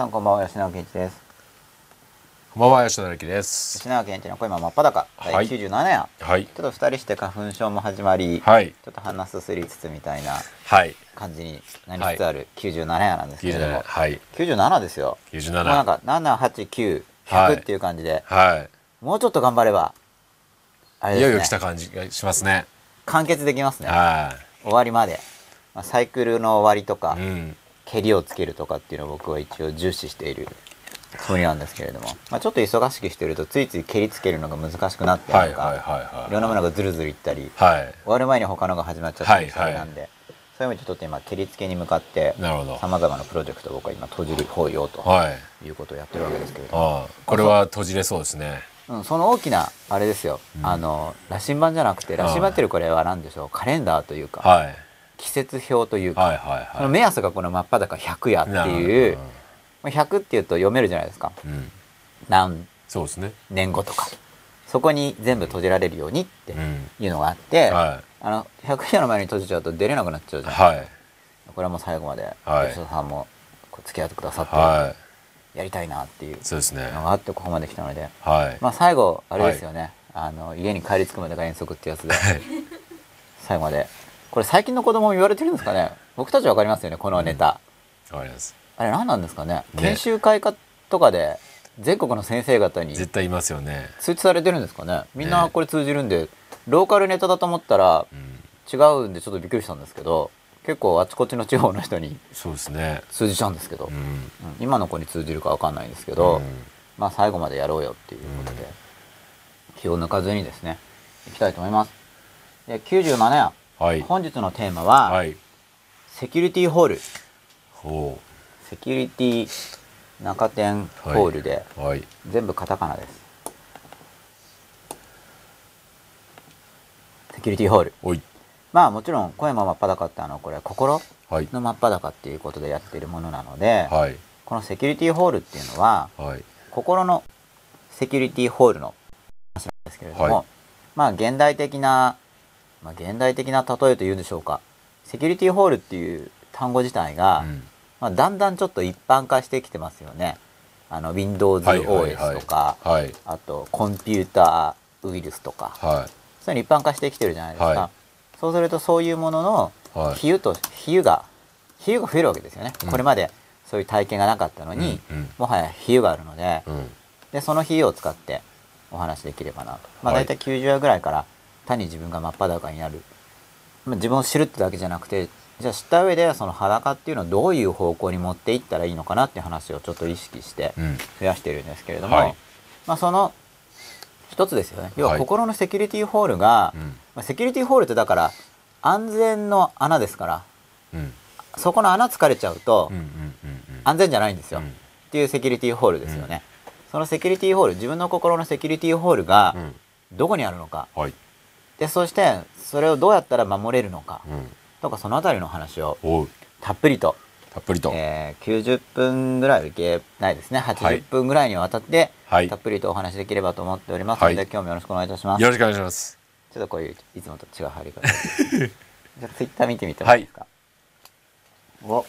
皆さんこんばんは吉永健一です。こんばんは吉野之です。吉永健一の声真っ裸。第はい97夜、はい。ちょっと二人して花粉症も始まり、はい。ちょっと鼻すすりつつみたいなはい。感じになりつつある97夜なんですけれども、はい。97ですよ。もうなん97か789はい100っていう感じで、はもうちょっと頑張ればあれですね。いいよいよ来た感じがしますね。完結できますね。は終わりまで、まあ、サイクルの終わりとか、いうん蹴りをつけるとかっていうのを僕は一応重視しているつもりなんですけれども、まあ、ちょっと忙しくしてるとついつい蹴りつけるのが難しくなってなんか、はいはいはいはい。いろんなものがずるずるいったりはい。終わる前に他のが始まっちゃったりはいはいなんで、そういう意味でちょっと今蹴りつけに向かってさまざまなプロジェクトを僕は今閉じる方よとはい。いうことをやってるわけですけれども、これは閉じれそうですね。うん、その大きなあれですよ、あの羅針盤じゃなくて羅針盤っていうこれは何でしょうカレンダーというか、はい季節表というか、はいはいそのは目安がこの真っ裸100やいっていう。まあ100っていうと読めるじゃないですか。うん。何そうですね。年後とか。そこに全部閉じられるようにってうん。いうのがあって、はあの100夜の前に閉じちゃうと出れなくなっちゃうじゃん、いはい。これはもう最後まではい。吉田さんも付き合ってくださってはやりたいなっていういそうですね。のがあってここまで来たので、はい。まあ最後あれですよね、あの家に帰り着くまでが遠足ってやつで。はい。最後までこれ最近の子供も言われてるんですかね？僕たちわかりますよねこのネタ、わかります。あれ何なんですかね？ね。研修会かとかで全国の先生方に絶対いますよね。通知されてるんですかね？みんなね。これ通じるんで、ローカルネタだと思ったらうん。違うんでちょっとびっくりしたんですけど結構あちこちの地方の人にそうですね。通じちゃうんですけど、うん。うん今の子に通じるかわかんないんですけど、うん。まあ最後までやろうよっていうことで、気を抜かずにですねいきたいと思います。で97夜、はい。本日のテーマは、はい。セキュリティホール。ほセキュリティ中店ホールで、うはい。全部カタカナです。セキュリティホール。まあもちろん声も真っ裸ってあのこれ心はい。の真っ裸っていうことでやっているものなので、はい。このセキュリティホールっていうのははい。心のセキュリティホールの話なんですけれども、はい。まあ現代的な、まあ、現代的な例えというんでしょうか。セキュリティホールっていう単語自体が、うん。まあ、だんだんちょっと一般化してきてますよね。あの WindowsOS とか、はい。あとコンピューターウイルスとか。はい。そういうの一般化してきてるじゃないですか、はい。そうするとそういうもののはい。比喩と比喩が比喩が増えるわけですよね、うん。これまでそういう体験がなかったのに、うんうん。もはや比喩があるのでうん。でその比喩を使ってお話できればなと、まあ、はい。大体90話ぐらいから単に自分が真っ裸になる、まあ、自分を知るってだけじゃなくてじゃあ知った上でその裸っていうのをどういう方向に持っていったらいいのかなっていう話をちょっと意識してうん。増やしているんですけれども、はい。まあ、その一つですよね。要ははい。心のセキュリティホールが、うん。まあ、セキュリティホールってだから安全の穴ですからうん。そこの穴疲れちゃうとうんうんうん安全じゃないんですよ、うん。っていうセキュリティホールですよね、そのセキュリティホール自分の心のセキュリティホールがうん。どこにあるのか。はいでそしてそれをどうやったら守れるのかうん。とかそのあたりの話をたっぷりと、たっぷりと。えー90分ぐらいはいけないですね。はい。80分ぐらいにわたって、はい。たっぷりとお話しできればと思っておりますので、はい。今日もよろしくお願いいたします。よろしくお願いします。ちょっとこういういつもと違う入り方で じゃあツイッター見てみてもいいですか、お。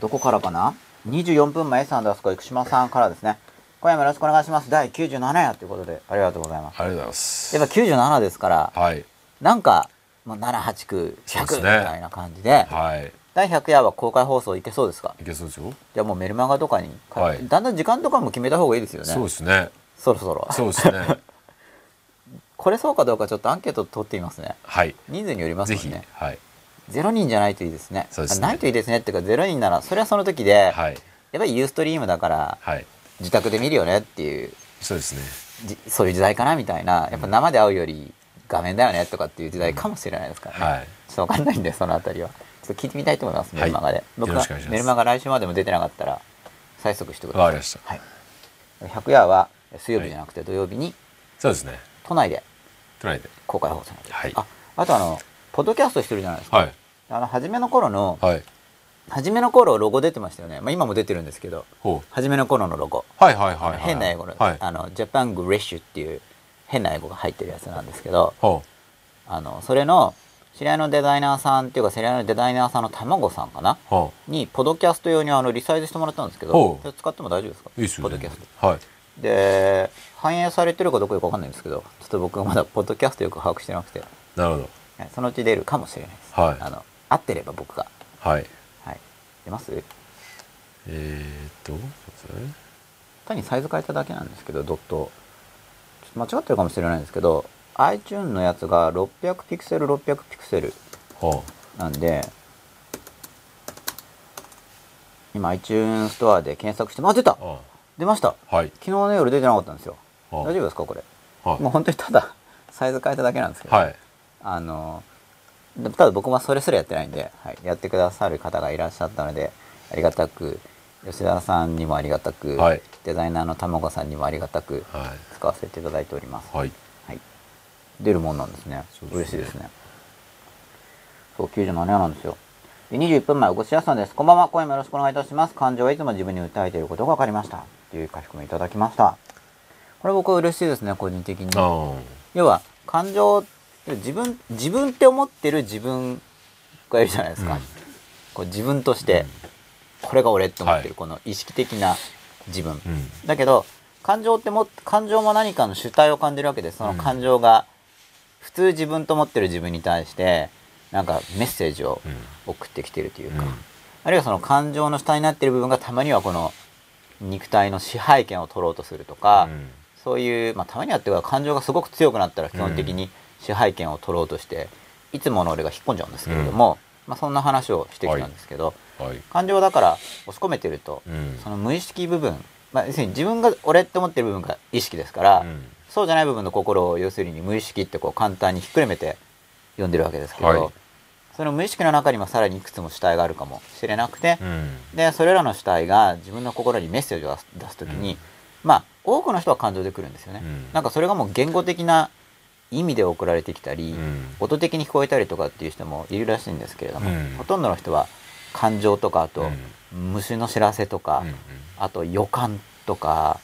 どこからかな？24分前ダースコア生島さんからですね今夜もよろしくお願いします。第97夜ということでありがとうございます。ありがとうございます。やっぱ97ですからはい。なんかもう789そう100みですね。たいな感じではい。第100夜は公開放送いけそうですか？いけそうですよ。じゃあもうメルマガとかに、はい。だんだん時間とかも決めた方がいいですよね。そうですね。そろそろ。そうですね。これそうかどうかちょっとアンケート取ってみますね。はい。人数によりますぜひもんね。はい。ゼロ人じゃないといいですね。そうですね。ないといいですねっていうかゼロ人ならそれはその時で、はい。やっぱりユーストリームだからはい自宅で見るよねっていう。そうですね。じそういう時代かなみたいな。やっぱ生で会うより画面だよねとかっていう時代かもしれないですからね、はい。ちょっとわかんないんでそのあたりは。ちょっと聞いてみたいと思いますメルマガで、はい僕はメルマガ来週までも出てなかったら催促してください。わかりました。はい、100夜は水曜日じゃなくて土曜日にそうですね。都内で都内で。公開放送になってます。はい。ああとあのポッドキャストしてるじゃないですか、はい。あの初めの頃のはい初めの頃ロゴ出てましたよね、まあ、今も出てるんですけどほ初めの頃のロゴ。うはいはいはいはい。変な英語の、はい。あのジャパングレッシュっていう変な英語が入ってるやつなんですけどほあのそれの知り合いのデザイナーさんっていうか知り合いのデザイナーさんの卵さんかな？はにポドキャスト用にあのリサイズしてもらったんですけど使っても大丈夫ですか？あいいっすよね。ポッドキャスト。はい。で反映されてるかどうかよくわかんないんですけどちょっと僕まだポッドキャストよく把握してなくて。なるほど。はいそのうち出るかもしれないです、はい。あの合ってれば僕が。はいはい出ます？えー、っと単にサイズ変えただけなんですけどドット。ちょっと間違ってるかもしれないんですけど iTune のやつが600ピクセル600ピクセルはなんで今 iTune ストアで検索してあ出た！出ました！あはい。昨日の夜出てなかったんですよ。はあ。大丈夫ですかこれ？はい。もう本当にただサイズ変えただけなんですけど、はい。あのでただ僕はそれすらやってないんで、はい、やってくださる方がいらっしゃったのでありがたく吉田さんにもありがたく、はい。デザイナーの卵さんにもありがたくは使わせていただいております、いはい。はい、出るもんなんですね。すね。嬉しいですね。そう97夜なんですよ。で21分前お越しやさんです。こんばんは。今夜もよろしくお願いいたします。感情はいつも自分に訴えていることが分かりました。という書き込みいただきました。これ僕は嬉しいですね個人的に。あ要は感情自分自分って思ってる自分がいるじゃないですか、うん。こう自分としてこれが俺って思ってる、はい。この意識的な自分、あうん。だけど感情っても感情も何かの主体を感じるわけですその感情が普通自分と思ってる自分に対してなんかメッセージをうん。送ってきてるというか、うん。あるいはその感情の主体になってる部分がたまにはこの肉体の支配権を取ろうとするとか、うん。そういう、まあ、たまにはっていうか感情がすごく強くなったら基本的に支配権を取ろうとして、いつもの俺が引っ込んじゃうんですけれども、まあ、そんな話をしてきたんですけど、はい。感情だから押し込めてると、うん。その無意識部分、まあ、要するに自分が俺って思ってる部分が意識ですから、うん。そうじゃない部分の心を要するに無意識ってこう簡単にひっくるめて読んでるわけですけど、はい。その無意識の中にもさらにいくつも主体があるかもしれなくて、うん。でそれらの主体が自分の心にメッセージを出す時に、うん。まあ多くの人は感情で来るんですよね、うん。なんかそれがもう言語的な意味で送られてきたり、うん。音的に聞こえたりとかっていう人もいるらしいんですけれども、うん。ほとんどの人は感情とかあと、う虫の知らせとか、うん。あと予感とか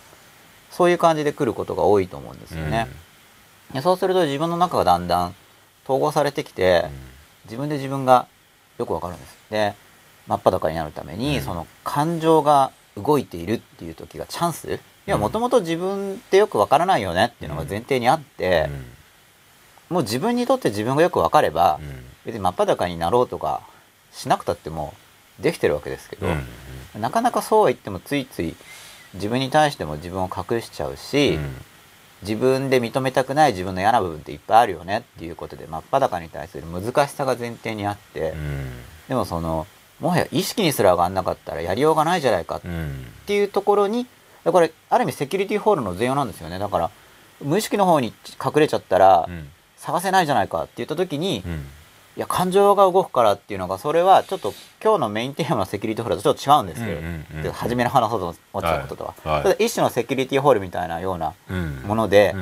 そういう感じで来ることが多いと思うんですよね。でそうすると自分の中がだんだん統合されてきて、自分で自分がよくわかるんです。で真っ裸になるために、うん。その感情が動いているっていう時がチャンス。いやうん。もともと自分ってよくわからないよねっていうのが前提にあって、もう自分にとって自分がよくわかれば、別に真っ裸になろうとかしなくたってもできてるわけですけど、なかなかそうは言ってもついつい自分に対しても自分を隠しちゃうし、自分で認めたくない自分の嫌な部分っていっぱいあるよねっていうことで真っ裸に対する難しさが前提にあって、でもそのもはや意識にすら上がんなかったらやりようがないじゃないかっていうところにこれある意味セキュリティホールの全容なんですよね。だから無意識の方に隠れちゃったら探せないじゃないかって言った時に、いや感情が動くからっていうのがそれはちょっと今日のメインテーマのセキュリティホールとちょっと違うんですけど、うんうんうんで初めの話そうと思ってたこととは、はいはい一種のセキュリティホールみたいなようなもので、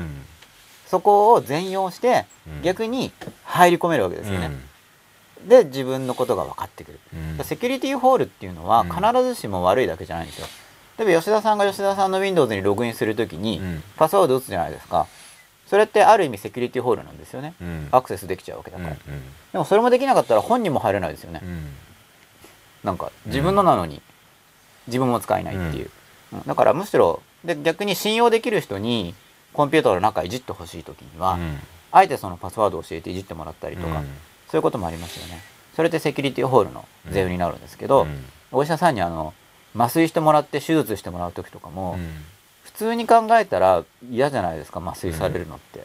そこを全容してうん。逆に入り込めるわけですよね、で自分のことが分かってくる、セキュリティホールっていうのはうん。必ずしも悪いだけじゃないんですよ。例えば吉田さんが吉田さんの Windows にログインするときにパスワード打つじゃないですかそれってある意味セキュリティホールなんですよね。アクセスできちゃうわけだから、でもそれもできなかったら本人も入れないですよね、なんか自分のなのに自分も使えないっていう、うん。だからむしろで逆に信用できる人にコンピューターの中いじってほしい時には、あえてそのパスワードを教えていじってもらったりとか、そういうこともありますよね。それってセキュリティホールの税務になるんですけど、お医者さんにあの麻酔してもらって手術してもらう時とかも、普通に考えたら嫌じゃないですか麻酔されるのって、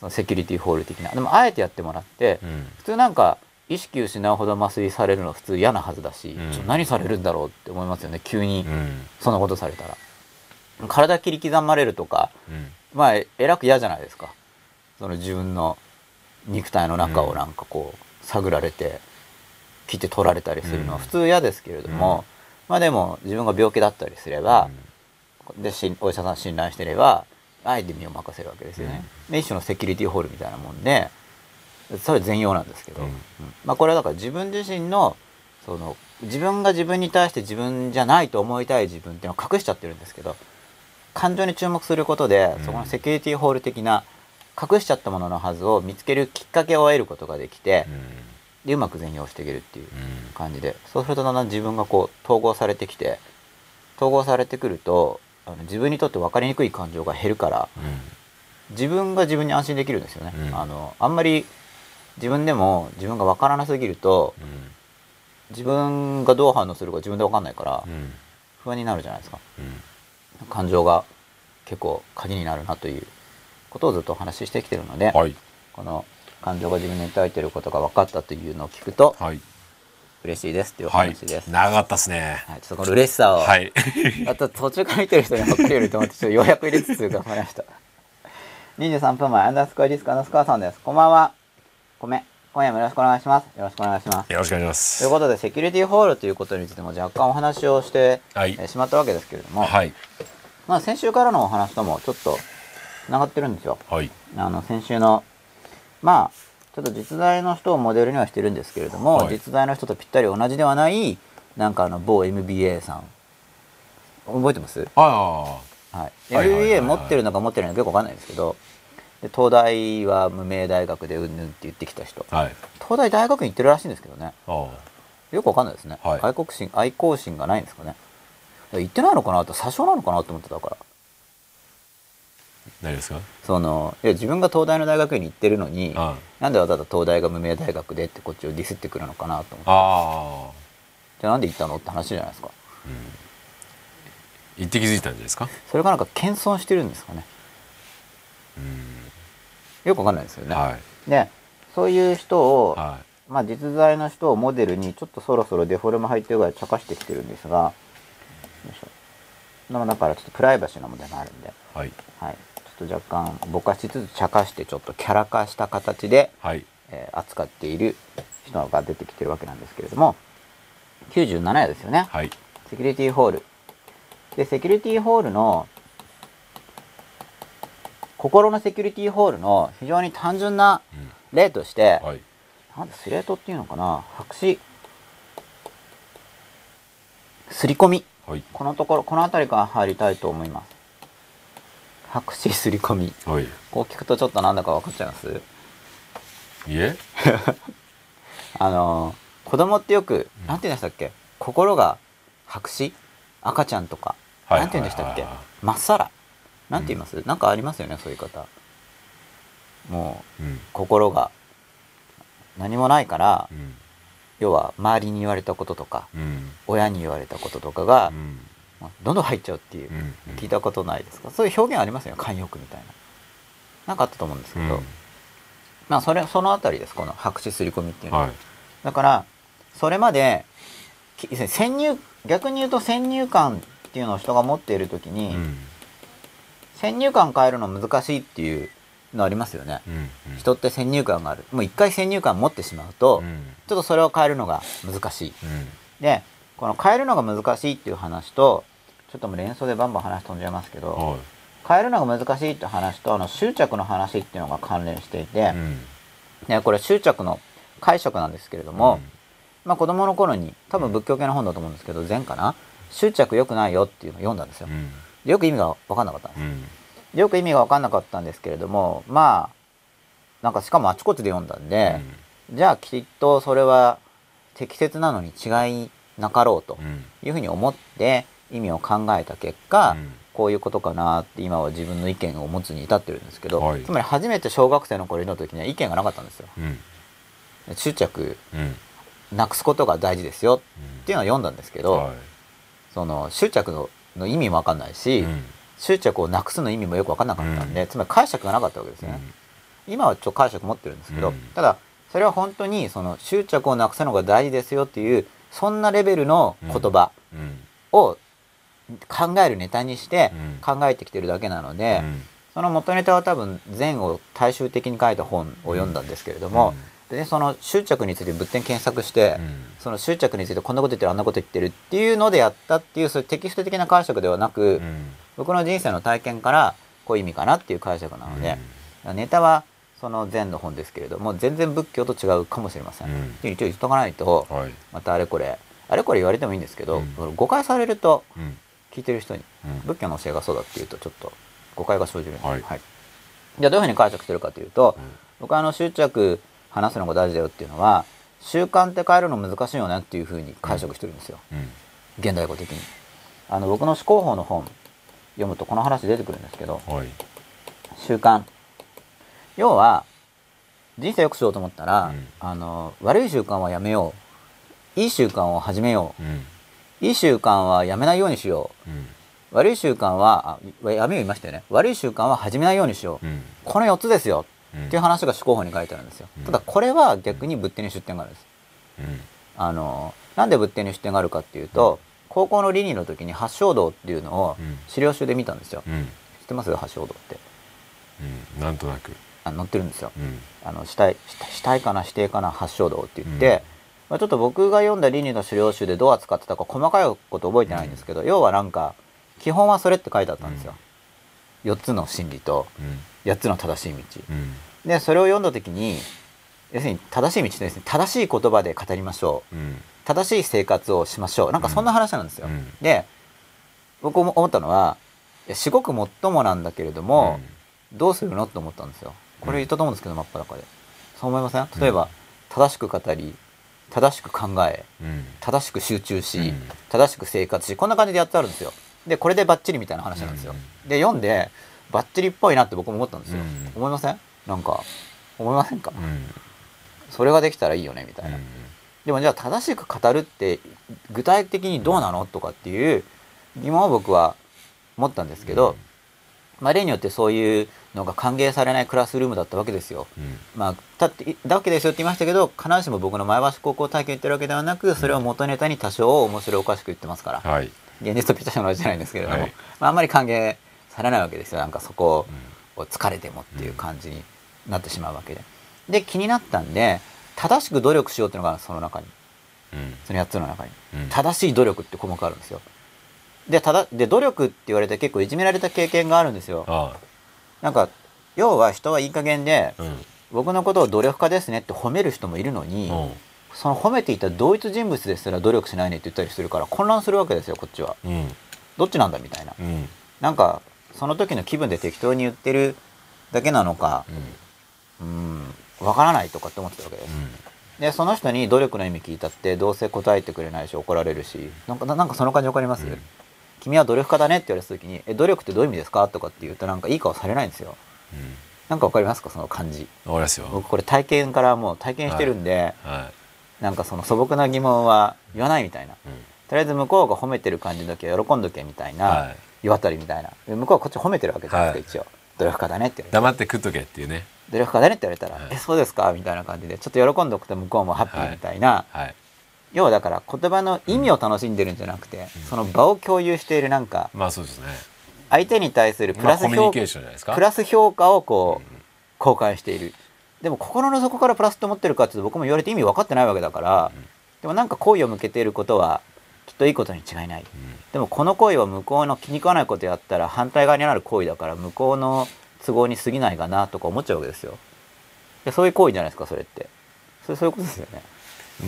そのセキュリティホール的な。でもあえてやってもらって、普通なんか意識失うほど麻酔されるの普通嫌なはずだし、うん。ちょ何されるんだろうって思いますよね急にそんなことされたら。体切り刻まれるとかまあええらく嫌じゃないですか。その自分の肉体の中をなんかこう探られて切って取られたりするのは普通嫌ですけれども、まあでも自分が病気だったりすれば、でしお医者さん信頼してればあえて身を任せるわけですよね、で一種のセキュリティホールみたいなもんでそれ全容なんですけど、うん。うん。まあ、これはだから自分自身のその自分が自分に対して自分じゃないと思いたい自分っていうのを隠しちゃってるんですけど感情に注目することで、うん。そこのセキュリティホール的な隠しちゃったもののはずを見つけるきっかけを得ることができてう、ん。でうまく全容していけるっていううん。感じで。そうするとだんだん自分がこう統合されてきて統合されてくるとあの自分にとって分かりにくい感情が減るから自分が自分に安心できるんですよね、うん。あのあんまり自分でも自分が分からなすぎるとうん。自分がどう反応するか自分で分かんないからうん。不安になるじゃないですか。うん。感情が結構鍵になるなということをずっとお話ししてきてるので、はいこの感情が自分に抱いていることが分かったというのを聞くとはい嬉しいですっていう話です、長かったですね。はい、ちょっとこの嬉しさを、はい。あと途中から見てる人に分かるよりと思ってちょっとようやく入れつつ頑張りました23分前アンダースコアディスクアンダースコアさんです。こんばんは。ごめん。今夜もよろしくお願いします。よろしくお願いします。よろしくお願いします。ということでセキュリティホールということについても若干お話をして、はい。えーしまったわけですけれども、はい。まあ、先週からのお話ともちょっとつながってるんですよ。はい。あの先週のまあちょっと実在の人をモデルにはしてるんですけれども、はい。実在の人とぴったり同じではないなんかあの某 MBA さん。覚えてます？あはい、はい MBA 持ってるのか持ってないのかよくわかんないですけどで東大は無名大学でうんぬんって言ってきた人。あはい。東大大学に行ってるらしいんですけどね。あよくわかんないですね、はい。愛国心愛好心がないんですかね。行ってないのかな？と詐称なのかな？と思ってたから何ですか？そのいや自分が東大の大学に行ってるのにあなんでわざわざ東大が無名大学でってこっちをディスってくるのかなと思って。あじゃあなんで行ったのって話じゃないですか？言って気づいたんじゃないですか？それがなんか謙遜してるんですかね？よくわかんないですよね、はい。でそういう人を、はまあ、実在の人をモデルにちょっとそろそろデフォルメ入ってるぐらい茶化してきてるんですがだからちょっとプライバシーな問題もあるんで、いはい。はい、ちょっと若干ぼかしつつ茶化してちょっとキャラ化した形で、はい。えー扱っている人が出てきてるわけなんですけれども97夜ですよね、はい。セキュリティホールでセキュリティホールの心のセキュリティホールの非常に単純な例として、はい。なんでスレートっていうのかな？白紙。すり込み。はい。このところこの辺りから入りたいと思います白紙すり込み。はい。こう聞くとちょっとなんだか分かっちゃいます？いえ？あの子供ってよくなんて言うんでしたっけ？心が白紙？赤ちゃんとか。はいなんて言うんでしたっけ？まっさら。なんて言います、なんかありますよねそういう方。もううん。心が何もないからうん。要は周りに言われたこととかうん。親に言われたこととかがう、んまあどんどん入っちゃうっていう、うん聞いたことないですか？そういう表現ありますよね？慣用句みたいな。なんかあったと思うんですけど、うん。まあそれそのあたりですこの白紙すり込みっていうのは、はい。だからそれまで先入逆に言うと先入観っていうのを人が持っている時に、うん。先入観変えるの難しいっていうのありますよね、うんうん。人って先入観がある。もう一回先入観持ってしまうと、うん。ちょっとそれを変えるのが難しい。うん。でこの変えるのが難しいっていう話とちょっともう連想でバンバン話飛んじゃいますけど、はい。変えるのが難しいって話とあの執着の話っていうのが関連していて、うん。でこれ執着の解釈なんですけれども、まあ子供の頃に多分仏教系の本だと思うんですけど禅かな？執着良くないよっていうのを読んだんですよ。うん。でよく意味が分かんなかったんです。うん。でよく意味が分かんなかったんですけれどもまあなんかしかもあちこちで読んだんで、じゃあきっとそれは適切なのに違いなかろうとうんいうふうに思って意味を考えた結果、うん。こういうことかなって今は自分の意見を持つに至ってるんですけど、はい。つまり初めて小学生の頃読んだ時には意見がなかったんですよ。うん。執着うん。なくすことが大事ですよっていうのを読んだんですけど、はい。その執着のの意味も分かんないし、うん。執着をなくすの意味もよく分かんなかったんで、うん。つまり解釈がなかったわけですよね、今はちょっと解釈持ってるんですけど、うん。ただそれは本当にその執着をなくすのが大事ですよっていうそんなレベルの言葉うん。を考えるネタにしてうん。考えてきてるだけなので、うん。その元ネタは多分禅を大衆的に書いた本を読んだんですけれども、でその執着について仏典検索して、うん。その執着についてこんなこと言ってるあんなこと言ってるっていうのでやったっていうそういうテキスト的な解釈ではなく、うん。僕の人生の体験からこういう意味かなっていう解釈なので、ネタはその禅の本ですけれども全然仏教と違うかもしれません。うん。一応言っとかないとはい。またあれこれあれこれ言われてもいいんですけど、うん。誤解されるとうん聞いてる人にうん。仏教の教えがそうだっていうとちょっと誤解が生じる。ので、はい。はい。じゃあどういうふうに解釈してるかというと、僕はあの執着話すのが大事だよっていうのは習慣って変えるの難しいよねっていうふうに解釈してるんですよ、うん。現代語的に。あの僕の思考法の本読むとこの話出てくるんですけどはい。習慣。要は人生良くしようと思ったら、うん。あの悪い習慣はやめよう。いい習慣を始めよう。ん。ういい習慣はやめないようにしよう。ん。う悪い習慣はあやめよう言いましたよね。悪い習慣は始めないようにしよう、うん。この4つですよ。うん。っていう話が思考法に書いてあるんですよ、うん。ただこれは逆に仏典に出典があるんです。うん。あのなんで仏典に出典があるかっていうと、高校の倫理の時に八正道っていうのをうん。資料集で見たんですよ、うん。知ってます？八正道って。うん。なんとなく。あ載ってるんですよ。うん。あの死体死体かな指定かな八正道って言って、まあ、ちょっと僕が読んだ倫理の資料集でどう扱ってたか細かいこと覚えてないんですけど、要はなんか基本はそれって書いてあったんですよ、4つの真理とうん。8つの正しい道。うん。でそれを読んだ時に要するに正しい道ですね正しい言葉で語りましょう。うん。正しい生活をしましょう。なんかそんな話なんですよ、うん。で僕も思ったのはいや至極もっともなんだけれども、どうするのって思ったんですよ。これ言ったと思うんですけど真っ裸で。そう思いません？例えば、うん。正しく語り正しく考えうん。正しく集中し、うん。正しく生活しこんな感じでやってあるんですよ。でこれでバッチリみたいな話なんですよ、で読んでバッチリっぽいなって僕も思ったんですよ、うん。思いません？なんか思いませんか、うん。それができたらいいよねみたいな、でもじゃあ正しく語るって具体的にどうなのとかっていう疑問を僕は持ったんですけど、まあ、例によってそういうのが歓迎されないクラスルームだったわけですよ。うん。まあ、だってだわけですよって言いましたけど必ずしも僕の前橋高校体験言ってるわけではなくそれを元ネタに多少面白おかしく言ってますから。はい。現実とぴったしの同じじゃないんですけれども、はい。まあ、あんまり歓迎されないわけですよ。なんかそこを疲れてもっていう感じになってしまうわけで。で気になったんで正しく努力しようっていうのがその中に。うん。その8つの中に。うん。正しい努力って項目あるんですよ。でただで努力って言われて結構いじめられた経験があるんですよ。あなんか要は人はいい加減であうん。僕のことを努力家ですねって褒める人もいるのに、うん。その褒めていた同一人物ですら努力しないねって言ったりするから混乱するわけですよこっちは。うん。どっちなんだみたいな。うん。なんかその時の気分で適当に言ってるだけなのかうん。わからないとかって思ってたわけです。でその人に努力の意味聞いたってどうせ答えてくれないし怒られるしなんかななんかその感じわかります、うん君は努力家だねって言われた時に「え努力ってどういう意味ですか?」とかって言うとなんかいい顔されないんですよ。うん。なんかわかりますか？その感じ。わかりますよ。僕これ体験からもう体験してるんで、はなんかその素朴な疑問は言わないみたいな。いとりあえず向こうが褒めてる感じだけ喜んどけみたいな、はい。世渡りみたいな。で向こうはこっち褒めてるわけじゃないですか、一応。努力家だねって黙って食っとけっていうね。努力家だねって言われたら「はい。えそうですか?」みたいな感じでちょっと喜んどくと向こうもハッピーみたいな、はい要はだから言葉の意味を楽しんでるんじゃなくて、その場を共有しているなんかまあそうですね。相手に対するプまあラス評コミュニケーションじゃないですか。プラス評価をこう交換している。でも心の底からプラスと思ってるかっていうと僕も言われて意味分かってないわけだから、でもなんか好意を向けていることはきっといいことに違いない、でもこの行為は向こうの気に食わないことやったら反対側になる行為だから向こうの都合に過ぎないかなとか思っちゃうわけですよ。でそういう行為じゃないですかそれって。それそういうことですよね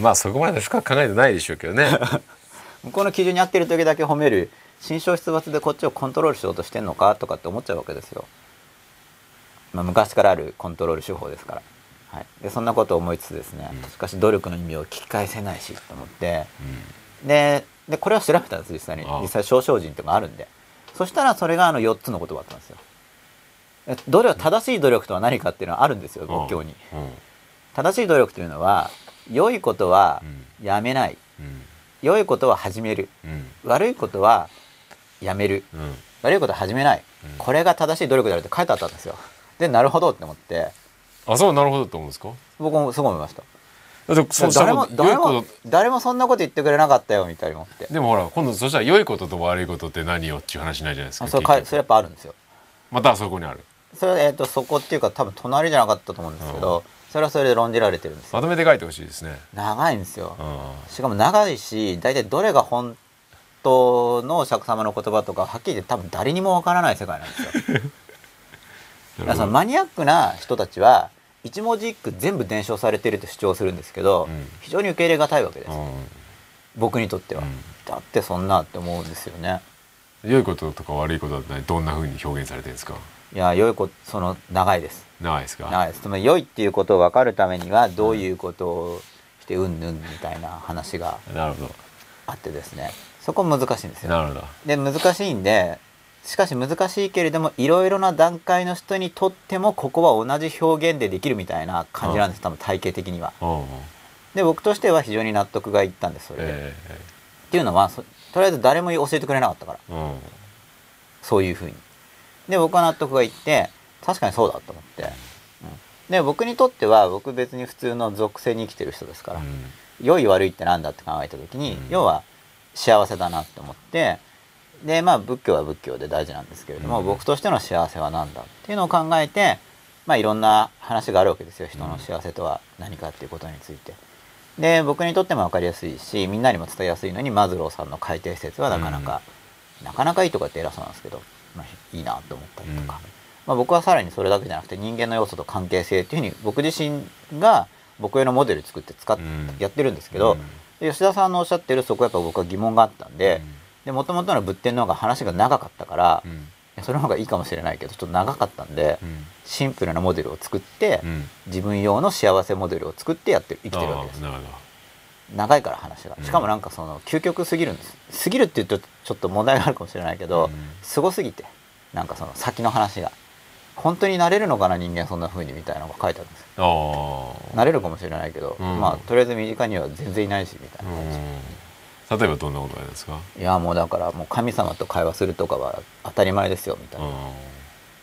まあそこまで深く考えてないでしょうけどね。向こうの基準に合ってる時だけ褒める。心象出没でこっちをコントロールしようとしてんのかとかって思っちゃうわけですよ、まあ、昔からあるコントロール手法ですから、はい、でそんなことを思いつつですね、うん。しかし努力の意味を聞き返せないしと思って。ででこれを調べたんです実際に。実際少々人とかあるんで。そしたらそれがあの4つの言葉だったんですよ。え努力正しい努力とは何かっていうのはあるんですよ仏教に。うん。正しい努力というのは良いことはうん。やめない。うん。良いことは始める。うん。悪いことはやめる。うん。悪いことは始めない、うん。これが正しい努力であるって書いてあったんですよ。でなるほどって思って。あそうなるほどと思うんですか？僕もすごい思いました。誰も誰も誰もそんなこと言ってくれなかったよみたいに思って。とでもほら今度そしたら良いことと悪いことって何よっていう話になるじゃないですかあそれかそれやっぱあるんですよ。またそこにある。それは、えー、とそこっていうか多分隣じゃなかったと思うんですけど、それはそれで論じられてるんですよ。まとめて書いてほしいですね。長いんですよ。あしかも長いし大体どれが本当のお釈迦様の言葉とかはっきり言って多分誰にもわからない世界なんですよ。だからそのマニアックな人たちは一文字一句全部伝承されてると主張するんですけど、うん。非常に受け入れがたいわけです、うん。僕にとっては、うん。だってそんなって思うんですよね。良いこととか悪いことはどんなふうに表現されてるんですか？いや良いことその長いです長いですか？長いです。つまり良いっていうことを分かるためにはどういうことをしてうんぬんみたいな話があってですね。そこ難しいんですよ。なるほど。で難しいんでしかし難しいけれどもいろいろな段階の人にとってもここは同じ表現でできるみたいな感じなんです。多分体系的には。うんで僕としては非常に納得がいったんですそれで。えっていうのはそとりあえず誰も教えてくれなかったから。えうん。そういうふうに。で僕は納得がいって確かにそうだと思って。うん、で僕にとっては僕別に普通の属性に生きてる人ですから、良い悪いってなんだって考えた時に、うん。要は幸せだなって思ってでまあ仏教は仏教で大事なんですけれども、うん。僕としての幸せは何だっていうのを考えてまあいろんな話があるわけですよ。人の幸せとは何かっていうことについて。で僕にとっても分かりやすいしみんなにも伝えやすいのにマズローさんの海底説はなかなか、なかなかいいとかって偉そうなんですけど、まあ、いいなと思ったりとか、うんまあ、僕はさらにそれだけじゃなくて人間の要素と関係性っていうふうに僕自身が僕へのモデル作って使っ、うん。やってるんですけど、で吉田さんのおっしゃってるそこはやっぱ僕は疑問があったんでもともとの仏典の方が話が長かったから、うん。それの方がいいかもしれないけどちょっと長かったんで、うん。シンプルなモデルを作って、うん。自分用の幸せモデルを作ってやってる生きてるわけです。長いから話が。うん。しかもなんかその究極すぎるんです。過ぎるって言うとちょっと問題があるかもしれないけど、うん。すごすぎてなんかその先の話が本当になれるのかな人間そんな風にみたいなのが書いてあるんですよ。なれるかもしれないけど、うん。まあとりあえず身近には全然いないしみたいな。感じ、うん例えばどんなことですか？いやもうだからもう神様と会話するとかは当たり前ですよみたいな、うん。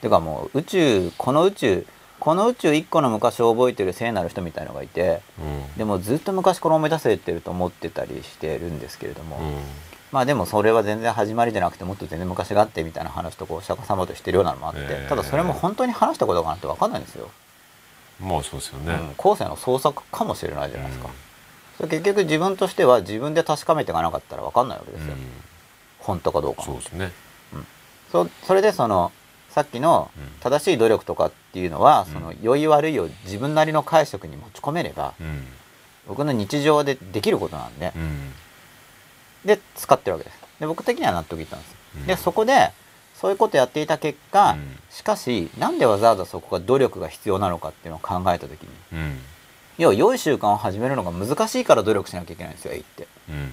てかもう宇宙この宇宙この宇宙一個の昔を覚えてる聖なる人みたいのがいてうん。でもずっと昔から思い出せてると思ってたりしてるんですけれども、うんまあでもそれは全然始まりじゃなくてもっと全然昔があってみたいな話とこうお釈迦様としてるようなのもあって、えーただそれも本当に話したことかなって分かんないんですよ、まあそうですよね。うん、後世の創作かもしれないじゃないですか、それ結局自分としては自分で確かめていかなかったら分かんないわけですよ、うん。本当かどうかそうですね。そそれでそのさっきのうん。正しい努力とかっていうのは、うん。その良い悪いを自分なりの解釈に持ち込めればうん。僕の日常でできることなんで、うんで使ってるわけです。で僕的には納得いったんですよ、うん。でそこでそういうことやっていた結果、うん。しかしなんでわざわざそこが努力が必要なのかっていうのを考えた時にうん。要は良い習慣を始めるのが難しいから努力しなきゃいけないんですよ A ってうん。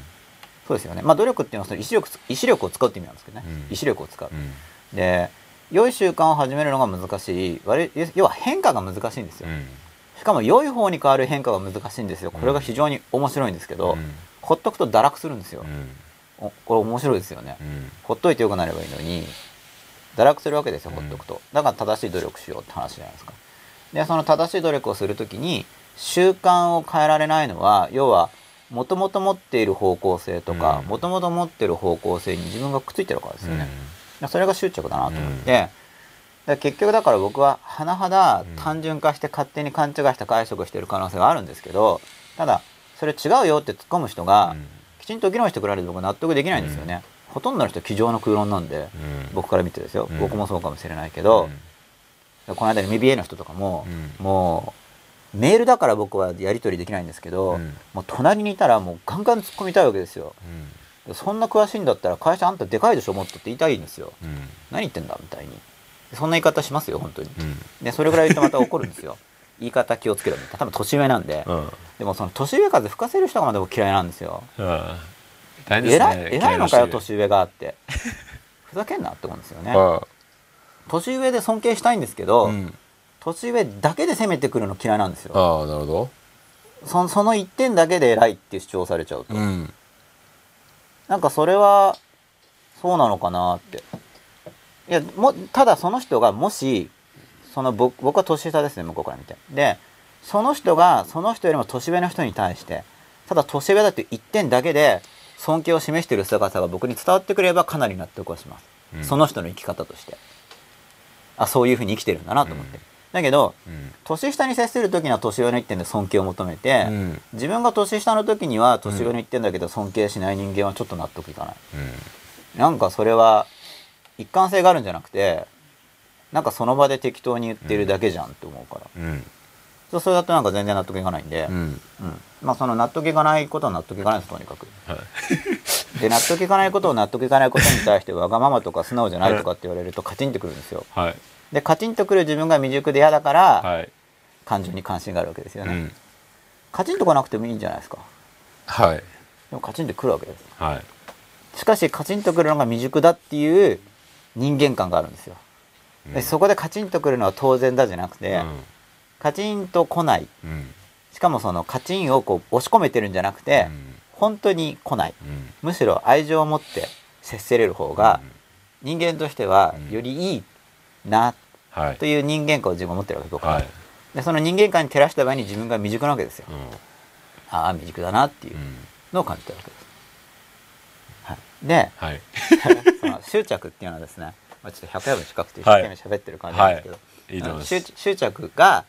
そうですよね。まあ努力っていうのはその意志力意志力を使うって意味なんですけどね、うん。意志力を使う、うん。で良い習慣を始めるのが難しい。悪い要は変化が難しいんですよ、うん。しかも良い方に変わる変化が難しいんですよ。これが非常に面白いんですけど、うんほっとくと堕落するんですよ、うん。おこれ面白いですよね、うん。ほっといてよくなればいいのに堕落するわけですよほっとくと、だから正しい努力しようって話じゃないですか。でその正しい努力をするときに習慣を変えられないのは要はもともと持っている方向性とかうん。もともと持っている方向性に自分がくっついてるからですよね、それが執着だなと思って、だ結局だから僕は甚だ単純化して勝手に勘違いした解釈をしている可能性があるんですけどただそれ違うよって突っ込む人がきちんと議論してくれると僕は納得できないんですよね、ほとんどの人机上の空論なんで、僕から見てですよ、うん。僕もそうかもしれないけど、この間の MBA の人とかも、うん。もうメールだから僕はやり取りできないんですけど、うん。もう隣にいたらもうガンガン突っ込みたいわけですよ。そんな詳しいんだったら会社あんたでかいでしょもっとって言いたいんですよ。何言ってんだみたいに。そんな言い方しますよ本当に。でそれぐらい言ってまた怒るんですよ 言い方気をつけろみたいな。多分年上なんで、でもその年上風吹かせる人がまだ僕嫌いなんですよ。大変です偉いね偉いのかよ嫌年上がって。ふざけんなって思うんですよね。あ年上で尊敬したいんですけど、うん。年上だけで攻めてくるの嫌いなんですよ。ああなるほど。そその一点だけで偉いって主張されちゃうと、うん。なんかそれはそうなのかなって。いやもただその人がもしその僕僕は年下ですね向こうから見て。でその人がその人よりも年上の人に対してただ年上だっていう一点だけで尊敬を示している姿が僕に伝わってくればかなり納得はします、うん。その人の生き方として。あそういうふうに生きてるんだなと思って、だけどうん。年下に接する時には年上の一点で尊敬を求めて、うん。自分が年下の時には年上の一点だけど尊敬しない人間はちょっと納得いかない、なんかそれは一貫性があるんじゃなくてなんかその場で適当に言ってるだけじゃんと思うから、うん。それだとなんか全然納得いかないんで、うん。うん。まあその納得いかないことは納得いかないですとにかく。はい。で納得いかないことを納得いかないことに対してわがままとか素直じゃないとかって言われるとカチンとくるんですよ。はい。でカチンとくる自分が未熟で嫌だから、はい。感情に関心があるわけですよね、うん。カチンと来なくてもいいんじゃないですか。はい。でもカチンとくるわけですはい。しかしカチンとくるのが未熟だっていう人間観があるんですよでそこでカチンとくるのは当然だじゃなくて、カチンと来ない。うん。うんしかもそのカチンをこう押し込めてるんじゃなくて、本当に来ない。うん。むしろ愛情を持って接せれる方が人間としてはうん。よりいいなはい。という人間観を自分は持ってるわけ僕は、はい。でその人間観に照らした場合に自分が未熟なわけですよ。うん。ああ未熟だなっていううん。のを感じてるわけです、はい、ではい。その執着っていうのはですね、まあ、ちょっと100夜分近くて一生懸命喋ってる感じなんですけど、い。いと思い執執着が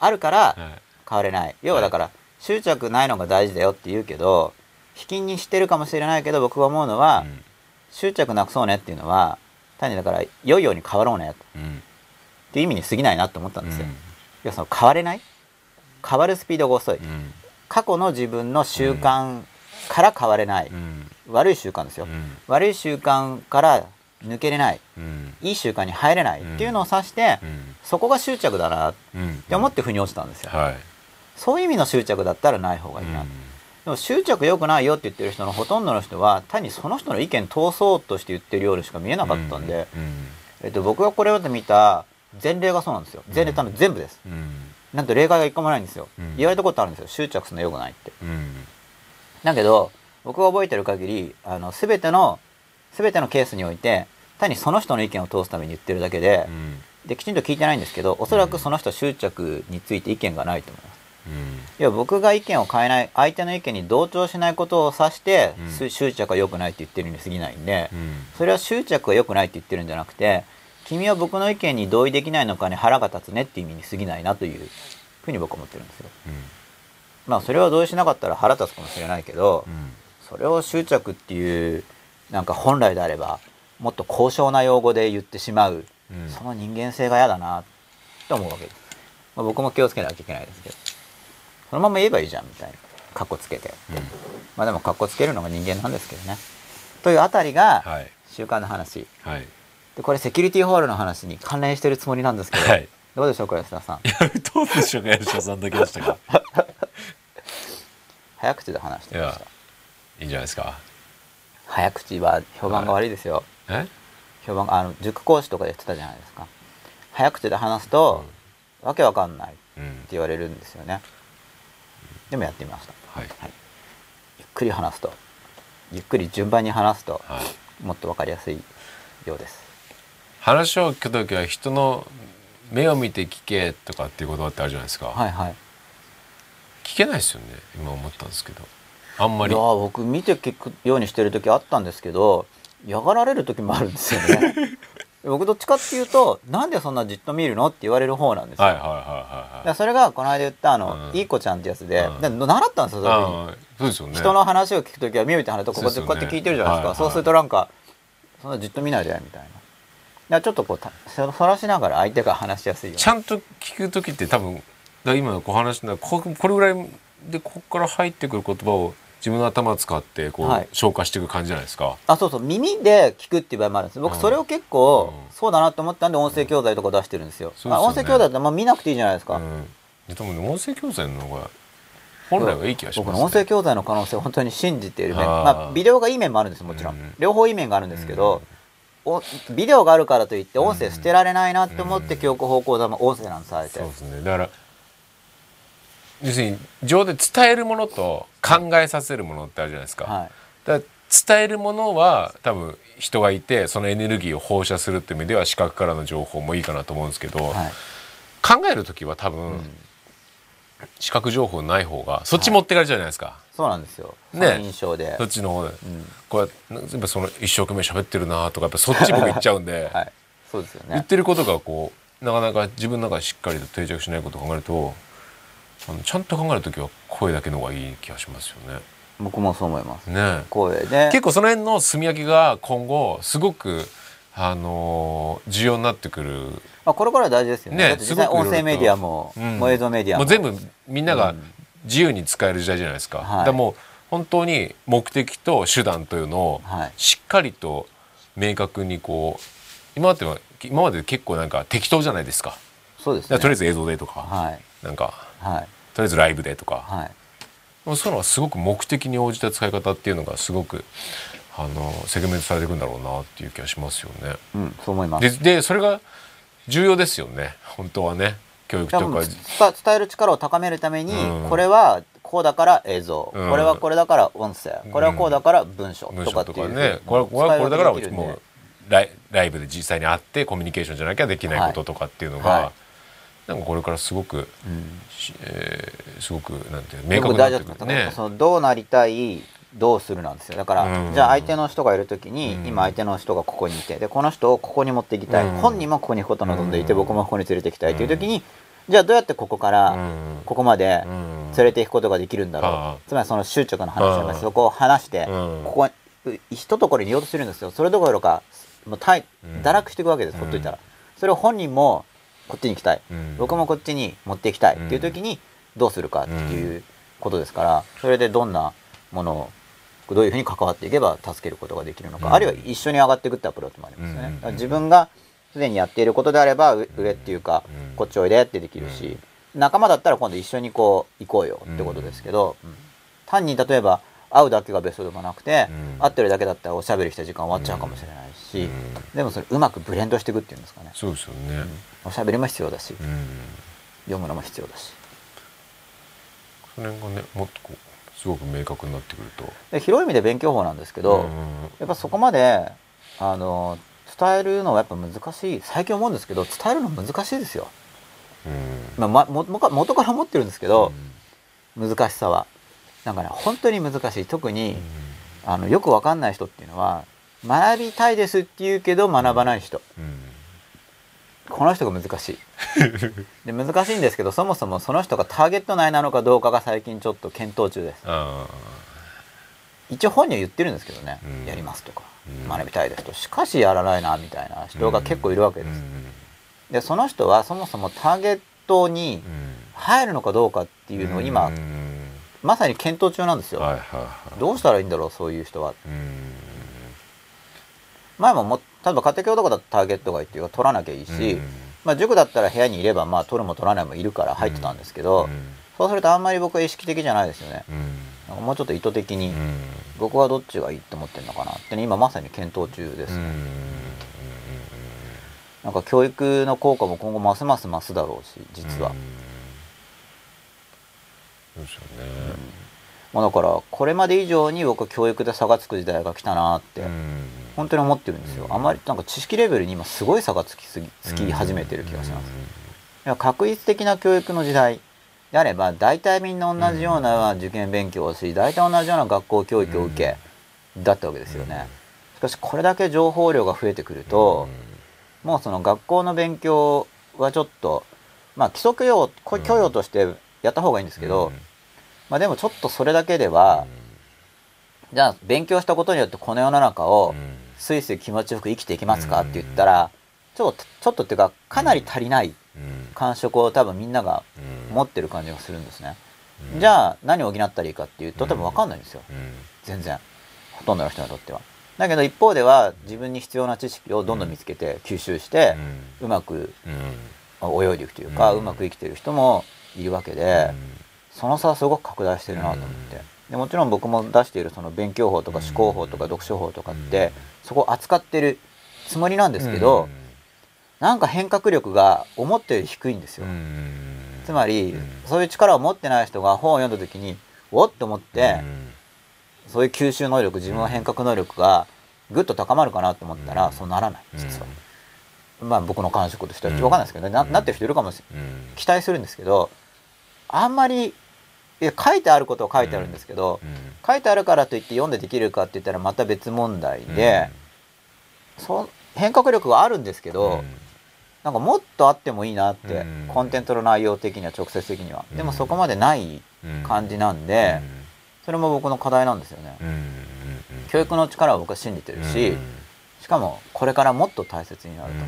あるからはい。変われない。要はだから執着ないのが大事だよって言うけど引きにしてるかもしれないけど僕が思うのは、うん。執着なくそうねっていうのは単にだから良いように変わろうねうん。っていう意味に過ぎないなと思ったんですよ、うん。いやその変われない？変わるスピードが遅い、うん。過去の自分の習慣から変われない、うん。悪い習慣ですよ、うん。悪い習慣から抜けれない。うん。いい習慣に入れない。っていうのを指して、うん。そこが執着だなっうん。て思って腑に落ちたんですよ、はい。そういう意味の執着だったらない方がいいな、うん。でも執着良くないよって言ってる人のほとんどの人は単にその人の意見通そうとして言ってるようにしか見えなかったんで、うん。えっと、僕がこれまで見た前例がそうなんですよ。前例多分全部です、うん。なんと例外が一個もないんですよ、うん。言われたことあるんですよ。執着するの良くないって。うん。だけど僕が覚えてる限りあの全ての全てのケースにおいて単にその人の意見を通すために言ってるだけでう、ん。できちんと聞いてないんですけどおそらくその人は執着について意見がないと思いますうん。いや僕が意見を変えない相手の意見に同調しないことを指して、うん。す執着は良くないって言ってるに過ぎないんで、うん。それは執着は良くないって言ってるんじゃなくて君は僕の意見に同意できないのかに腹が立つねっていう意味に過ぎないなというふうに僕は思ってるんですよ。まあそれは同意しなかったら腹立つかもしれないけど、うん。それを執着っていうなんか本来であればもっと高尚な用語で言ってしまう、うん。その人間性が嫌だなと思うわけです、まあ、僕も気をつけなきゃいけないですけどそのまま言えばいいじゃんみたいなカッコつけて。うん。まあでもカッコつけるのが人間なんですけどね。というあたりがはい。習慣の話。はい。でこれセキュリティホールの話に関連してるつもりなんですけど、はい。どうでしょうか吉田さん？いやどうでしょうか吉田さんだけでしたか？早口で話してました。いやいいんじゃないですか？早口は評判が悪いですよ、え？評判があの塾講師とかで言ってたじゃないですか。早口で話すと、わけわかんないってうん。言われるんですよね。でもやってみました、はい。ゆっくり話すと。ゆっくり順番に話すとはい。もっとわかりやすいようです。話を聞くときは人の目を見て聞けとかっていう言葉ってあるじゃないですか、はいはい。聞けないですよね。今思ったんですけどあんまり。いやー僕見て聞くようにしてる時あったんですけど嫌がられる時もあるんですよね。僕どっちかっていうとなんでそんなじっと見るのって言われる方なんですよ、はいはいはいだかはい。らそれがこの間言ったあの、うん。いい子ちゃんってやつで、うん。で習ったんですよそうですよね。人の話を聞くときは目を見て話すとこここうやって聞いてるじゃないですか、はいそうするとなんかそんなじっと見ないでみたいな。だちょっとこうたそそらしながら相手が話しやすいようちゃんと聞く時って多分だ今のこう話のここれぐらいでここから入ってくる言葉を自分の頭を使ってこう、はい。消化していく感じじゃないですか。あそうそう。耳で聞くっていう場合もあるんです。僕うん。それを結構、うん。そうだなと思ったんで音声教材とか出してるんですよ,、あ音声教材ってまあ見なくていいじゃないですか、うん、で多分ね音声教材の方が本来はいい気がします、ね。僕の音声教材の可能性を本当に信じている面まあビデオがいい面もあるんですもちろん、うん。両方いい面があるんですけど、おビデオがあるからといって音声捨てられないなって思ってうん。教育方向座も音声なんですあえて。そうですね。だから要するに情で伝えるものと考えさせるものってあるじゃないですか。はいだ伝えるものは多分人がいてそのエネルギーを放射するっていう意味では視覚からの情報もいいかなと思うんですけど、はい考える時は多分、うん視覚情報ない方がそっち持ってかれちゃうじゃないですか、そうなんですよ。ね印象で。そっちの方で、うんこうやっその一生懸命喋ってるなとかやっぱそっち僕言っちゃうんで、はい。そうですよね。言ってることがこうなかなか自分の中でしっかりと定着しないことを考えるとあのちゃんと考える時は声だけの方がいい気がしますよね。僕もそう思います。ね声で。結構その辺の炭焼きが今後すごくあのー重要になってくるまあこれから大事ですよね。ね実際音声メディアも、うんもう映像メディアも。もう全部みんながうん自由に使える時代じゃないですか。はいだからもう本当に目的と手段というのをはいしっかりと明確にこう今までは今まで結構なんか適当じゃないですかそうですねとりあえず映像でとか、はいなんかはい。とりあえずライブでとか、はい。そういうのはすごく目的に応じた使い方っていうのがすごくあのセグメントされていくんだろうなっていう気がしますよね。うんそう思います。ででそれが重要ですよね。本当はね。教育とか。伝伝える力を高めるために、うん。これはこうだから映像、うん。これはこれだから音声、これはこうだから文章文とかっていう章とかね。これはこれだからもうライライブで実際に会ってコミュニケーションじゃなきゃできないこととかっていうのが、はいはいなんかこれからすごく、うん。しえーすごくなんていう明確になってくる。ね。そのどうなりたいどうするなんですよ。だから、うん。じゃあ相手の人がいる時に、うん。今相手の人がここにいてでこの人をここに持っていきたい、うん。本人もここに行くことを望んでいて、うん。僕もここに連れて行きたいという時に、じゃあどうやってここからうん。ここまでうん。連れていくことができるんだろう、つまりその執着の話なんうん。かそこを話して、うん。ここに一ところに言おうとするんですよ。それどころかもう堕落していくわけです、ほっといたら。それを本人もこっちに行きたい、うん。僕もこっちに持っていきたい。っていう時にどうするかっていうことですからそれでどんなものをどういうふうに関わっていけば助けることができるのか、うん。あるいは一緒に上がっていくってアプローチもありますよね、自分がすでにやっていることであればう上っていうか、うん。こっちおいでってできるし、仲間だったら今度一緒にこう行こうよってことですけど、うん。単に例えば会うだけがベストでもなくて、うん。会ってるだけだったらおしゃべりした時間終わっちゃうかもしれないし、うん。でもそれうまくブレンドしていくっていうんですかね、そうですよね。おしゃべりも必要だし、うん。読むのも必要だし。その辺がねもっとこうすごく明確になってくると。で広い意味で勉強法なんですけど、うんやっぱそこまであの伝えるのはやっぱ難しい。最近思うんですけど伝えるの難しいですよ、うん。まあ、まもも元から思ってるんですけど、難しさはなんかね本当に難しい。特に、あのよくわかんない人っていうのは学びたいですって言うけど学ばない人。うん。この人が難しい。で難しいんですけどそもそもその人がターゲット内なのかどうかが最近ちょっと検討中です。あ一応本人は言ってるんですけどね、うん。やりますとか、うん。学びたいですとしかしやらないなみたいなあ人が結構いるわけです、うん。でその人はそもそもターゲットにうん。入るのかどうかっていうのを今、うんまさに検討中なんですよ、はいはいはい。どうしたらいいんだろうそういう人は。うん。前もも例えば家庭教とかだとターゲットがいいっていうか取らなきゃいいし、うん。まあ、塾だったら部屋にいればまあ取るも取らないもいるから入ってたんですけど、うん。そうするとあんまり僕は意識的じゃないですよね。うん。なんかもうちょっと意図的にうん。僕はどっちがいいと思ってるのかなってね今まさに検討中です、うん。なんか教育の効果も今後ますます増すだろうし実は、うんそうですよね。まあ、だからこれまで以上に僕は教育で差がつく時代が来たなってうん。本当に思ってるんですよ、うん。あんまりなんか知識レベルに今すごい差がつきすぎつき始めてる気がします、いや確率的な教育の時代であれば大体みんな同じような受験勉強をし大体同じような学校教育を受けだったわけですよね。しかしこれだけ情報量が増えてくるともうその学校の勉強はちょっとまあ規則用こ教養としてやった方がいいんですけど、まあでもちょっとそれだけでは、じゃあ勉強したことによってこの世の中をスイスイ気持ちよく生きていきますかって言ったらちょっとちょっとっていうかかなり足りない感触を多分みんなが持ってる感じがするんですね。じゃあ何を補ったらいいかっていうと多分分かんないんですよ。全然。ほとんどの人にとっては。だけど一方では自分に必要な知識をどんどん見つけて吸収してうまく泳いでいくというかうん。うまく生きてる人もいるわけでその差はすごく拡大してるなと思って。でもちろん僕も出しているその勉強法とか思考法とか読書法とかってそこを扱ってるつもりなんですけどなんか変革力が思ったより低いんですよ。つまりそういう力を持ってない人が本を読んだ時におっと思ってそういう吸収能力自分の変革能力がぐっと高まるかなと思ったらそうならない実は。まあ僕の感触としては分かんないですけどね。ななってる人いるかもしれない。期待するんですけどあんまりいや書いてあることは書いてあるんですけど書いてあるからといって読んでできるかって言ったらまた別問題でそう変革力はあるんですけどなんかもっとあってもいいなってうん。コンテンツの内容的には直接的には。でもそこまでない感じなんでそれも僕の課題なんですよね。教育の力を僕は信じてるししかもこれからもっと大切になると。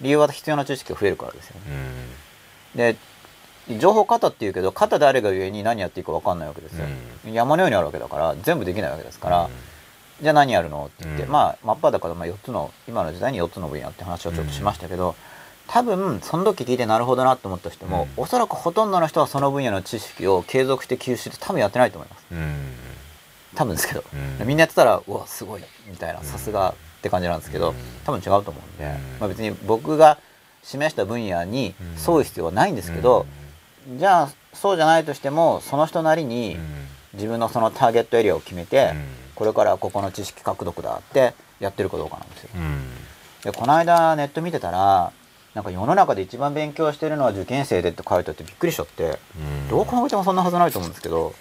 理由は必要な知識が増えるからですよね。で情報型っていうけど型であれがゆえに何やっていいか分かんないわけですよ、山のようにあるわけだから全部できないわけですから、じゃあ何やるのって言って、うん。まあ真っ裸でまあ4つの今の時代に4つの分野って話をちょっとしましたけど、多分その時聞いてなるほどなと思った人も、うん。おそらくほとんどの人はその分野の知識を継続して吸収して多分やってないと思います。うん。多分ですけど、うん。みんなやってたらうわすごいみたいなさすがって感じなんですけど、うん。多分違うと思うんで、うん。まあ、別に僕が示した分野に沿う必要はないんですけど、じゃあそうじゃないとしてもその人なりに自分のそのターゲットエリアを決めて、これからここの知識獲得だってやってるかどうかなんですよ。でこの間ネット見てたらなんか世の中で一番勉強してるのは受験生でって書いてあってびっくりしちゃってどう考えてもそんなはずないと思うんですけど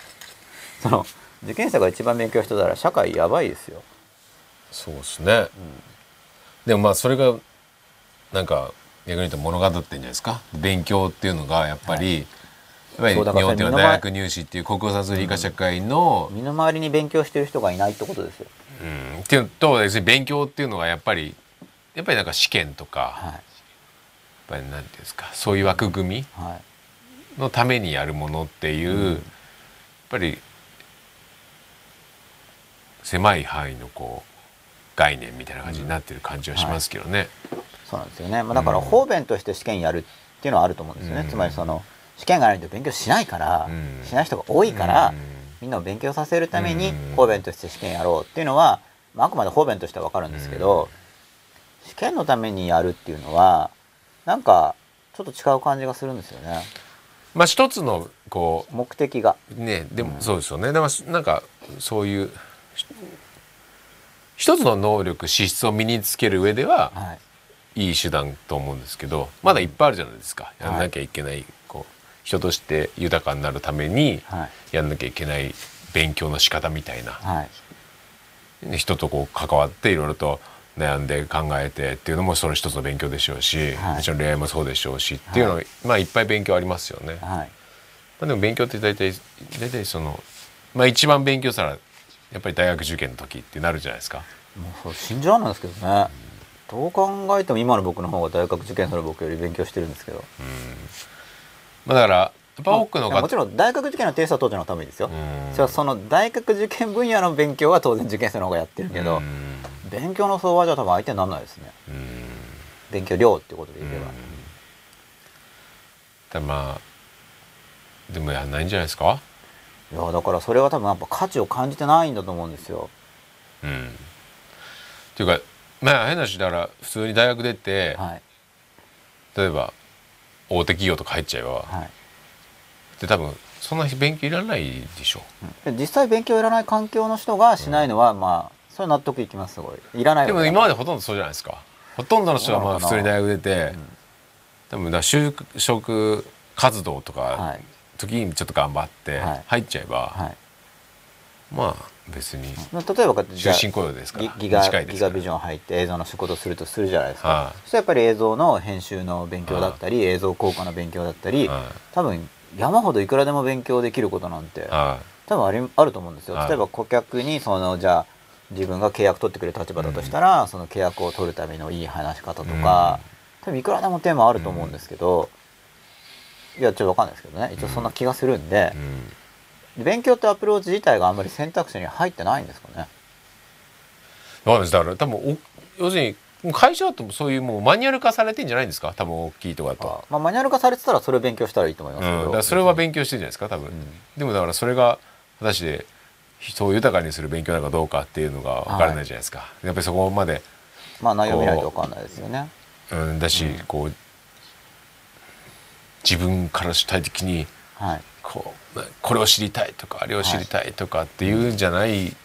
その受験生が一番勉強してたら社会やばいですよ。そうですね、でもまあそれがなんか逆に言うと物語ってんじゃないですか？勉強っていうのがやっぱり、やっぱり日本っていうのは大学入試っていう国語算数理科社会の、身の回りに勉強してる人がいないってことですよ。うん。っていうのと要するに勉強っていうのがやっぱりやっぱりなんか試験とか、やっはいぱりなんていうんですか？そういう枠組みはい。のためにやるものっていう、やっぱり狭い範囲のこう概念みたいな感じになってる感じはしますけどね。そうなんですよね、まあ、だから方便として試験やるっていうのはあると思うんですよね、うん。つまりその試験がないと勉強しないから、うん。しない人が多いから、うん。みんなを勉強させるためにうん。方便として試験やろうっていうのは、まあ、あくまで方便としては分かるんですけど、試験のためにやるっていうのはなんかちょっと違う感じがするんですよね。まあ一つのこ目的が。うねでもそうですよね。でもなんかそういうひ一つの能力資質を身につける上でははいいい手段と思うんですけどまだいっぱいあるじゃないですか。やんなきゃいけない、こう人として豊かになるためにはい。やんなきゃいけない勉強の仕方みたいな、はい。ね人とこう関わっていろいろと悩んで考えてっていうのもその一つの勉強でしょうし、はい。もちろん恋愛もそうでしょうしっていうのは、まあいっぱい勉強ありますよね。まはい。あ、でも勉強って大体大体そのまあ一番勉強したらやっぱり大学受験の時ってなるじゃないですか。もうそう信じられないですけどねどう考えても今の僕の方が大学受験する僕より勉強してるんですけど。まあ、だからやっぱ多くの方、まあもちろん大学受験のテストは当時のためですよ。うん。それはその大学受験分野の勉強は当然受験生の方がやってるけどうん。勉強の相場じゃ多分相手にならないですね。うん勉強量っていうことで言えば。だまあでもやんないんじゃないですか？いやだからそれは多分やっぱ価値を感じてないんだと思うんですよ。うん、っていうかまあ変な話だから普通に大学出て、はい。例えば大手企業とか入っちゃえば、はい。で多分そんな勉強いらないでしょ。で実際勉強いらない環境の人がしないのは、まあそれ納得いきますすごい。いらないでも今までほとんどそうじゃないですか。ほとんどの人はまあ普通に大学出て、多分だ就職活動とはかい。時にちょっと頑張ってはい。入っちゃえば、はい。まあ別に。例えば終身雇用ですから。ギギガギガビジョン入って映像の仕事をするとするじゃないですか、はい。そしたらやっぱり映像の編集の勉強だったり、映像効果の勉強だったり、はい。多分山ほどいくらでも勉強できることなんては多分ありあると思うんですよ、はい。例えば顧客にそのじゃあ自分が契約取ってくれる立場だとしたら、その契約を取るためのいい話し方とか、多分いくらでもテーマあると思うんですけど、いやちょっと分かんないですけどね。一応そんな気がするんでい、、うん、勉強ってアプローチ自体があんまり選択肢に入ってないんですかね？わかんないだから多分お要するに会社だとそういうもうマニュアル化されてんじゃないんですか？多分大きいとこだと。まあ、マニュアル化されてたらそれを勉強したらいいと思いますけど、うん、それは勉強してるじゃないですか多分、でもだからそれが果たして人を豊かにする勉強なのかどうかっていうのが分からないじゃないですか、やっぱりそこまで、まあ内容見ないと分かんないですよね。うん、だし、こう自分から主体的にはいこうこれを知りたいとかあれを知りたいとかっていうんじゃない、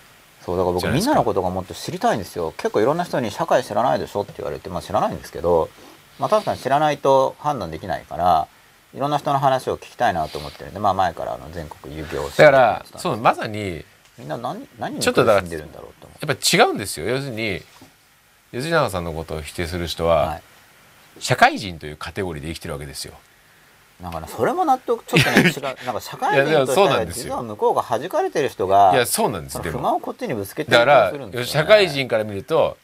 そうだから僕みんなのことがもっと知りたいんですよ。結構いろんな人に社会知らないでしょって言われてまあ知らないんですけどまあ確かに知らないと判断できないからいろんな人の話を聞きたいなと思ってるんでまあ前からあの全国遊行だからそううまさにみんな何何に苦しちょっとだからんでるんだろうと思やっぱり違うんですよ。要するに吉永さんのことを否定する人う、は、はい、社会人というカテゴリーで生きてるわけですよ。なんかねそれも納得ちょっとね違う なんか社会人としてはそうなんですよ。実は向こうが弾かれてる人がいやそうなんです不満をこっちにぶつけてだからる気がするんですよね。社会人から見ると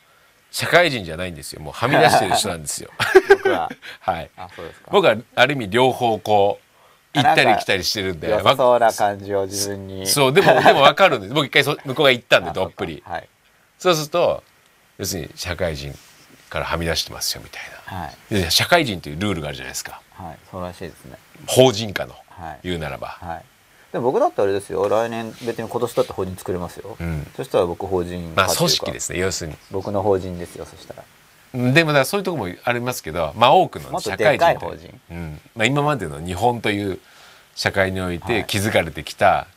社会人じゃないんですよ。もうはみ出してる人なんですよ。僕は。はい。あそうですか。僕はある意味両方こ行ったり来たりしてるんで良さそうな感じを自分に。そうでもでも分かるんです。僕一回そ向こうが行ったんでどっぷり。はい。そうすると要するに社会人からはみ出してますよみたいはい。社会人というルールがあるじゃないですか。はい。そうらしいですね。法人化の。はい。言うならば、はい。でも僕だったらあれですよ。来年別に今年だって法人作れますよ、うん。そしたら僕法人まあ組織ですね。要するに。僕の法人ですよそしたら。でもだそういうところもありますけどまあ多くの社会人と法人。うん。まあ、今までの日本という社会においはい。て築かれてきた、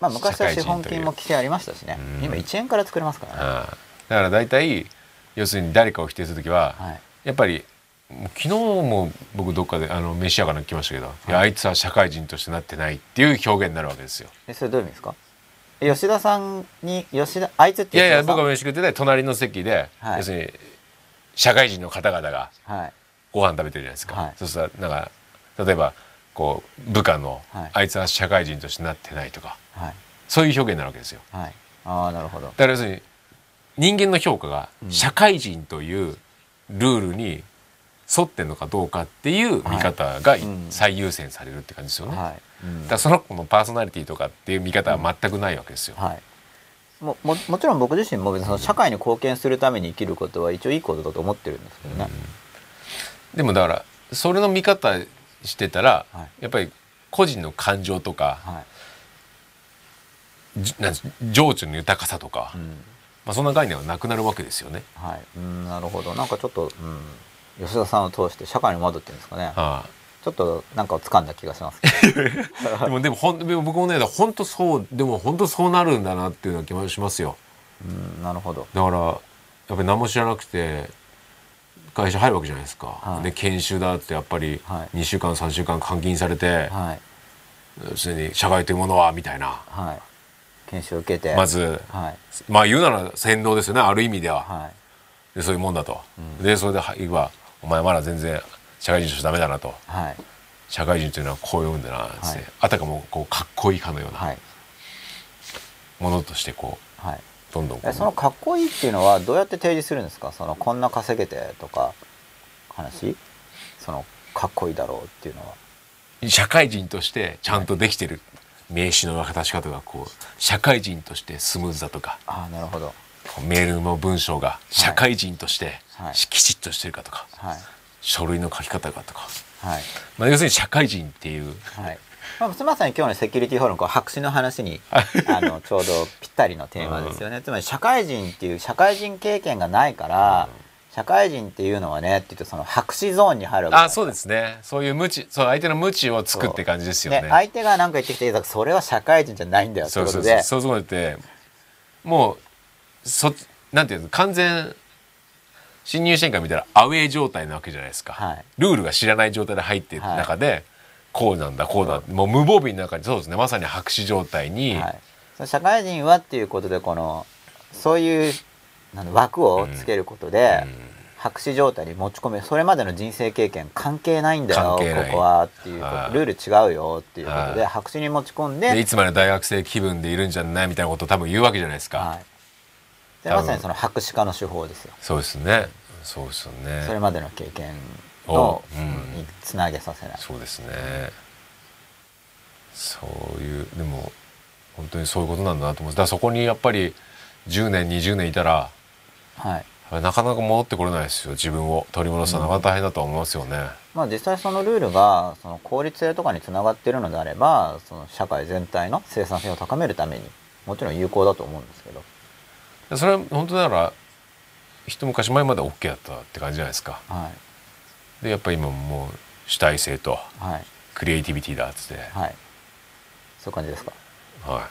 まあ昔は資本金も規制ありましたしね。うん。今1円から作れますからね。ああ。だから大体要するに誰かを否定する時は、はい。やっぱり昨日も僕どっかであの飯屋かなんか来ましたけど、い。やあいつは社会人としてなってないっていう表現になるわけですよ。えそれどういう意味ですか？え吉田さんに吉田あいつっていやいや僕が飯食ってて隣の席で、はい。要するに社会人の方々がはい。ご飯食べてるじゃないですか、はい。そうしたらなんか例えばこう部下の、はい。あいつは社会人としてなってないとかはい。そういう表現になるわけですよ。はい。ああなるほど。だから要するに人間の評価がうん。社会人というルールに沿ってんのかどうかっていう見方がうん。最優先されるって感じですよね。はい、うん。だからその子のパーソナリティとかっていう見方は全くないわけですよ。はい。もももちろん僕自身も別にその社会に貢献するために生きることは一応いいことだと思ってるんですけどね、でもだからそれの見方してたら、はい。やっぱり個人の感情とか、はい。じなん情緒の豊かさとか、うん。まあ、そんな概念はなくなるわけですよね。はい、うんなるほど。なんかちょっと、うん、吉田さんを通して社会に戻ってるんですかね。はちょっとなんかを掴んだ気がしますあ、でもでもほんでも僕もね本当そうでも本当そうなるんだなっていうような気もしますよ。うんなるほど。だからやっぱり何も知らなくて会社入るわけじゃないですか、はい。で研修だってやっぱりはい。2週間3週間監禁されて、はい。要するに社会というものはみたいな。はい。研修を受けて。まずはい。まあ言うなら洗脳ですよねある意味では、はい。でそういうもんだと、うん。でそれで言えば「お前まだ全然社会人としてダメだな」と。はい「社会人というのはこういうんだな」つって、はいあたかもこうかっこいいかのようなはい。ものとしてこうはい。どんどんそのかっこいいっていうのはどうやって提示するんですか？そのこんな稼げてとか話？そのかっこいいだろうっていうのは。社会人としてちゃんとできてる名刺の渡し方がこう社会人としてスムーズだとか。ああなるほどメールの文章が社会人としてはい。きちっとしてるかとか、はい。書類の書き方がとか、はい。まあ、要するに社会人っていう。はい。まあ、まさに今日のセキュリティフォーラムこう白紙の話に あのちょうどぴったりのテーマですよね、つまり社会人っていう社会人経験がないから、社会人っていうのはねって言うとその白紙ゾーンに入るわけあそうですね。そういう無知そう相手の無知をつくって感じですよね。ね相手が何か言ってきてそれは社会人じゃないんだよってそうことで。そうそうそう。いうことってもうそなんていうの完全新入社員から見たらアウェー状態なわけじゃないですか、はい。ルールが知らない状態で入っている中で、こうなんだこうだ。もう無防備の中にそうですね。まさに白紙状態に、はい、社会人はっていうことでこのそういうなんだ枠をつけることで、白紙状態に持ち込めそれまでの人生経験関係ないんだよここはっていうルール違うよっていうことではい。白紙に持ち込んでいで、つまで大学生気分でいるんじゃないみたいなことを多分言うわけじゃないですか、はい、でまさにその白紙化の手法ですよ。そうですね。そうですよね。それまでの経験おの、うん。につなげさせない。そうですね。そういうでも本当にそういうことなんだなと思うだからそこにやっぱり10年20年いたらはい。なかなか戻ってこれないですよ。自分を取り戻すのはなかなか大変だと思いますよね、まあ、実際そのルールがその効率性とかにつながっているのであればその社会全体の生産性を高めるためにもちろん有効だと思うんですけど、それは本当なら一昔前まで OK だったって感じじゃないですか。はい。でやっぱり今もう主体性とはい。クリエイティビティだっつって。はい。そういう感じですか？は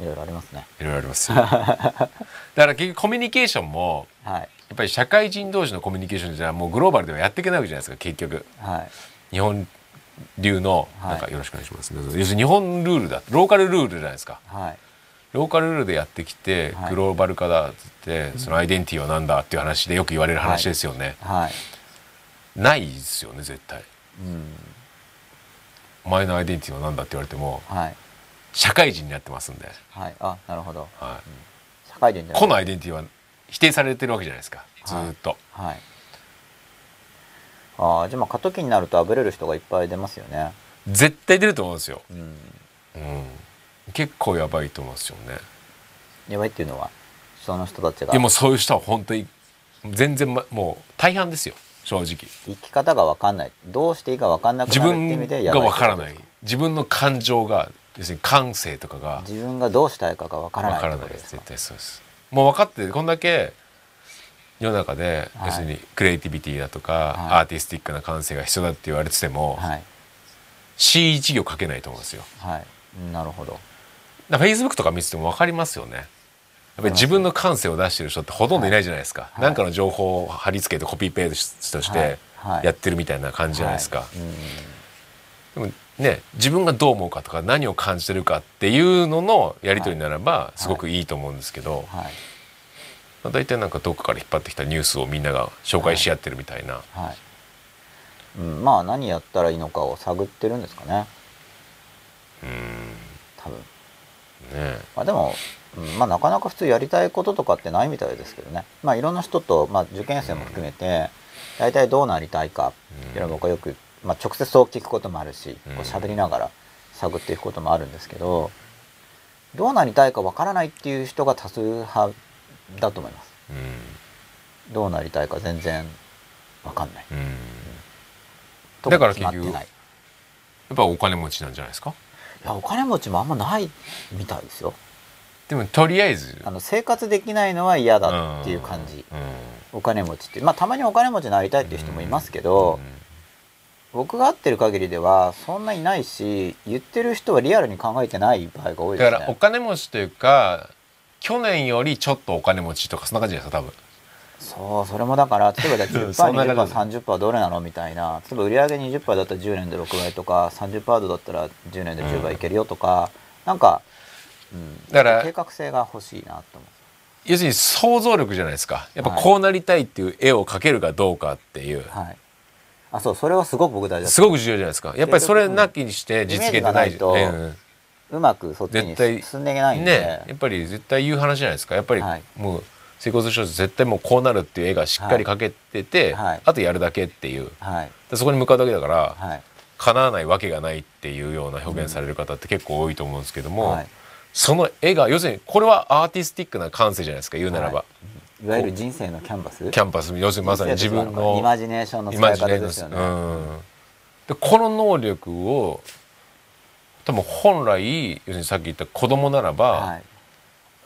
い。ろいろありますね。いろいろあります。よ だから結局コミュニケーションもはい。やっぱり社会人同士のコミュニケーションじゃもうグローバルではやっていけないわけじゃないですか結局。はい日本流のはい。なんかよろしくお願いします、要するに日本ルールだ。ローカルルールじゃないですか。はいローカルルールでやってきてはい。グローバル化だっつってそのアイデンティティは何だっていう話でよく言われる話ですよね、はい。ないですよね絶対。うん。お前のアイデンティティは何だって言われてもはい。社会人になってますんで、はい。あなるほど。はい、社会人じゃない。個のアイデンティティは否定されてるわけじゃないですか。ずーっと、はい。ああじゃあまあ過渡期になるとあぶれる人がいっぱい出ますよね。絶対出ると思うんですよ、うん。うん、結構やばいと思うんですよね。やばいっていうのはその人たちが。いやもうそういう人は本当に全然、ま、もう大半ですよ。正直。生き方が分かんない。どうしていいか分かんなく自なるって意味分でやがばいってことですわからない。自分の感情が要するに感性とかが自分がどうしたいかが分からないわからない絶対そうです。もう分かってこんだけ世の中で、はい。要するにクリエイティビティだとか、はい。アーティスティックな感性が必要だって言われてても、はい。C1 行書けないと思うんですよ。はい。なるほどだから Facebook とか見てても分かりますよね。やっぱり自分の感性を出してる人ってほとんどいないじゃないですか、はい。なんかの情報を貼り付けてコピーペーストしはい。てはい。やってるみたいな感じじゃないですか、でもね自分がどう思うかとか何を感じてるかっていうののやり取りならばすごくいいと思うんですけど、はい。まあ、大体なんかどっかから引っ張ってきたニュースをみんなが紹介し合ってるみたいな、はい。うん、まあ何やったらいいのかを探ってるんですかね。うん。多分ね。まあでも、うんまあなかなか普通やりたいこととかってないみたいですけどね。まあいろんな人と、まあ、受験生も含めて大体どうなりたいかっていうのは僕はよく、まあ、直接そう聞くこともあるしうん。こう喋りながら探っていくこともあるんですけどどうなりたいかわからないっていう人が多数派だと思います。うん。どうなりたいか全然わかんない。うん。だから結局決まっぱお金持ちなんじゃないですか？いやお金持ちもあんまないみたいですよ。でもとりあえず。あの生活できないのは嫌だっていう感じ。うんお金持ちって。まあたまにお金持ちになりたいっていう人もいますけど、僕が会ってる限りではそんなにないし言ってる人はリアルに考えてない場合が多いですね。だからお金持ちというか去年よりちょっとお金持ちとかそんな感じですか多分そうそれもだから例えばじゃあうんそんな感じ。10%20% どれなのみたいな。例えば売上20%だったら10年で6倍とか30%だったら10年で10倍いけるよとか、なんか、うん、だから計画性が欲しいなと思う。要するに想像力じゃないですか。やっぱはい。こうなりたいっていう絵を描けるかどうかっていう、はい。あそうそれはすごく僕大事だとすごく重要じゃないですか。やっぱりそれなきにして実現がないとうん。うまくそっちに進んでいけないんで、ねやっぱり絶対言う話じゃないですか。やっぱりはい。もう成功する人って絶対もうこうなるっていう絵がしっかり描けてて、はい。あとやるだけっていう。はい。でそこに向かうだけだから、はい。叶わないわけがないっていうような表現される方って結構多いと思うんですけども、はい。その絵が要するにこれはアーティスティックな感性じゃないですか言うならば、はい、いわゆる人生のキャンバス？キャンパス。要するにまさに自分のイマジネーションのイ使い方ですよね、うん、でこの能力を多分本来要するにさっき言った子供ならば、はい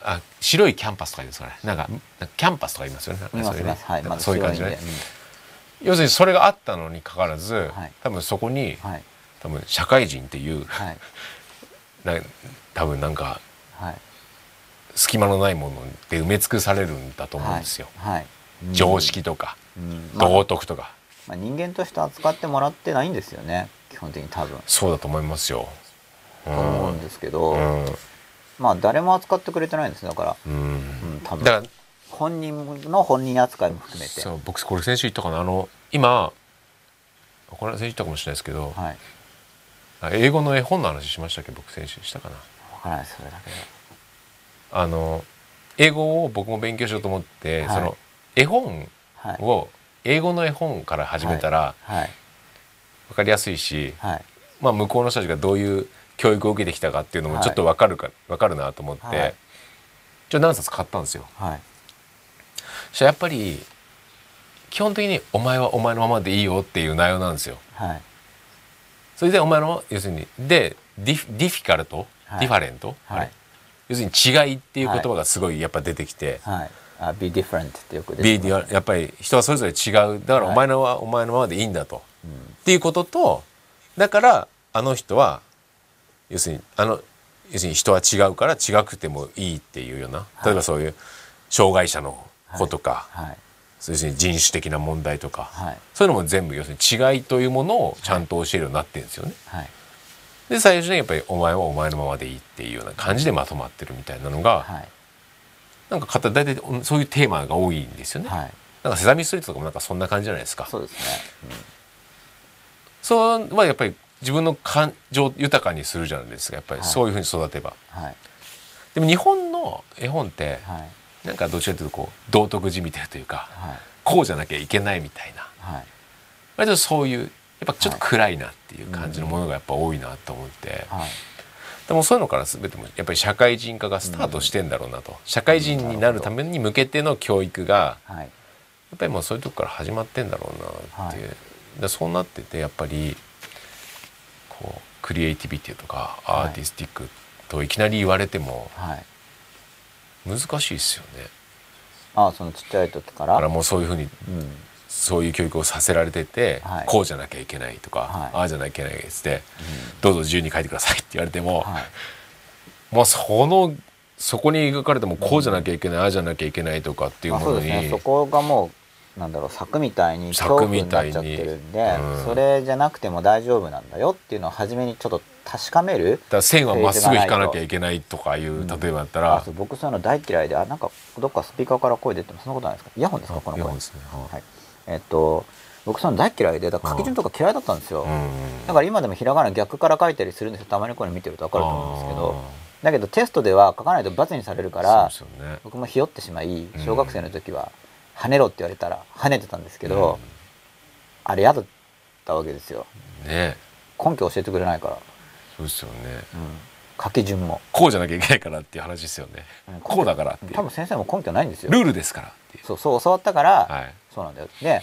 あ白いキャンパスとか言うんですかね。なんかキャンパスとか言いますよね。そういうね。す見ますはい。まずそういう感じでね。白ん。で要するにそれがあったのにかかわらず、はい。多分そこにうんはい。多分社会人っていうはい。な多分なんかはい。隙間のないもので埋め尽くされるんだと思うんですよ、常識とか、うん。まあ道徳とか、まあ、人間として扱ってもらってないんですよね。基本的に多分。そうだと思いますよ。うと思うんですけど、うんまあ誰も扱ってくれてないんですだから、うん。うん、多分。だから本人の本人扱いも含めて。そう僕これ先週言ったかな。あの今これ先週言ったかもしれないですけど、はい。あ英語の絵本の話しましたっけ？僕先週したかな。わからないですそれだけで。あの英語を僕も勉強しようと思って、はい。その絵本はい。を英語の絵本から始めたらはい。分かりやすいし、はい。まあ、向こうの人たちがどういう教育を受けてきたかっていうのもはい。ちょっと分かるか、分かるなと思って、はい。ちょっと何冊買ったんですよ。はい。そしたらやっぱり基本的に「お前はお前のままでいいよ」っていう内容なんですよ。はい。それでお前の要するにでディフディフィカルト、はい。ディファレント、はい。要するに違いっていう言葉がすごいやっぱ出てきて、はい。あ be different ってよく出てすやっぱり人はそれぞれ違う。だからはい。お前のは、お前のままでいいんだと、うん。っていうこととだからあの人は要するにあの要するに人は違うから違くてもいいっていうような。例えばそういう障害者の子とか、はい。要するに人種的な問題とか、はい。そういうのも全部要するに違いというものをちゃんと教えるようになってるんですよね。はい。で最初にやっぱり「お前はお前のままでいい」っていうような感じでまとまってるみたいなのが、はい。なんか方大体そういうテーマが多いんですよね。はい。なんかセサミストリートとかもなんかそんな感じじゃないですか。そうですね、そうはやっぱり自分の感情を豊かにするじゃないですかやっぱり。はい。そういうふうに育てば。うん、はい。でも日本の絵本ってはい。なんかどちらかというとこう道徳じみてるというかはい。こうじゃなきゃいけないみたいな。はい。割とそういうぱちょっと暗いなっていう感じのものがやっぱ多いなと思って、はい。でもそういうのから全てもやっぱり社会人化がスタートしてんだろうなと、社会人になるために向けての教育がはい。やっぱりもうそういうとこから始まってんだろうなっていう、でそうなっててやっぱりこうクリエイティビティとかアーティスティックといきなり言われてもはい。難しいですよね。あそのちっちゃい時かだかららもうそういうふうにうん。そういう教育をさせられてて、はい。こうじゃなきゃいけないとか、はい。ああじゃなきゃいけないっつって、どうぞ自由に書いてくださいって言われても、はい。もうそのそこに描かれてもこうじゃなきゃいけない、ああじゃなきゃいけないとかっていうまあものに、そうですね。そこがもうなんだろう柵みたいに恐怖に。なっちゃってるんで、うん。それじゃなくても大丈夫なんだよっていうのを初めにちょっと確かめるだから線はまっすぐ引かなきゃいけないとかいう、例えばだったら。僕そういうの大嫌いであなんかどっかスピーカーから声出てもそんなことないですかイヤホンですかこの声イヤホンですね。はい。はい、えっと僕そういうの大嫌いでだから書き順とか嫌いだったんですよ、うん。だから今でもひらがな逆から書いたりするんですよ。たまにこういうの見てると分かると思うんですけど。だけどテストでは書かないと罰にされるからね。僕もひよってしまい小学生の時は跳ねろって言われたら跳ねてたんですけど、あれ嫌だったわけですよ。ね根拠教えてくれないから、そうですよね。うん、書き順も、こうじゃなきゃいけないからっていう話ですよね、うん。こうだからっていう。多分先生も根拠ないんですよ。ルールですからっていう。そうそう教わったから、はい。そうなんだよ。で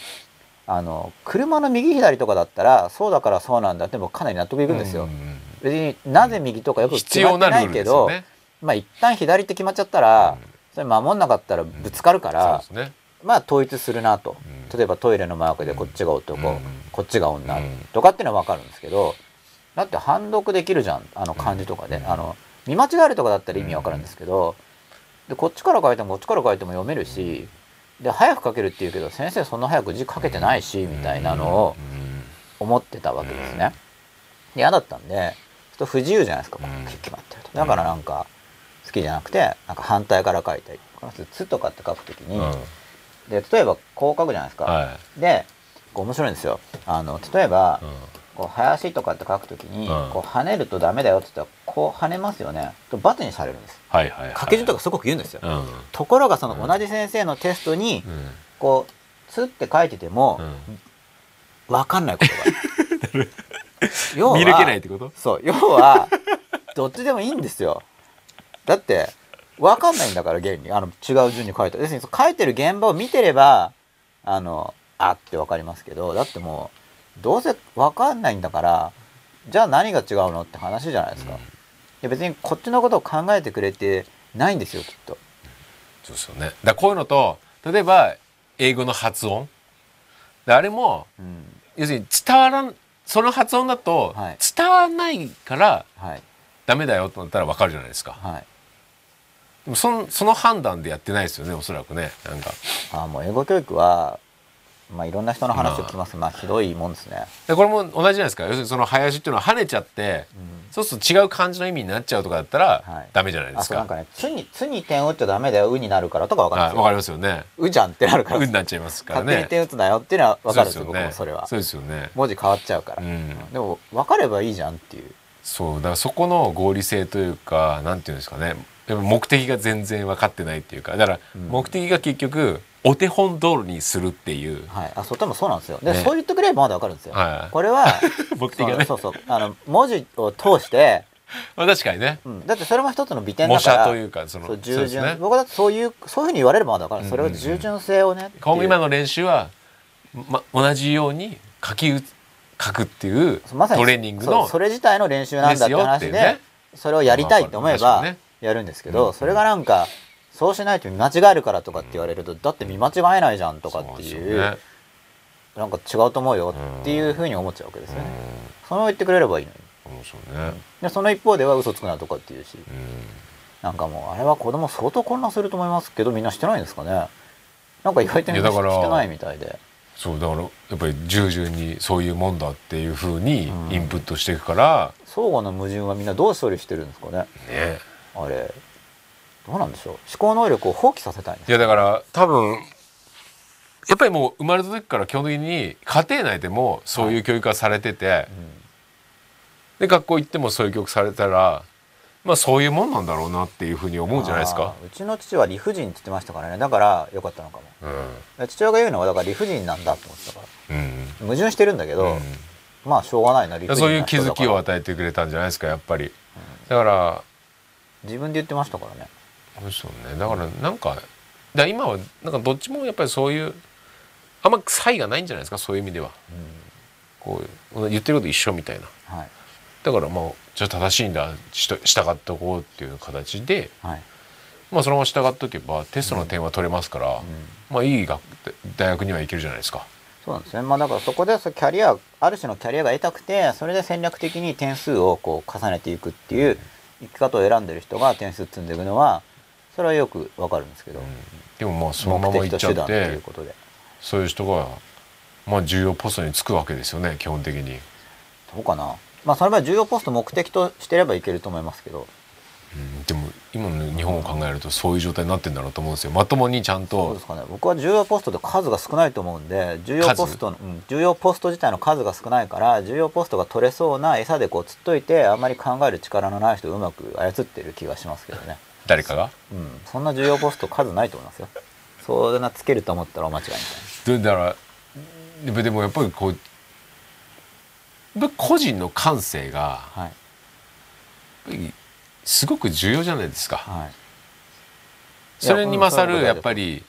あの車の右左とかだったらそうだからそうなんだってもうかなり納得いくんですよ、うんうん別になぜ右とかよく必決まって要ないけど、ねまあ一旦左って決まっちゃったら、うん。それ守んなかったらぶつかるから、そうですねまあ統一するなと、うん。例えばトイレのマークでこっちが男、うん。こっちが女うん。とかっていうのは分かるんですけどだって判読できるじゃんあの漢字とかで、うん。あの見間違えるとかだったら意味分かるんですけど、でこっちから書いてもこっちから書いても読めるしで早く書けるっていうけど先生そんな早く字書けてないしみたいなのを思ってたわけですね。で嫌だったんでちょっと不自由じゃないですか、決まってると。だからなんか好きじゃなくてなんか反対から書いたりこの人「つ」とかって書くときに、で例えばこう書くじゃないですか、はでこう面白いんですよ。あの例えば、い、うん。こう林とかって書くときに、うん。こう跳ねるとダメだよって言ったらこう跳ねますよね。と罰にされるんですはいはいはい。書き順とかすごく言うんですよ、うん。ところがその同じ先生のテストに、うん。こう「つ」って書いてても、うん。分かんないことが。要は見抜けないってこと？そう。要はどっちでもいいんですよ。だって分かんないんだから現に。あの違う順に書いて要するに書いてる現場を見てればあのあって分かりますけどだってもうどうせ分かんないんだからじゃあ何が違うのって話じゃないですか、いや別にこっちのことを考えてくれてないんですよきっと。そうですよね。だこういうのと例えば英語の発音。であれもうん。要するに伝わらんその発音だとはい。伝わらないからはい。ダメだよとなったらわかるじゃないですか。はいでもそのその判断でやってないですよねおそらくね。なんか。あもう英語教育はまあいろんな人の話を聞きます。まあ。ひどいもんですね。でこれも同じじゃないですか。要するにその林っていうのは跳ねちゃって、そうすると違う漢字の意味になっちゃうとかだったら、はい。ダメじゃないですか。あそうなんかね「つ」に「つ」に点打っちゃダメだよ「う」になるからとか分かるんはいですよ。わかりますよね「う」じゃんってなるから。うになっちゃいますからね。勝手に点打つなよっていうのは分かるんですよそうですよね。僕もそれは。そうですよね。文字変わっちゃうから、うん。でも分かればいいじゃんっていう。そうだからそこの合理性というかなんていうんですかね目的が全然分かってないっていうかだからうん。目的が結局お手本通りにするっていう、はい。あそう多分そうなんですよ。で、ね。そう言ってくれればまだ分かるんですよ、はい。これは 目的がね。そうそうあの文字を通して、まあ確かにね。うん、だってそれも一つの美点模だから写というかその従順、ね。僕だってそういうそういうふうに言われればまだ分かる、うんそれは従順性をねっていう。今今の練習は、ま、同じように書きう書くっていうまさにトレーニングのそうそれ自体の練習なんだって話でね。それをやりたいって思えばまあやるんですけど、うん。それがなんかそうしないと見間違えるからとかって言われると、だって見間違えないじゃんとかっていうなんか違うと思うよっていうふうに思っちゃうわけですよね、うその言ってくれればいいのに。ん面白いね。でその一方では嘘つくなとかっていうし。うん。なんかもうあれは子供相当混乱すると思いますけどみんなしてないんですかね。なんか意外とみんなしてないみたいで。そうだからやっぱり従順にそういうもんだっていうふうにうん。インプットしていくから、相互の矛盾はみんなどう処理してるんですかね。ねあれどうなんでしょう？思考能力を放棄させたいいやだから多分やっぱりもう生まれた時から基本的に家庭内でもそういう教育がされてて、で学校行ってもそういう教育されたらまあそういうもんなんだろうなっていうふうに思うんじゃないですか。うちの父は理不尽って言ってましたからね。だから良かったのかも。うん。父親が言うのはだから理不尽なんだと思ってたかうん。ら矛盾してるんだけど、うん。まあしょうがないなそういう気づきを与えてくれたんじゃないですかやっぱり、うん、だから自分で言ってましたからね。そうですよね。だからなんかだ今はなんかどっちもやっぱりそういうあんま差異がないんじゃないですか？そういう意味では、うん、こう言ってること一緒みたいな、はい、だからまあじゃあ正しいんだ。従っておこうっていう形で、はい、まあそのまま従っておけばテストの点は取れますから、うん、まあいい学大学には行けるじゃないですか。そうなんですね。まあだからそこでキャリアある種のキャリアが得たくてそれで戦略的に点数をこう重ねていくっていう生き方を選んでる人が点数積んでいくのはそれはよくわかるんですけど、うん、でもまあそのまま行っちゃってそういう人がまあ重要ポストにつくわけですよね基本的に。どうかな。まあその場合重要ポスト目的としてればいけると思いますけど。うん、でも今の日本を考えるとそういう状態になってんだろうと思うんですよ。まともにちゃんと。そうですかね。僕は重要ポストで数が少ないと思うんで重要ポストの、うん、重要ポスト自体の数が少ないから重要ポストが取れそうな餌でこうつっといてあんまり考える力のない人をうまく操ってる気がしますけどね。誰かが？うん。そんな重要ポスト数ないと思いますよ。そうなつけると思ったらお間違いみたいな。だからでもやっぱりこう個人の感性が、はい、すごく重要じゃないですか。はい、それに勝るやっぱり。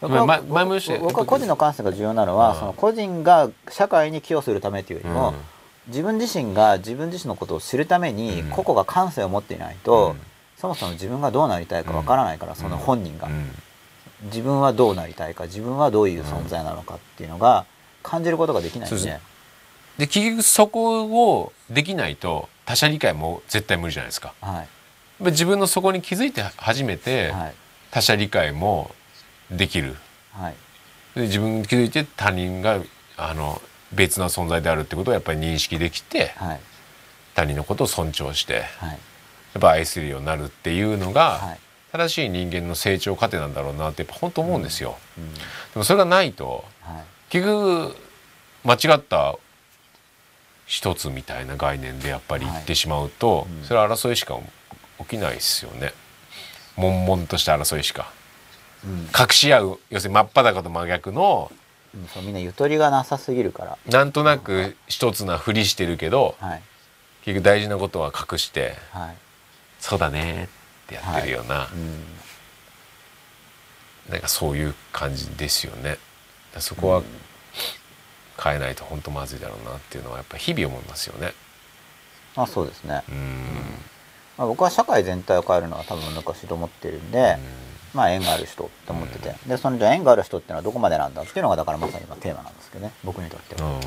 僕は僕は個人の感性が重要なのは、うん、その個人が社会に寄与するためというよりも、うん、自分自身が自分自身のことを知るために、個々が感性を持っていないと、うん、そもそも自分がどうなりたいかわからないから、その本人が、自分はどうなりたいか自分はどういう存在なのかっていうのが感じることができないんで。で結局そこをできないと他者理解も絶対無理じゃないですか。はい、自分のそこに気づいて初めて他者理解もできる。はい、で自分に気づいて他人があの別な存在であるってことをやっぱり認識できて、はい、他人のことを尊重して、はい、やっぱ愛するようになるっていうのが、はい、正しい人間の成長過程なんだろうなってやっぱ本当思うんですよ。うん。うん、でもそれがないと、結局間違った一つみたいな概念でやっぱり言ってしまうと、はい。うん、それは争いしか起きないですよね。悶々とした争いしか、うん、隠し合う。要するに真っ裸と真逆の、うん、そうみんなゆとりがなさすぎるから。なんとなく一つなふりしてるけど、はい、結局大事なことは隠して、はい、そうだねってやってるような、はい。うん、なんかそういう感じですよね。そこは、変えないと本当まずいだろうなっていうのはやっぱ日々思いますよね。まあそうですね。うん、まあ、僕は社会全体を変えるのは多分昔と思ってるんで、まあ縁がある人って思ってて、でそのじゃあ縁がある人っていうのはどこまでなんだっていうのがだからまさに今テーマなんですけどね僕にとっては。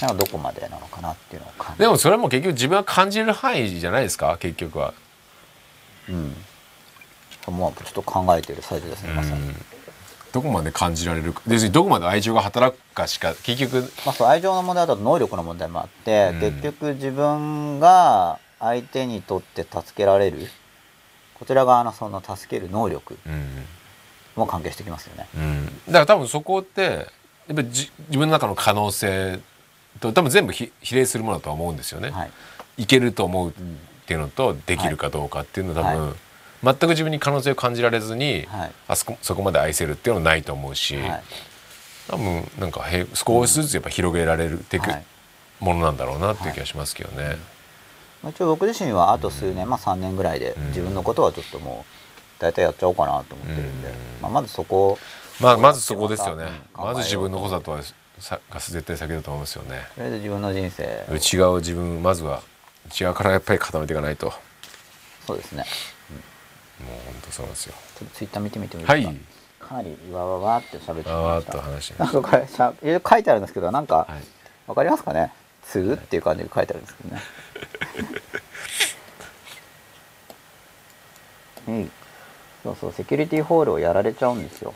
なんかどこまでなのかなっていうのを感じでもそれも結局自分は感じる範囲じゃないですか？結局は。うん。もうちょっと考えてる最中ですねまさに。どこまで感じられるか。別にどこまで愛情が働くかしか結局、まあ、そう愛情の問題だと能力の問題もあって、うん、結局自分が相手にとって助けられるこちら側のその助ける能力も関係してきますよね、うん、だから多分そこってやっぱり自分の中の可能性と多分全部比例するものだとは思うんですよね、はい、いけると思うっていうのとできるかどうかっていうのは多分、はい全く自分に可能性を感じられずに、はい、あそこそこまで愛せるっていうのはないと思うし、はい、多分なんかへ少しずつやっぱ広げられるっていくものなんだろうなっていう気がしますけどね。はい、一応僕自身はあと数年、うん、まあ3年ぐらいで自分のことはちょっともう大体やっちゃおうかなと思ってるんで、うん、まあ、まずそこまあ、まずそこですよね、うん、まず自分のことだとはさが絶対先だと思うんですよね。とりあえず自分の人生内側を自分まずは内側からやっぱり固めていかないと。そうですねもう本当そうですよ。ちょっとツイッター見てみてもいいですか、はい、かなりわわわって喋ってました。なんかこれしゃ書いてあるんですけどなんか、はい、わかりますかね「つぐ」っていう感じで書いてあるんですけどね、うん、そうそうセキュリティホールをやられちゃうんですよ。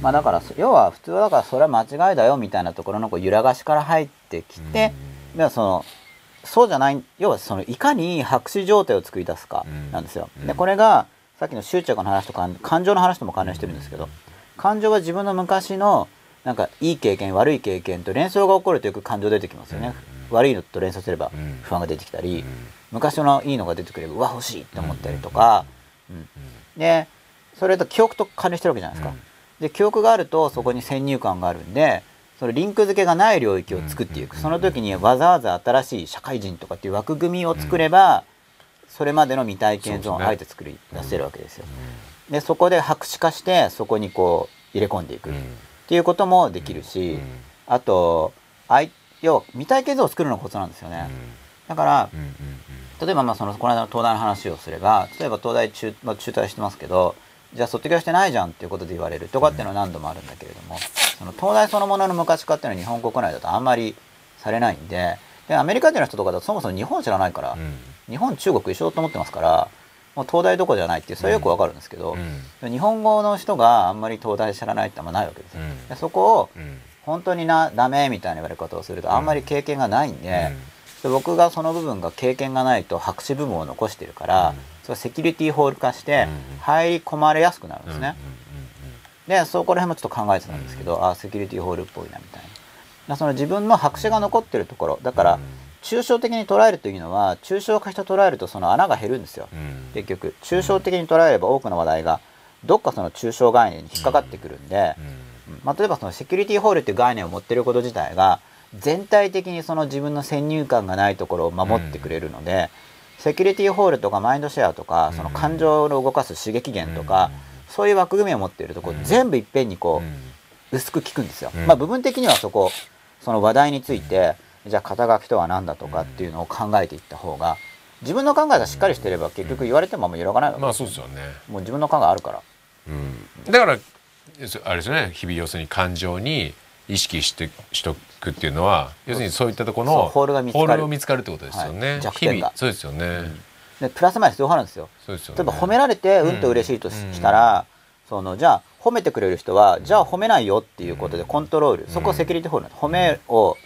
まあだから要は普通はだからそれは間違いだよみたいなところのこう揺らがしから入ってきて、ではそのそうじゃない要はそのいかに白紙状態を作り出すかなんですよ。でこれがさっきの執着の話とか感情の話とも関連してるんですけど感情は自分の昔のなんかいい経験悪い経験と連想が起こるとよく感情出てきますよね。悪いのと連想すれば不安が出てきたり昔のいいのが出てくればうわ欲しいって思ったりとか、うん、でそれと記憶と関連してるわけじゃないですか。で記憶があるとそこに先入観があるんでそのリンク付けがない領域を作っていく、その時にわざわざ新しい社会人とかっていう枠組みを作れば、それまでの未体験ゾーンをあえて作り出せるわけですよ。でそこで白紙化してそこにこう入れ込んでいく。っていうこともできるし、あと要は未体験ゾーンを作るのがコツなんですよね。だから、例えばまあそのこの間の東大の話をすれば例えば東大中,、まあ、中退してますけどじゃあ卒業してないじゃんっていうことで言われるとかっていうのは何度もあるんだけれども、その東大そのものの昔化っていうのは日本国内だとあんまりされないんででアメリカ人の人とかだとそもそも日本知らないから、うん、日本中国一緒だと思ってますからもう東大どこじゃないってそれはよくわかるんですけど、うん、日本語の人があんまり東大知らないってあんまないわけですよ。でそこを本当になダメみたいな言われ方をするとあんまり経験がないんで,、で僕がその部分が経験がないと白紙部分を残してるから、それセキュリティホール化して入り込まれやすくなるんですね。でそこら辺もちょっと考えてたんですけど、うん、あセキュリティホールっぽいなみたいな。その自分の白紙が残ってるところだから、抽象的に捉えるというのは抽象化して捉えるとその穴が減るんですよ、うん、結局。抽象的に捉えれば多くの話題がどっかその抽象概念に引っかかってくるんで、うん、まあ、例えばそのセキュリティホールっていう概念を持ってること自体が全体的にその自分の先入観がないところを守ってくれるので、セキュリティホールとかマインドシェアとかその感情を動かす刺激源とか、そういう枠組みを持っているとこ、全部いっぺんにこう、薄く聞くんですよ。まあ部分的にはそこその話題について、じゃあ肩書きとは何だとかっていうのを考えていった方が自分の考えがしっかりしてれば結局言われてもあんま揺らがないわけ。まあそうですよね。もう自分の考えあるから、うん、だからあれですよね。日々要するに感情に意識してしとくっていうのは要するにそういったところのホールが見つかる。見つかるってことですよね、はい、弱点が。そうですよね、うん。でプラスマイナス両方あるんですよ。すよね、例えば褒められてうん。と嬉しいとしたら、うん、そのじゃあ褒めてくれる人はじゃあ褒めないよっていうことでコントロール、そこセキュリティホールなんです。褒めを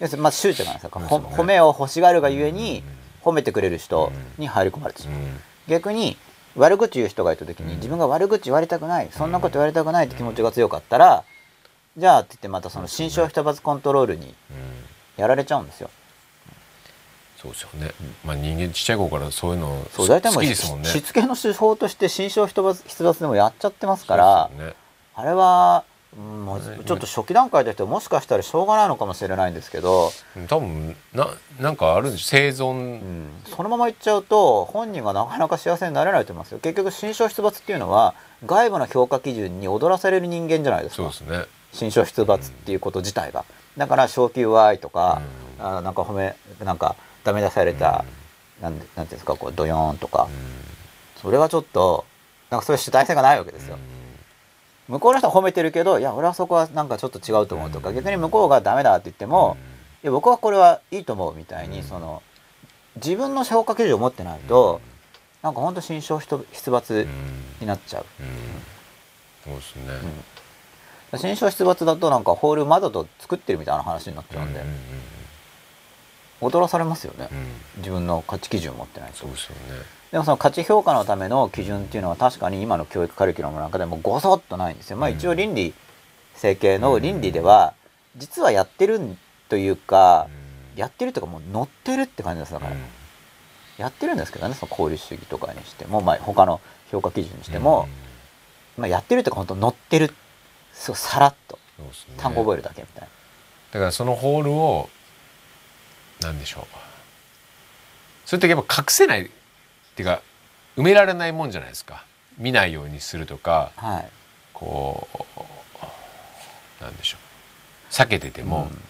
要するにまず執着なんですよ、ね、褒めを欲しがるがゆえに褒めてくれる人に入り込まれてしまう。逆に悪口言う人がいた時に自分が悪口言われたくないそんなこと言われたくないって気持ちが強かったらじゃあって言ってまたその心象人罰コントロールにやられちゃうんですよ。そうですよね、まあ人間ちっちゃい頃からそういうの好きですもしつけの手法として心象人罰出罰でもやっちゃってますから、ね、あれはもうちょっと初期段階としてもしかしたらしょうがないのかもしれないんですけど多分ななんかあるんでし生存、うん、そのままいっちゃうと本人がなかなか幸せになれないと思いますよ。結局心象出没っていうのは外部の評価基準に踊らされる人間じゃないですか。そうですね心象出没っていうこと自体が、だから昇級 Y とか、うん、あなんか褒めなんかダメ出された、うん、なんなんていうんですかこうドヨーンとか、うん、それはちょっとなんかそういう主体性がないわけですよ。うん、向こうの人は褒めてるけどいや俺はそこはなんかちょっと違うと思うとか、逆に向こうがダメだって言っても、いや僕はこれはいいと思うみたいに、その自分の評価基準を持ってないと、うなんか本当心象出没になっちゃう。そうですね、心象出没だとなんかホール窓と作ってるみたいな話になっちゃうんで。踊らされますよね、うん、自分の価値基準を持ってないそうですよね。でもその価値評価のための基準っていうのは確かに今の教育カリキュラムなんかでもごそっとないんですよ。まあ一応倫理。整形の倫理では実はやってるというか、やってるというかもう乗ってるって感じですだから、やってるんですけどねその功利主義とかにしても、まあ、他の評価基準にしても、まあ、やってるというか本当乗ってるそうさらっと、単語覚えるだけみたいな。だからそのホールを何でしょう。それってやっぱ隠せないっていうか埋められないもんじゃないですか。見ないようにするとか、はい、こうなんでしょう。避けてても、うん、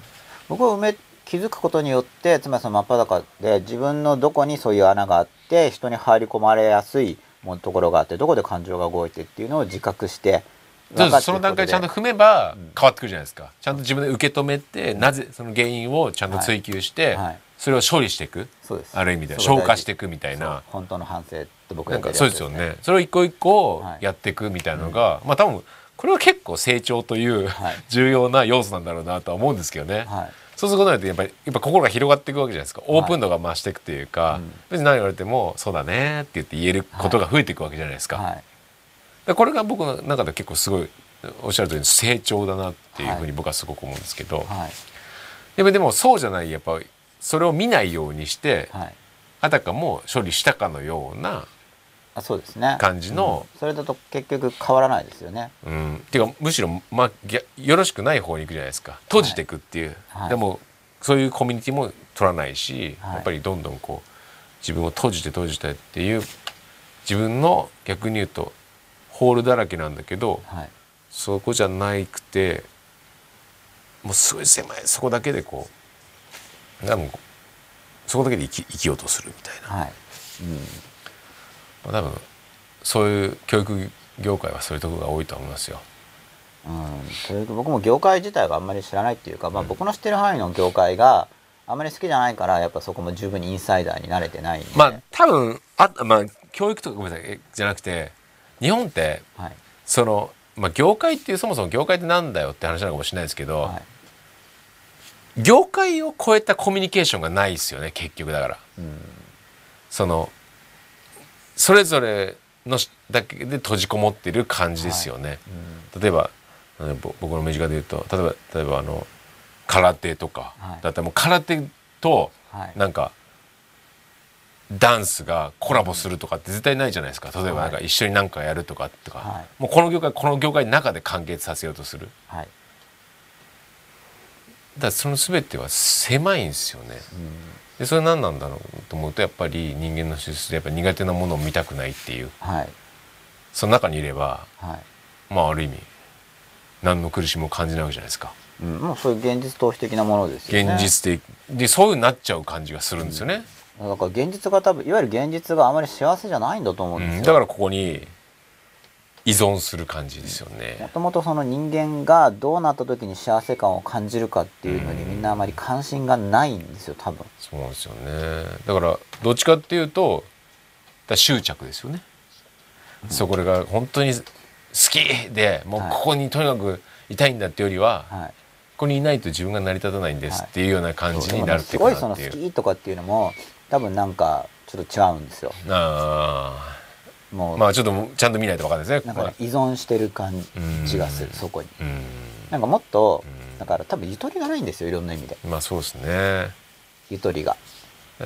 僕は埋め気づくことによってつまりその真っ裸で自分のどこにそういう穴があって人に入り込まれやすいところがあってどこで感情が動いてっていうのを自覚してその段階ちゃんと踏めば変わってくるじゃないですか、ちゃんと自分で受け止めて、なぜその原因をちゃんと追求して、それを処理していく。ある意味で消化していくみたいな。本当の反省って僕なんかそうですよね。それを一個一個やっていくみたいなのが、まあ多分これは結構成長という 重要な要素なんだろうなとは思うんですけどね、そうすることによってやっぱりやっぱ心が広がっていくわけじゃないですか。オープン度が増していくというか、別に何言われても「そうだね」って言って言えることが増えていくわけじゃないですか。これが僕の中で結構すごいおっしゃる通り成長だなっていうふうに僕はすごく思うんですけど、はい。はい、でもでもそうじゃないやっぱそれを見ないようにして、はい、あたかも処理したかのようなあそうですね。感じの、うん、それだと結局変わらないですよね。うん、っていうかむしろ、まあ、よろしくない方に行くじゃないですか。閉じていくっていう、はい、でもそういうコミュニティも取らないし、はい、やっぱりどんどんこう自分を閉じて閉じてっていう自分の逆に言うとホールだらけなんだけど、はい、そこじゃなくてもうすごい狭いそこだけでこう多分そこだけで生き生きようとするみたいな、はい。うん。まあ、多分そういう教育業界はそういうところが多いと思いますよ。うん、僕も業界自体があんまり知らないっていうか、まあ、僕の知ってる範囲の業界があんまり好きじゃないからやっぱそこも十分にインサイダーに慣れてないまあ多分あ、まあ、教育とかごめんなさい。じゃなくて日本って、はい、その、まあ、業界っていうそもそも業界ってなんだよって話なのかもしれないですけど、はい、業界を超えたコミュニケーションがないですよね結局だから。うん、そのそれぞれのだけで閉じこもってる感じですよね。はい。うん、例えば僕の身近で言うと例えば例えばあの空手とか、はい、だったらもう空手となんか、ダンスがコラボするとかって絶対ないじゃないですか。例えばなんか一緒に何かやるとかとか、はい、もうこの業界この業界の中で完結させようとする、はい、だからその全ては狭いんですよね、うん、でそれ何なんだろうと思うとやっぱり人間の資質でやっぱ苦手なものを見たくないっていう、はい、その中にいれば、はい、まあある意味何の苦しみも感じないわけじゃないですか。うん、もうそういう現実逃避的なものですよね。現実的。でそういうなっちゃう感じがするんですよね。うん、だから現実が多分いわゆる現実があまり幸せじゃないんだと思うんですよ。うん、だからここに依存する感じですよね。もともとその人間がどうなった時に幸せ感を感じるかっていうのにみんなあまり関心がないんですよ多分。そうですよね。だからどっちかっていうとだ執着ですよね。そこが本当に好きでもうここにとにかくいたいんだってよりは、はい、ここにいないと自分が成り立たないんですっていうような感じになるっていうすごいその好きとかっていうのも多分なんかちょっと違うんですよ。あもうまあちょっとちゃんと見ないと分かんないですね。なんか、ね、依存してる感じがするそこに。なんかもっとだから多分ゆとりがないんですよいろんな意味で。まあそうですね。ゆとりが。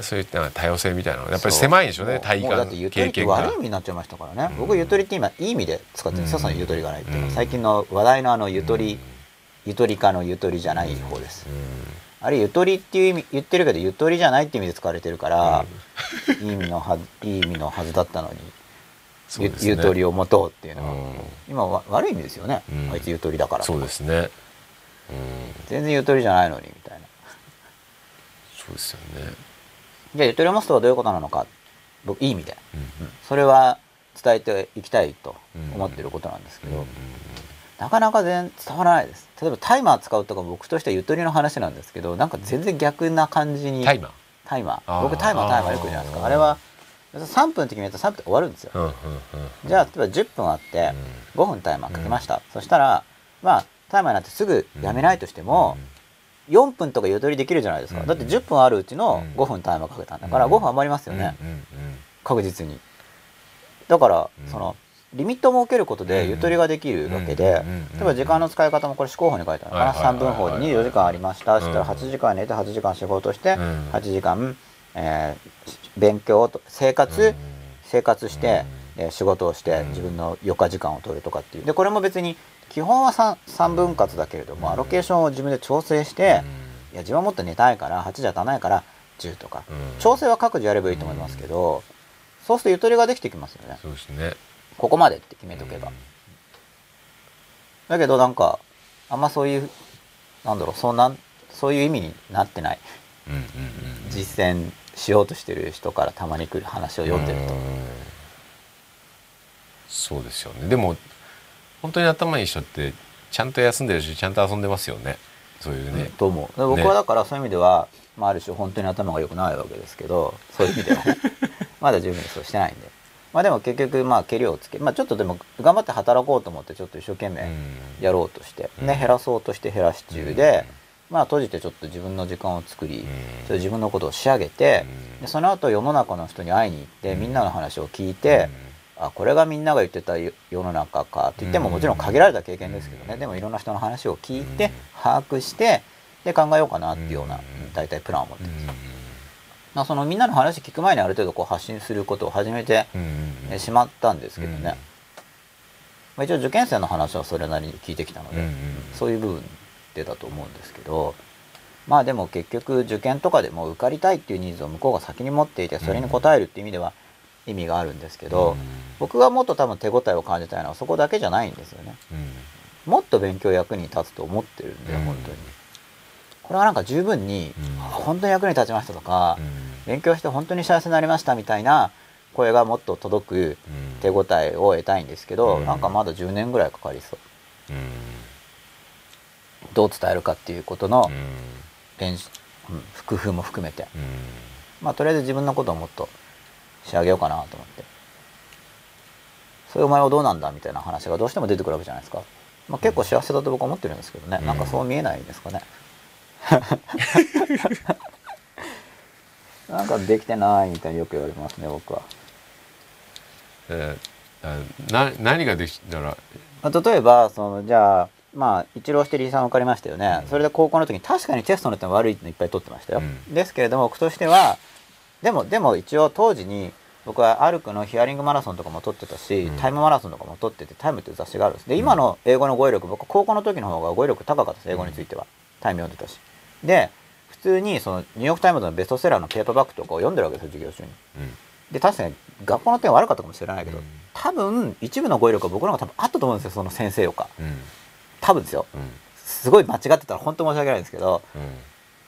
そういった多様性みたいなやっぱり狭いでしょうね体感経験が。悪い意味になっちゃいましたからね、僕ゆとりって今いい意味で使ってるんですよ、そのゆとりがないっていうのは、最近の話題のあのゆとり、ゆとりかのゆとりじゃない方です、あれゆとりっていう意味言ってるけどゆとりじゃないって意味で使われてるから、いい意味のはいい意味のはずだったのにゆ,、ゆとりを持とうっていうのは、今は悪い意味ですよね、あいつゆとりだからそうですね、全然ゆとりじゃないのにみたいな。そうですよね。じゃあゆとりを持つとはどういうことなのか。僕いい意味で、うんうん、それは伝えていきたいと思ってることなんですけど、うんうん、なかなか全伝わらないです。例えばタイマー使うとか僕としてはゆとりの話なんですけどなんか全然逆な感じに。タイマー？タイマー。僕タイマータイマーよく言うじゃないですか。あれは3分の時にやったら3分で終わるんですよ、うんうんうん、じゃあ例えば10分あって5分タイマーかけました、うん、そしたらまあタイマーになってすぐやめないとしても、うん4分とかゆとりできるじゃないですか、だって10分あるうちの5分タイマーかけたんだから5分余りますよね、確実に。だから、そのリミットを設けることでゆとりができるわけで、例えば時間の使い方もこれ思考法に書いてあるかな、3分法で24時間ありました。そしたら8時間寝て8時間仕事して、8時間、えー、勉強と生活、生活して、え仕事をして自分の余暇時間を取るとかっていう。でこれも別に基本は 3, 3分割だけれども、アロケーションを自分で調整して、いや自分はもっと寝たいから8じゃ足らないから10とか、調整は各自やればいいと思いますけど、そうするとゆとりができてきますよね。そうですねここまでって決めとけば。だけどなんかあんまそういうなんだろうそんなそういう意味になってない、実践しようとしてる人からたまに来る話を読んでると。そうですよねでも本当に頭いい人ってちゃんと休んでるしちゃんと遊んでますよねそういうね。と思う僕はだからそういう意味では、ね、まあ、ある種本当に頭が良くないわけですけどそういう意味では まだ十分にそうしてないんで。まあでも結局まあけりをつけ、まあ、ちょっとでも頑張って働こうと思ってちょっと一生懸命やろうとして、ね、減らそうとして減らし中で、まあ閉じてちょっと自分の時間を作り、それ自分のことを仕上げて、でその後世の中の人に会いに行ってみんなの話を聞いて、あこれがみんなが言ってた世の中かって言ってももちろん限られた経験ですけどね。でもいろんな人の話を聞いて把握してで考えようかなっていうような大体プランを持ってます。まあ、そのみんなの話聞く前にある程度こう発信することを始めてしまったんですけどね、まあ、一応受験生の話はそれなりに聞いてきたので、そういう部分でだと思うんですけどまあでも結局受験とかでも受かりたいっていうニーズを向こうが先に持っていてそれに応えるっていう意味では意味があるんですけど、僕がもっと多分手応えを感じたいのはそこだけじゃないんですよね。もっと勉強役に立つと思ってるんで、本当に。これはなんか十分に、本当に役に立ちましたとか、勉強して本当に幸せになりましたみたいな声がもっと届く手応えを得たいんですけど、なんかまだ10年ぐらいかかりそう。どう伝えるかっていうことの練習、うん、工夫も含めて、まあとりあえず自分のことをもっと仕上げようかなと思って。そういうお前はどうなんだみたいな話がどうしても出てくるわけじゃないですか、まあ、結構幸せだと僕は思ってるんですけどね、うん、なんかそう見えないですかね なんかできてないみたいによく言われますね僕は。えー、な何ができたら？例えばそのじゃあまあ一浪してリーさん分かりましたよね、うん、それで高校の時に確かにテストの点悪いのいっぱい取ってましたよ、うん、ですけれども僕としてはでもでも一応当時に僕はアルクのヒアリングマラソンとかも取ってたし、うん、タイムマラソンとかも取っててタイムっていう雑誌があるんです。で今の英語の語彙力僕高校の時の方が語彙力高かったです英語については、タイム読んでたし。で普通にそのニューヨーク・タイムズのベストセラーのペーパーバッグとかを読んでるわけですよ授業中に、で確かに学校の点悪かったかもしれないけど、多分一部の語彙力は僕の方が多分あったと思うんですよその先生よか、多分ですよ、すごい間違ってたら本当申し訳ないんですけど、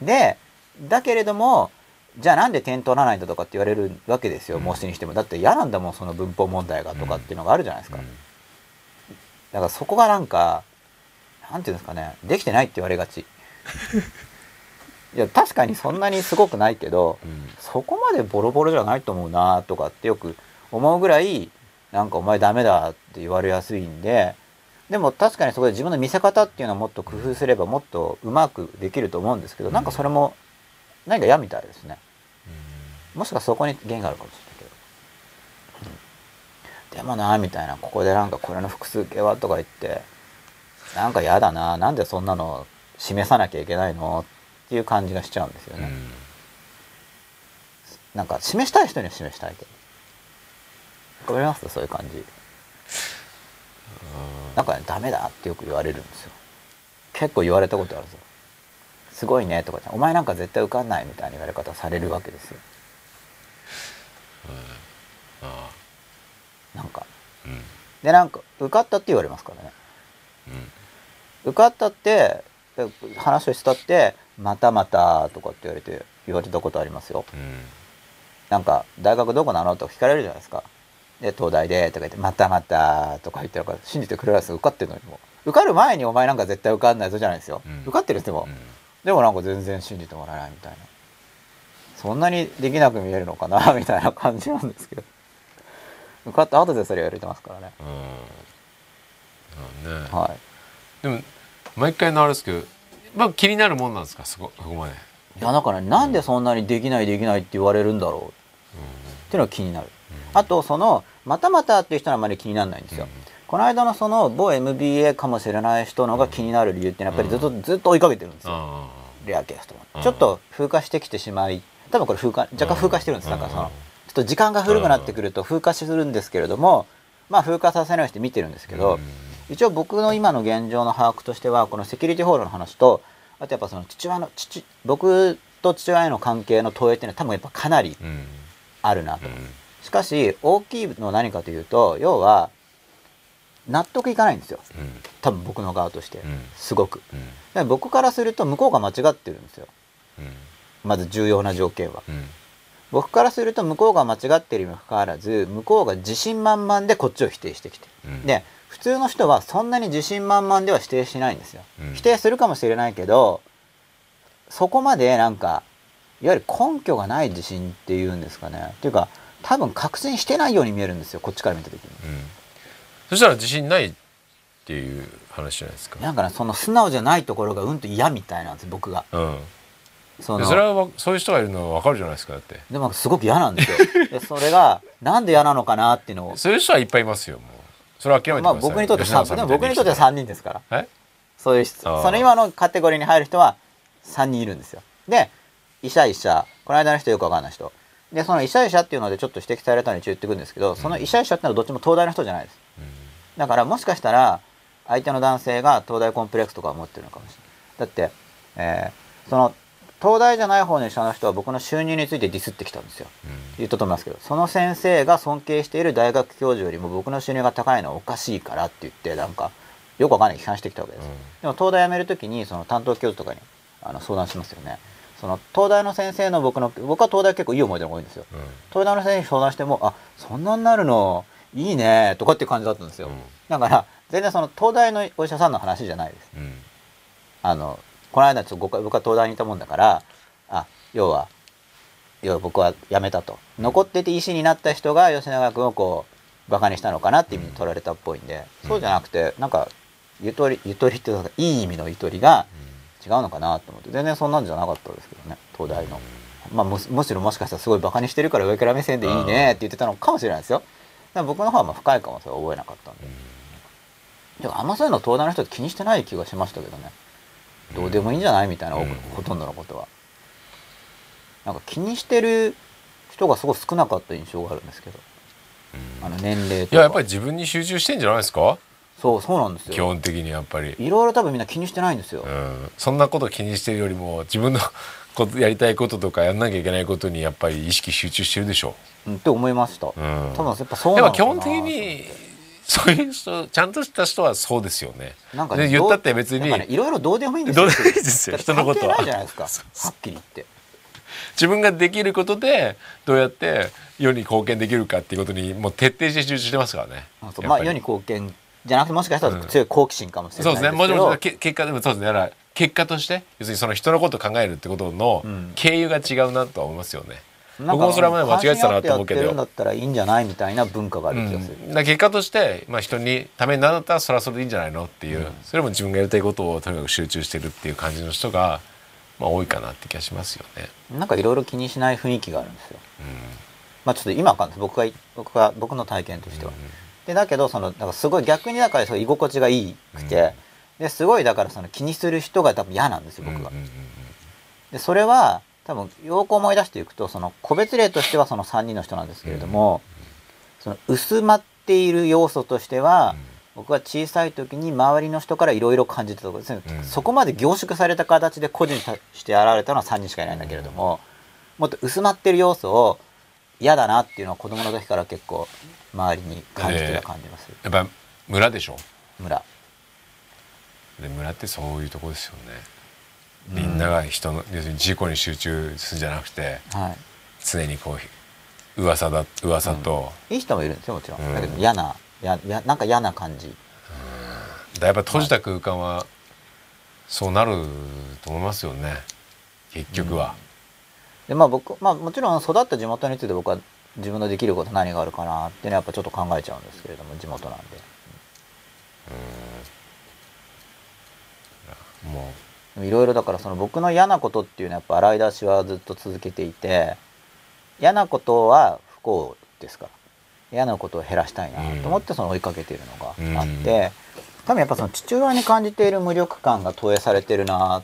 でだけれどもじゃあなんで点取らないんだとかって言われるわけですよ、模試にしても。だって嫌なんだもんその文法問題がとかっていうのがあるじゃないですか、だからそこがなんかなんていうんですかねできてないって言われがち いや確かにそんなにすごくないけど、うん、そこまでボロボロじゃないと思うなとかってよく思うぐらいなんかお前ダメだって言われやすいんででも確かにそこで自分の見せ方っていうのをもっと工夫すればもっとうまくできると思うんですけど、うん、なんかそれも何か嫌みたいですね、うん、もしかそこに原因があるかもしれないけど、うん、でもなみたいなここでなんかこれの複数形はとか言ってなんか嫌だななんでそんなの示さなきゃいけないのっていう感じがしちゃうんですよね、うん、なんか示したい人には示したいけど。わかりますそういう感じ。なんかねダメだってよく言われるんですよ。結構言われたことあるぞ。すごいねとかお前なんか絶対受かんないみたいな言われ方されるわけですよ、うん、あなんか、うん、でなんか受かったって言われますからね、うん、受かったって話をしたってまたまたとかって言われて言われたことありますよ、うん、なんか大学どこなのとか聞かれるじゃないですか。で東大でとか言ってまたまたとか言ってるから信じてくれるやつ受かってるのにも。受かる前にお前なんか絶対受かんないぞじゃないですよ、受かってる人も、でもなんか全然信じてもらえないみたいな。そんなにできなく見えるのかな みたいな感じなんですけど。受かった後でそれやれてますからね。うん。ね。はい。でも毎回のあれですけどまあ気になるもんなんですか？そこそこまで。いやだから、ね、なんでそんなにできないできないって言われるんだろう、うん、っていうのが気になる、うん、あとそのまたまたっていう人はあまり気にならないんですよ、うん。この間のその某 MBA かもしれない人のが気になる理由ってやっぱりずっと、ずっと追いかけてるんですよ、レアケースとちょっと風化してきてしまい多分これ風化若干風化してるんです。だからそのちょっと時間が古くなってくると風化するんですけれどもまあ風化させないようにして見てるんですけど、一応僕の今の現状の把握としてはこのセキュリティホールの話とあとやっぱその父親の父僕と父親への関係の投影っていうのは多分やっぱかなりあるなと、しかし大きいのは何かというと要は納得いかないんですよ、うん、多分僕の側として、すごく、うん、僕からすると向こうが間違ってるんですよ、まず重要な条件は、僕からすると向こうが間違ってるにもかかわらず向こうが自信満々でこっちを否定してきて、で普通の人はそんなに自信満々では否定しないんですよ、否定するかもしれないけどそこまでなんかいわゆる根拠がない自信っていうんですかね。っていうか多分確信してないように見えるんですよこっちから見た時に、そしたら自信ないっていう話じゃないですか。なんかねその素直じゃないところがうんと嫌みたいなんです僕が、うん、そのそれはそういう人がいるのは分かるじゃないですかだって。でもすごく嫌なんですよ。でそれがなんで嫌なのかなっていうのを。そういう人はいっぱいいますよもうそれは諦めてまあ僕にとってでも僕にとっては3人ですから。そういうその今のカテゴリーに入る人は3人いるんですよ。で医者医者。この間の人よくわかんない人。でその医者医者っていうのでちょっと指摘されたのに一応言ってくるんですけど、その医者医者ってのはどっちも東大の人じゃないです。だからもしかしたら相手の男性が東大コンプレックスとか持ってるのかもしれない。だって、えーその東大じゃない方の医者の人は僕の収入についてディスってきたんですよ。言ったと思いますけど。その先生が尊敬している大学教授よりも僕の収入が高いのはおかしいからって言ってなんかよくわかんない批判してきたわけです、でも東大辞める時にその担当教授とかにあの相談しますよね。その東大の先生の僕の僕は東大結構いい思い出が多いんですよ。東大の先生に相談してもあそんなになるの？いいねとかっていう感じだったんですよ、うん。だから全然その東大のお医者さんの話じゃないです。うん。あのこの間ちょっと僕は東大にいたもんだからあ要は要は僕は辞めたと。残ってて医師になった人が吉永君をこうバカにしたのかなって意味に取られたっぽいんで、そうじゃなくてなんかゆとりゆとりっていうかいい意味のゆとりが違うのかなと思って全然そんなんじゃなかったですけどね東大の、まあ、むむしろもしかしたらすごいバカにしてるから上から目線でいいねって言ってたのかもしれないですよ。だ僕の方はまあ深いかもそれは覚えなかったんで、でもあんまそういうの東大の人って気にしてない気がしましたけどねどうでもいいんじゃない？みたいな、うん。ほとんどのことは。なんか気にしてる人がすごい少なかった印象があるんですけど。あの年齢とか。いややっぱり自分に集中してんじゃないですか？そうそうなんですよ。基本的にやっぱり、いろいろ多分みんな気にしてないんですよ、うん、そんなこと気にしてるよりも自分のことやりたいこととかやんなきゃいけないことにやっぱり意識集中してるでしょ。うん、って思いました、う、うん、多分やっぱそうなのかなぱ基本的にそういう人ちゃんとした人はそうですよね。なんかねで言ったって別に、いろいろどうでもいいんですどようでもいいですよ人のことは。じゃないですか。そうそうはっきり言って。自分ができることでどうやって世に貢献できるかっていうことにもう徹底して集中してますからね。まあ世に貢献じゃなくてもしかしたら強い好奇心かもしれそうないですけど、ですね。もちろんけ結果でもそうですね。だから結果として要するにその人のことを考えるってことのうん。経由が違うなとは思いますよね、なんか僕もそれは間違えてたなと思うけど。だったらいいん。じゃないみたいな文化がある気がする、うん、結果として、まあ、人にためになったらそれはそれでいいんじゃないのっていう、それも自分がやりたいことをとにかく集中してるっていう感じの人が、まあ、多いかなって気がしますよね。なんかいろいろ気にしない雰囲気があるんですよ。まあちょっと今わかん僕が僕が僕の体験としては。でだけどそのだからすごい逆にだから居心地がいいくて、ですごいだからその気にする人が多分嫌なんですよ僕が。うんうんうん。でそれは多分よく思い出していくとその個別例としてはその3人の人なんですけれども、その薄まっている要素としては、僕は小さい時に周りの人からいろいろ感じてたところですね、うん。そこまで凝縮された形で個人として現れたのは3人しかいないんだけれども、もっと薄まってる要素を嫌だなっていうのは子供の時から結構周りに感じてた感じます、やっぱ村でしょ？村。で村ってそういうとこですよね。みんなが人の要するに事故に集中するんじゃなくては常にこう噂だ噂と、いいい人もいるんですよもちろん、うん。だけど嫌なややなんか嫌な感じ。だやっぱ閉じた空間はそうなると思いますよね。結局は。でまあ僕まあもちろん育った地元について僕は自分のできること何があるかなっていうのはやっぱちょっと考えちゃうんですけれども地元なんで。もいろいろだからその僕の嫌なことっていうのはやっぱ洗い出しはずっと続けていて嫌なことは不幸ですか？ら嫌なことを減らしたいなと思ってその追いかけているのがあって、多分やっぱその父親に感じている無力感が投影されてるな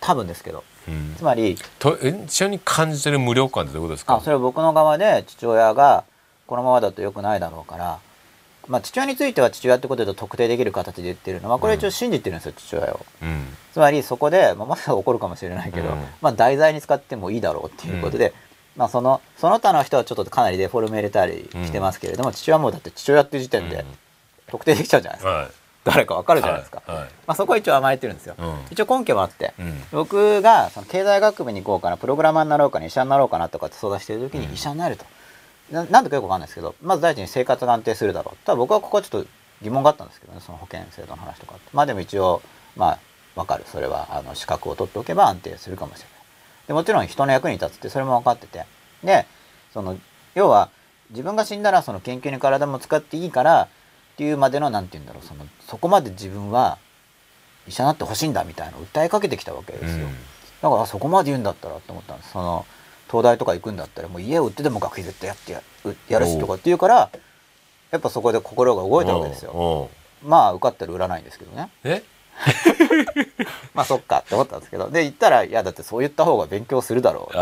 多分ですけどう、うん。つまりとえ一緒に感じてる無力感ってどういうことですか？あそれは僕の側で父親がこのままだと良くないだろうから、まあ、父親については父親ってことで特定できる形で言ってるの。はこれ一応信じてるんですよ、父親を。うん。つまりそこで、まあ、まさか怒るかもしれないけど、うん。まあ題材に使ってもいいだろうっていうことで、まあ、そのその他の人はちょっとかなりデフォルメ入れたりしてますけれども、父親はもうだって父親っていう時点で特定できちゃうじゃないですか、はい。誰かわかるじゃないですか、はい。はい。まあ、そこは一応甘えてるんですよ、うん。一応根拠もあって、うん。僕がその経済学部に行こうかなプログラマーになろうかな医者になろうかなとかって相談してる時にうん。医者になると、ななんでかよくわかんないですけどまず第一に生活が安定するだろう。ただ僕はここはちょっと疑問があったんですけどねその保険制度の話とかまあでも一応まあわかる。それはあの資格を取っておけば安定するかもしれない。でもちろん人の役に立つってそれも分かってて。でその要は自分が死んだらその研究に体も使っていいからっていうまでのなんて言うんだろうそのそこまで自分は医者になってほしいんだみたいな訴えかけてきたわけですよ、うん。だからそこまで言うんだったらと思ったんです。その東大とか行くんだったらもう家を売ってでも学費絶対やってやうやるしとかって言うからやっぱそこで心が動いたわけですよ。まあ受かったら売らないんですけどね。え？まあそっかって思ったんですけど。で言ったらいやだってそう言った方が勉強するだろう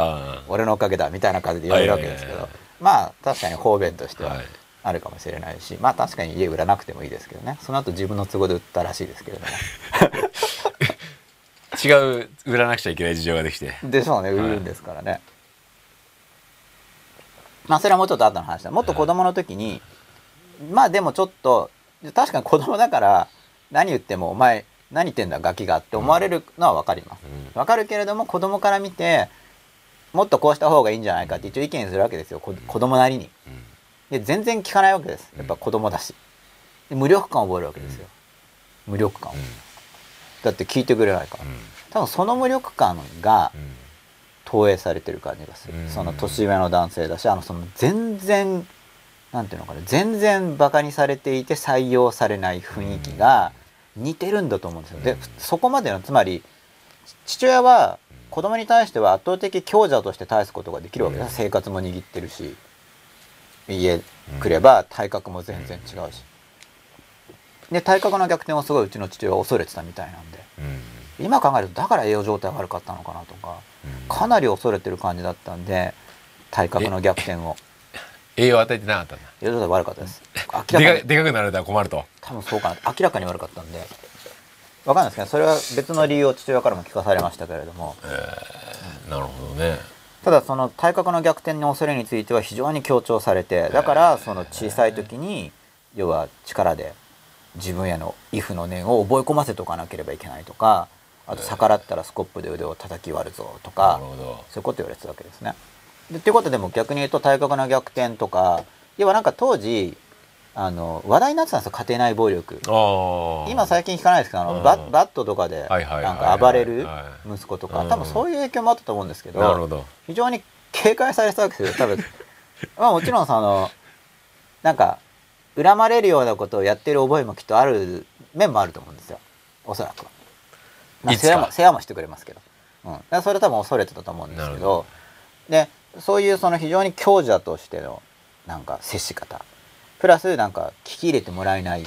俺のおかげだみたいな感じで言われるわけですけど。まあ確かに方便としてはあるかもしれないし、まあ確かに家売らなくてもいいですけどね。その後自分の都合で売ったらしいですけれども 違う売らなくちゃいけない事情ができて。でしょうね売るんですからね、はい、まあそれはもうちょっと後の話だ。もっと子供の時に、はい、まあでもちょっと確かに子供だから何言ってもお前何言ってんだガキがって思われるのは分かります、うん、分かるけれども子供から見てもっとこうした方がいいんじゃないかって一応意見するわけですよ子供なりに、で全然聞かないわけです。やっぱ子供だし。無力感を覚えるわけですよ、無力感を、だって聞いてくれないから、多分その無力感が投影されてる感じがする、その年上の男性だしあのその全然なんていうのかな全然バカにされていて採用されない雰囲気が似てるんだと思うんですよ。でそこまでのつまり父親は子供に対しては圧倒的強者として対すことができるわけです、生活も握ってるし家来れば体格も全然違うし。で体格の逆転をすごいうちの父親は恐れてたみたいなんで、うん、今考えるとだから栄養状態悪かったのかなとか、うん、かなり恐れてる感じだったんで体格の逆転を。栄養与えてなかったんだ。栄養悪かったです。明らかに。でかくなられたら困ると。多分そうかな。明らかに悪かったんで。分かんないですけどそれは別の理由を父親からも聞かされましたけれども、えー、なるほどね。ただその体格の逆転の恐れについては非常に強調されてだからその小さい時に要は力で自分への「if」の念を覚え込ませておかなければいけないとかあと逆らったらスコップで腕を叩き割るぞとかそういうこと言われてたわけですね。でっていうことでも逆に言うと体格の逆転とか要はなんか当時あの話題になってたんですよ。家庭内暴力。今最近聞かないですけどあのババットとかでなんか暴れる息子とか。多分そういう影響もあったと思うんですけど。非常に警戒されてたわけですよ多分。まあもちろんそのなんか恨まれるようなことをやってる覚えもきっとある面もあると思うんですよ。おそらくは。世話も世話もしてくれますけど、うん、それ多分恐れてたと思うんですけど。でそういうその非常に強者としてのなんか接し方。プラスなんか聞き入れてもらえない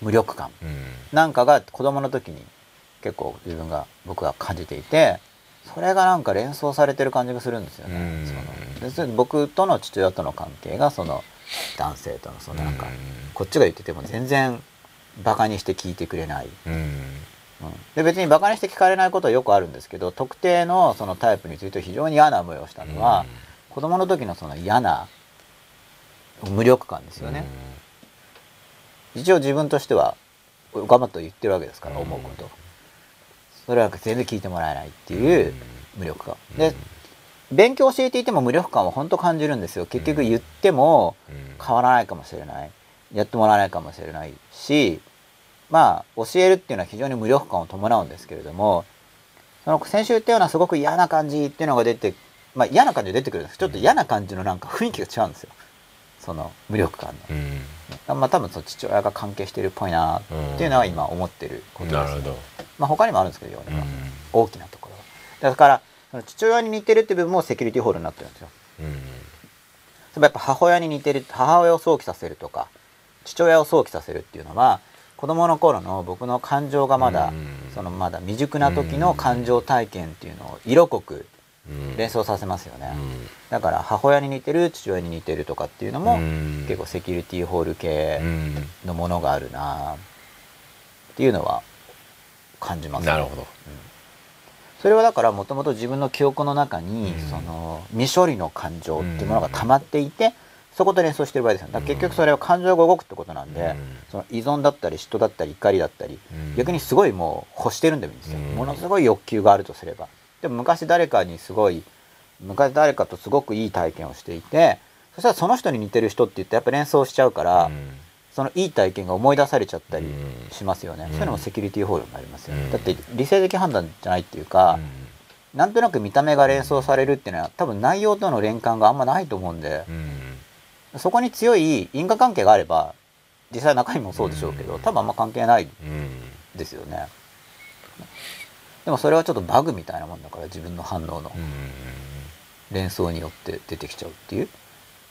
無力感。なんかが子供の時に結構自分が僕が感じていてそれがなんか連想されてる感じがするんですよね。その僕との父親との関係がその男性とのそのなんか、こっちが言ってても全然バカにして聞いてくれない、うん、で別にバカにして聞かれないことはよくあるんですけど特定のそのタイプについて非常に嫌な思いをしたのは、うん、子供の時のその嫌な無力感ですよね、うん、一応自分としては頑張って言ってるわけですから思うこと、それは全然聞いてもらえないっていう無力感。で勉強教えていても無力感は本当感じるんですよ。結局言っても変わらないかもしれない。やってもらわないかもしれないしまあ教えるっていうのは非常に無力感を伴うんですけれどもその先週言ったようなすごく嫌な感じっていうのが出てまあ嫌な感じが出てくるんです。ちょっと嫌な感じのなんか雰囲気が違うんですよ。その無力感の、うん、まあ多分その父親が関係してるっぽいなっていうのは今思ってることです、ね、まあ他にもあるんですけど、うん、大きなところだから父親に似てるって部分もセキュリティホールになってるんですよ。うん、やっぱ母親に似てる母親を想起させるとか父親を想起させるっていうのは子供の頃の僕の感情がまだ、うん、そのまだ未熟な時の感情体験っていうのを色濃く連想させますよね、うん、だから母親に似てる父親に似てるとかっていうのも、結構セキュリティホール系のものがあるなっていうのは感じます。ね。なるほど、それはだからもともと自分の記憶の中に、うん、その未処理の感情っていうものが溜まっていて、うん、そこと連想してる場合ですよ。だ結局それは感情が動くってことなんで、うん、その依存だったり嫉妬だったり怒りだったり、逆にすごいもう欲してるんでもいいんですよ、ものすごい欲求があるとすれば。でも昔誰かにすごい昔誰かとすごくいい体験をしていてそしたらその人に似てる人って言ってやっぱ連想しちゃうから、そのいい体験が思い出されちゃったりしますよね、うん、そういうのもセキュリティホールになりますよね、うん、だって理性的判断じゃないっていうか、うん、なんとなく見た目が連想されるっていうのは多分内容との連関があんまないと思うんで、そこに強い因果関係があれば実際中身もそうでしょうけど多分あんま関係ないですよね、でもそれはちょっとバグみたいなもんだから自分の反応の。連想によって出てきちゃうっていう。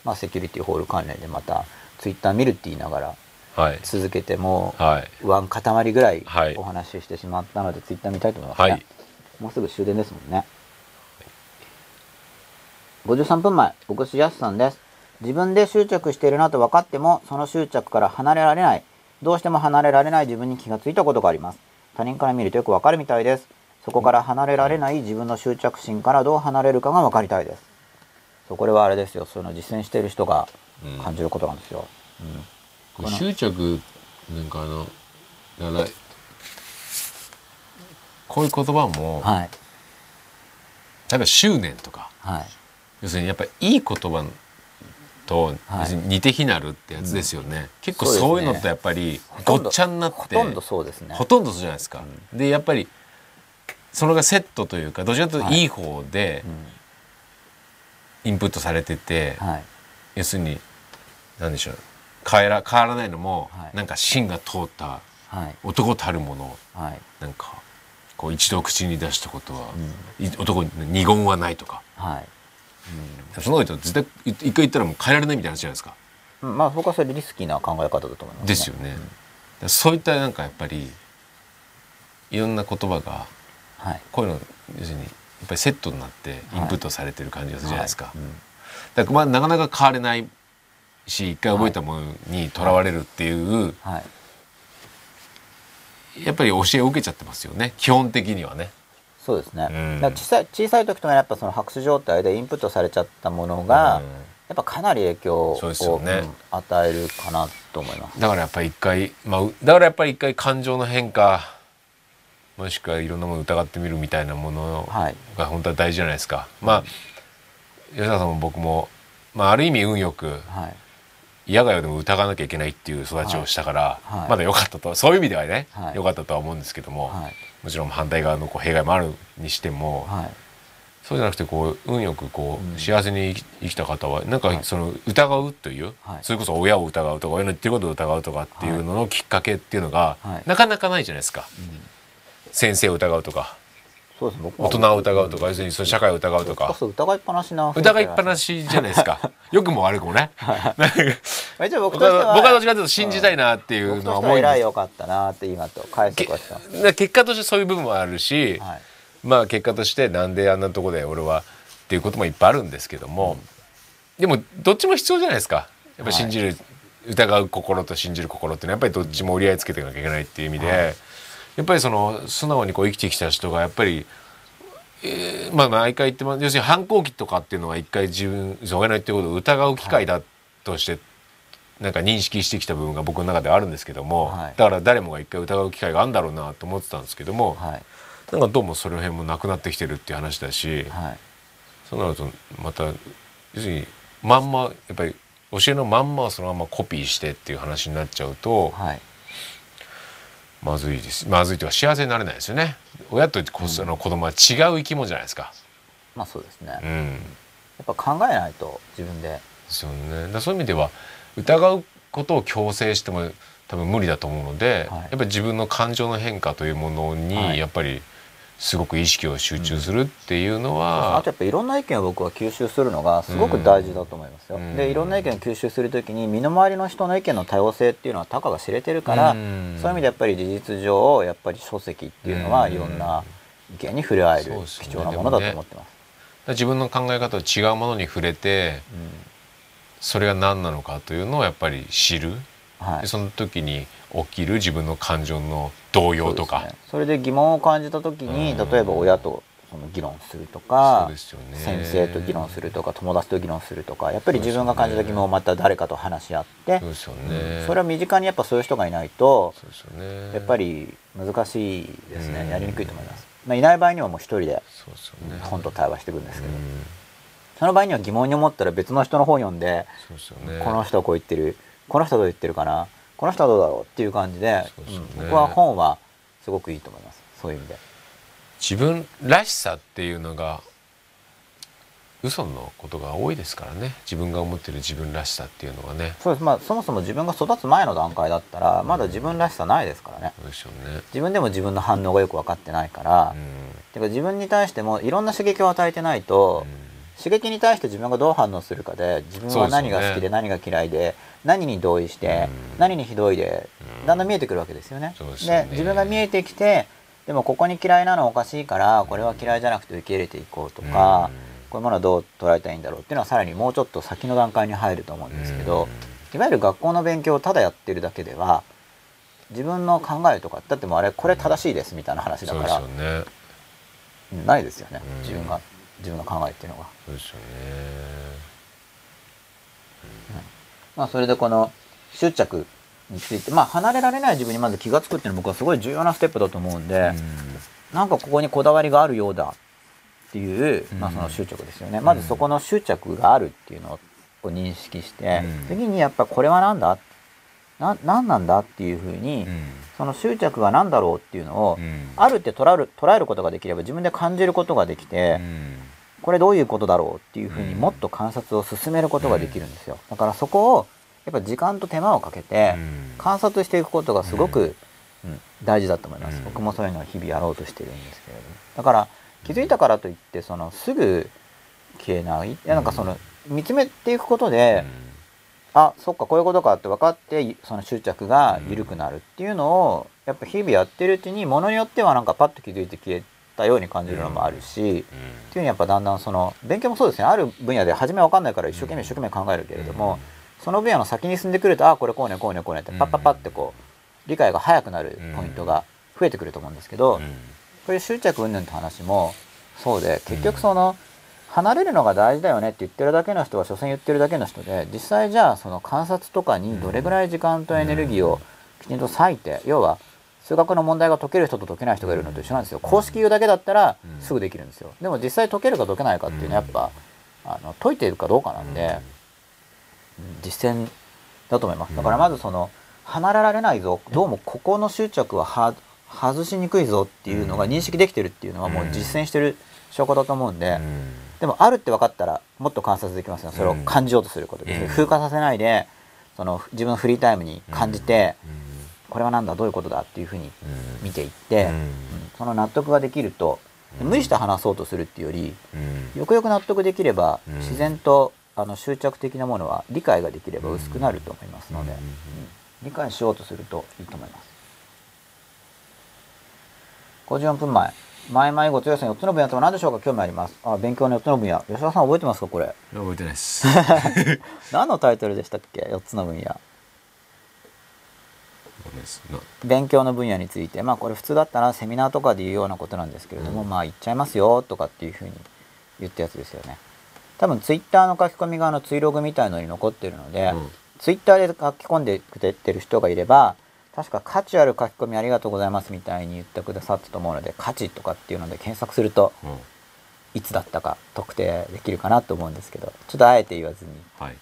まあセキュリティホール関連でまたツイッター見るって言いながら続けても、はい、ワン塊ぐらいお話ししてしまったので、ツイッター見たいと思います。ね、はい、もうすぐ終電ですもんね。53分前僕しやすさんです自分で執着しているなと分かってもその執着から離れられない。どうしても離れられない。自分に気がついたことがあります。他人から見るとよくわかるみたいです。そこから離れられない。自分の執着心からどう離れるかが分かりたいです。そうこれはあれですよ。その実践している人が感じることなんですよ、うん、執着なんかあのだからこういう言葉も、はい、例えば執念とか、はい、要するにやっぱりいい言葉と似て非なるってやつですよね、はい、結構そういうのってやっぱりごっちゃになってほとんどそうですね。ほとんどそうじゃないですか、うん、でやっぱりそれがセットというかどちらかというとい。い方でインプットされてて、はい、要するに何でしょう変えら変わらないのも、はい、なんか芯が通った男たるもの、はい、なんかこう一度口に出したことは、うん、男に二言はないとか、はいうん、その人絶対一回言ったらもう変えられないみたいな話じゃないですか。うん、まあ僕はそれリスキーな考え方だと思います、ね、ですよね。うん、そういったなんかやっぱりいろんな言葉がはい、こういうの要するにやっぱりセットになってインプットされてる感じがするじゃないですか。はい。はいうん、だからまあなかなか変われないし一回覚えたものにとらわれるっていう、やっぱり教えを受けちゃってますよね。基本的にはね。そうですね、うん、小さい小さい時とかやっぱその白紙状態でインプットされちゃったものが、うん、やっぱかなり影響を、ね、与えるかなと思います。だからやっぱり一回、まあ、だからやっぱり一回感情の変化もしくはいろんなものを疑ってみるみたいなものが本当は大事じゃないですか。はい、まあ吉田さんも僕も、まあ、ある意味運よく、はい、嫌がよでも疑わなきゃいけないっていう育ちをしたから、はい、まだ良かったとそういう意味ではね良、かったとは思うんですけども、もちろん反対側のこう弊害もあるにしても、そうじゃなくてこう運よくこう幸せに生きた方はなんかその疑うという、それこそ親を疑うとか親の言ってることを疑うとかっていうののきっかけっていうのが、なかなかないじゃないですか。うん。先生を疑うとかそうです大人を疑うとか要するにその社会を疑うとか。疑いっぱなしな疑いっぱなしじゃないですか。良くも悪くもね。僕はどっちかというと信じたいなっていうのは思い偉いよかったなって今と返して結果としてそういう部分もあるし、はい、まあ結果としてなんであんなとこで俺はっていうこともいっぱいあるんですけども、うん、でもどっちも必要じゃないですか。やっぱ信じる、はい、疑う心と信じる心っていうのはやっぱりどっちも折り合いつけていかなきゃいけないっていう意味で、はいやっぱりその素直にこう生きてきた人がやっぱり、えー、まあ毎回言ってます。要するに反抗期とかっていうのは一回自分そげないっていうことを疑う機会だとして、なんか認識してきた部分が僕の中ではあるんですけども、はい、だから誰もが一回疑う機会があるんだろうなと思ってたんですけども、はい、なんかどうもその辺もなくなってきてるっていう話だし、はい、そうなるとまた要するにまんまやっぱり教えのまんまをそのままコピーしてっていう話になっちゃうと、はい、まずいです。まずいというか幸せになれないですよね。親と子,、うん、の子供は違う生き物じゃないですか。まあそうですね、うん、やっぱ考えないと自分で。ですよね。だそういう意味では疑うことを強制しても多分無理だと思うので、はい、やっぱり自分の感情の変化というものにやっぱり、はいすごく意識を集中するっていうのは、うん、あとやっぱいろんな意見を僕は吸収するのがすごく大事だと思いますよ。うん、でいろんな意見を吸収する時に身の回りの人の意見の多様性っていうのはたかが知れてるから、うん、そういう意味でやっぱり事実上やっぱり書籍っていうのはいろんな意見に触れ合える貴重なものだと思ってます。すね。ね、自分の考え方と違うものに触れて、それが何なのかというのをやっぱり知る。はい、その時に起きる自分の感情の動揺とか。そ、ね,、れで疑問を感じた時に、例えば親とその議論するとか、ね、先生と議論するとか友達と議論するとかやっぱり自分が感じた疑問をまた誰かと話し合ってそうですよ、ね。うん、それは身近にやっぱそういう人がいないとね、やっぱり難しいですね、やりにくいと思います、まあ、いない場合にはもう一人で本と対話していくんですけど、その場合には疑問に思ったら別の人の本読んで、この人はこう言ってるこの人どう言ってるかなこの人はどうだろうっていう感じで、ね。うん、僕は本はすごくいいと思います。そういう意味で。自分らしさっていうのが嘘のことが多いですからね。自分が思ってる自分らしさっていうのがね。そうです。まあそもそも自分が育つ前の段階だったらまだ自分らしさないですからね,、そうですよね。自分でも自分の反応がよく分かってないから、うん、てか自分に対してもいろんな刺激を与えてないと、うん。刺激に対して自分がどう反応するかで自分は何が好きで何が嫌いで何に同意して何にひどいでだんだん見えてくるわけですよね。で自分が見えてきてでもここに嫌いなのおかしいからこれは嫌いじゃなくて受け入れていこうとかこういうものはどう捉えたらいいんだろうっていうのはさらにもうちょっと先の段階に入ると思うんですけどいわゆる学校の勉強をただやってるだけでは自分の考えとかだってもうあれこれ正しいですみたいな話だから、ね、ないですよね。自分が自分の考えっていうのが。そうですよね。うん、まあそれでこの執着についてまあ離れられない自分にまず気が付くっていうのは僕はすごい重要なステップだと思うんで、うん、なんかここにこだわりがあるようだっていう、まあ、その執着ですよね、うん、まずそこの執着があるっていうのを認識して、うん、次にやっぱこれは何だ？な何なんだっていうふうに、その執着が何だろうっていうのを、あるって捉える捉えることができれば自分で感じることができて、これどういうことだろうっていうふうにもっと観察を進めることができるんですよ。だからそこをやっぱ時間と手間をかけて観察していくことがすごく、うん、大事だと思います。僕もそういうのを日々やろうとしてるんですけれども。だから気づいたからといってそのすぐ消えない？いやなんかその見つめていくことで、あそっかこういうことかって分かってその執着が緩くなるっていうのをやっぱ日々やってるうちにものによってはなんかパッと気づいて消えたように感じるのもあるし、うん、っていうふうにやっぱだんだんその勉強もそうですね。ある分野で初め分かんないから一生懸命一生懸命考えるけれども、その分野の先に進んでくるとあこれこうねこうねこうねってパッパッパってこう理解が早くなるポイントが増えてくると思うんですけど、こういう執着云々って話もそうで結局その、離れるのが大事だよねって言ってるだけの人は所詮言ってるだけの人で実際じゃあその観察とかにどれぐらい時間とエネルギーをきちんと割いて要は数学の問題が解ける人と解けない人がいるのと一緒なんですよ。公式言うだけだったらすぐできるんですよ。でも実際解けるか解けないかっていうのはやっぱあの解いているかどうかなんで実践だと思います。だからまずその離れられないぞ。どうもここの執着は外しにくいぞっていうのが認識できてるっていうのはもう実践してる証拠だと思うんででもあるって分かったらもっと観察できますよ。それを感じようとすることです。風化させないでその自分のフリータイムに感じて、これは何だどういうことだっていうふうに見ていって、うん、その納得ができると無理して話そうとするっていうより、よくよく納得できれば自然とあの執着的なものは理解ができれば薄くなると思いますので、理解しようとするといいと思います。54分前。前々後強さん4つの分野とは何でしょうか？興味あります。あ、勉強の4つの分野。吉田さん覚えてますか？これ。覚えてないです。何のタイトルでしたっけ ?4 つの分野。勉強の分野についてまあこれ普通だったらセミナーとかで言うようなことなんですけれども、うん、まあ言っちゃいますよとかっていうふうに言ったやつですよね。多分ツイッターの書き込み側の追ログみたいのに残ってるので、うん、ツイッターで書き込んでくれてる人がいれば確か価値ある書き込みありがとうございますみたいに言ってくださったと思うので価値とかっていうので検索すると、うん、いつだったか特定できるかなと思うんですけどちょっとあえて言わずに、はい、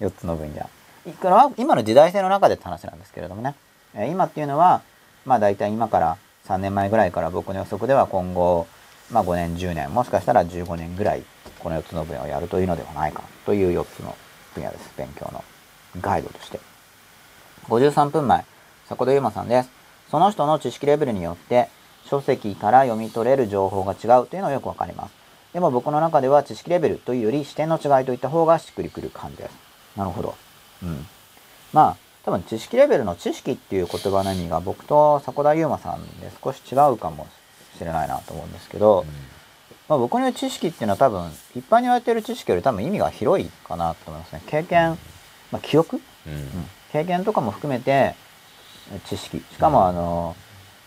4つの分野今の時代性の中でって話なんですけれどもね、え今っていうのは、まあ大体今から3年前ぐらいから僕の予測では今後、まあ5年、10年、もしかしたら15年ぐらい、この4つの分野をやるというのではないかという4つの分野です。勉強のガイドとして。53分前、迫田優馬さんです。その人の知識レベルによって、書籍から読み取れる情報が違うというのはよくわかります。でも僕の中では知識レベルというより視点の違いといった方がしっくりくる感じです。なるほど。うん。まあ、多分知識レベルの知識っていう言葉の意味が僕と迫田悠馬さんで少し違うかもしれないなと思うんですけど、うん、まあ、僕の言う知識っていうのは多分一般に言われてる知識より多分意味が広いかなと思いますね。経験、まあ、記憶、うん、うん、経験とかも含めて知識。しかもあの、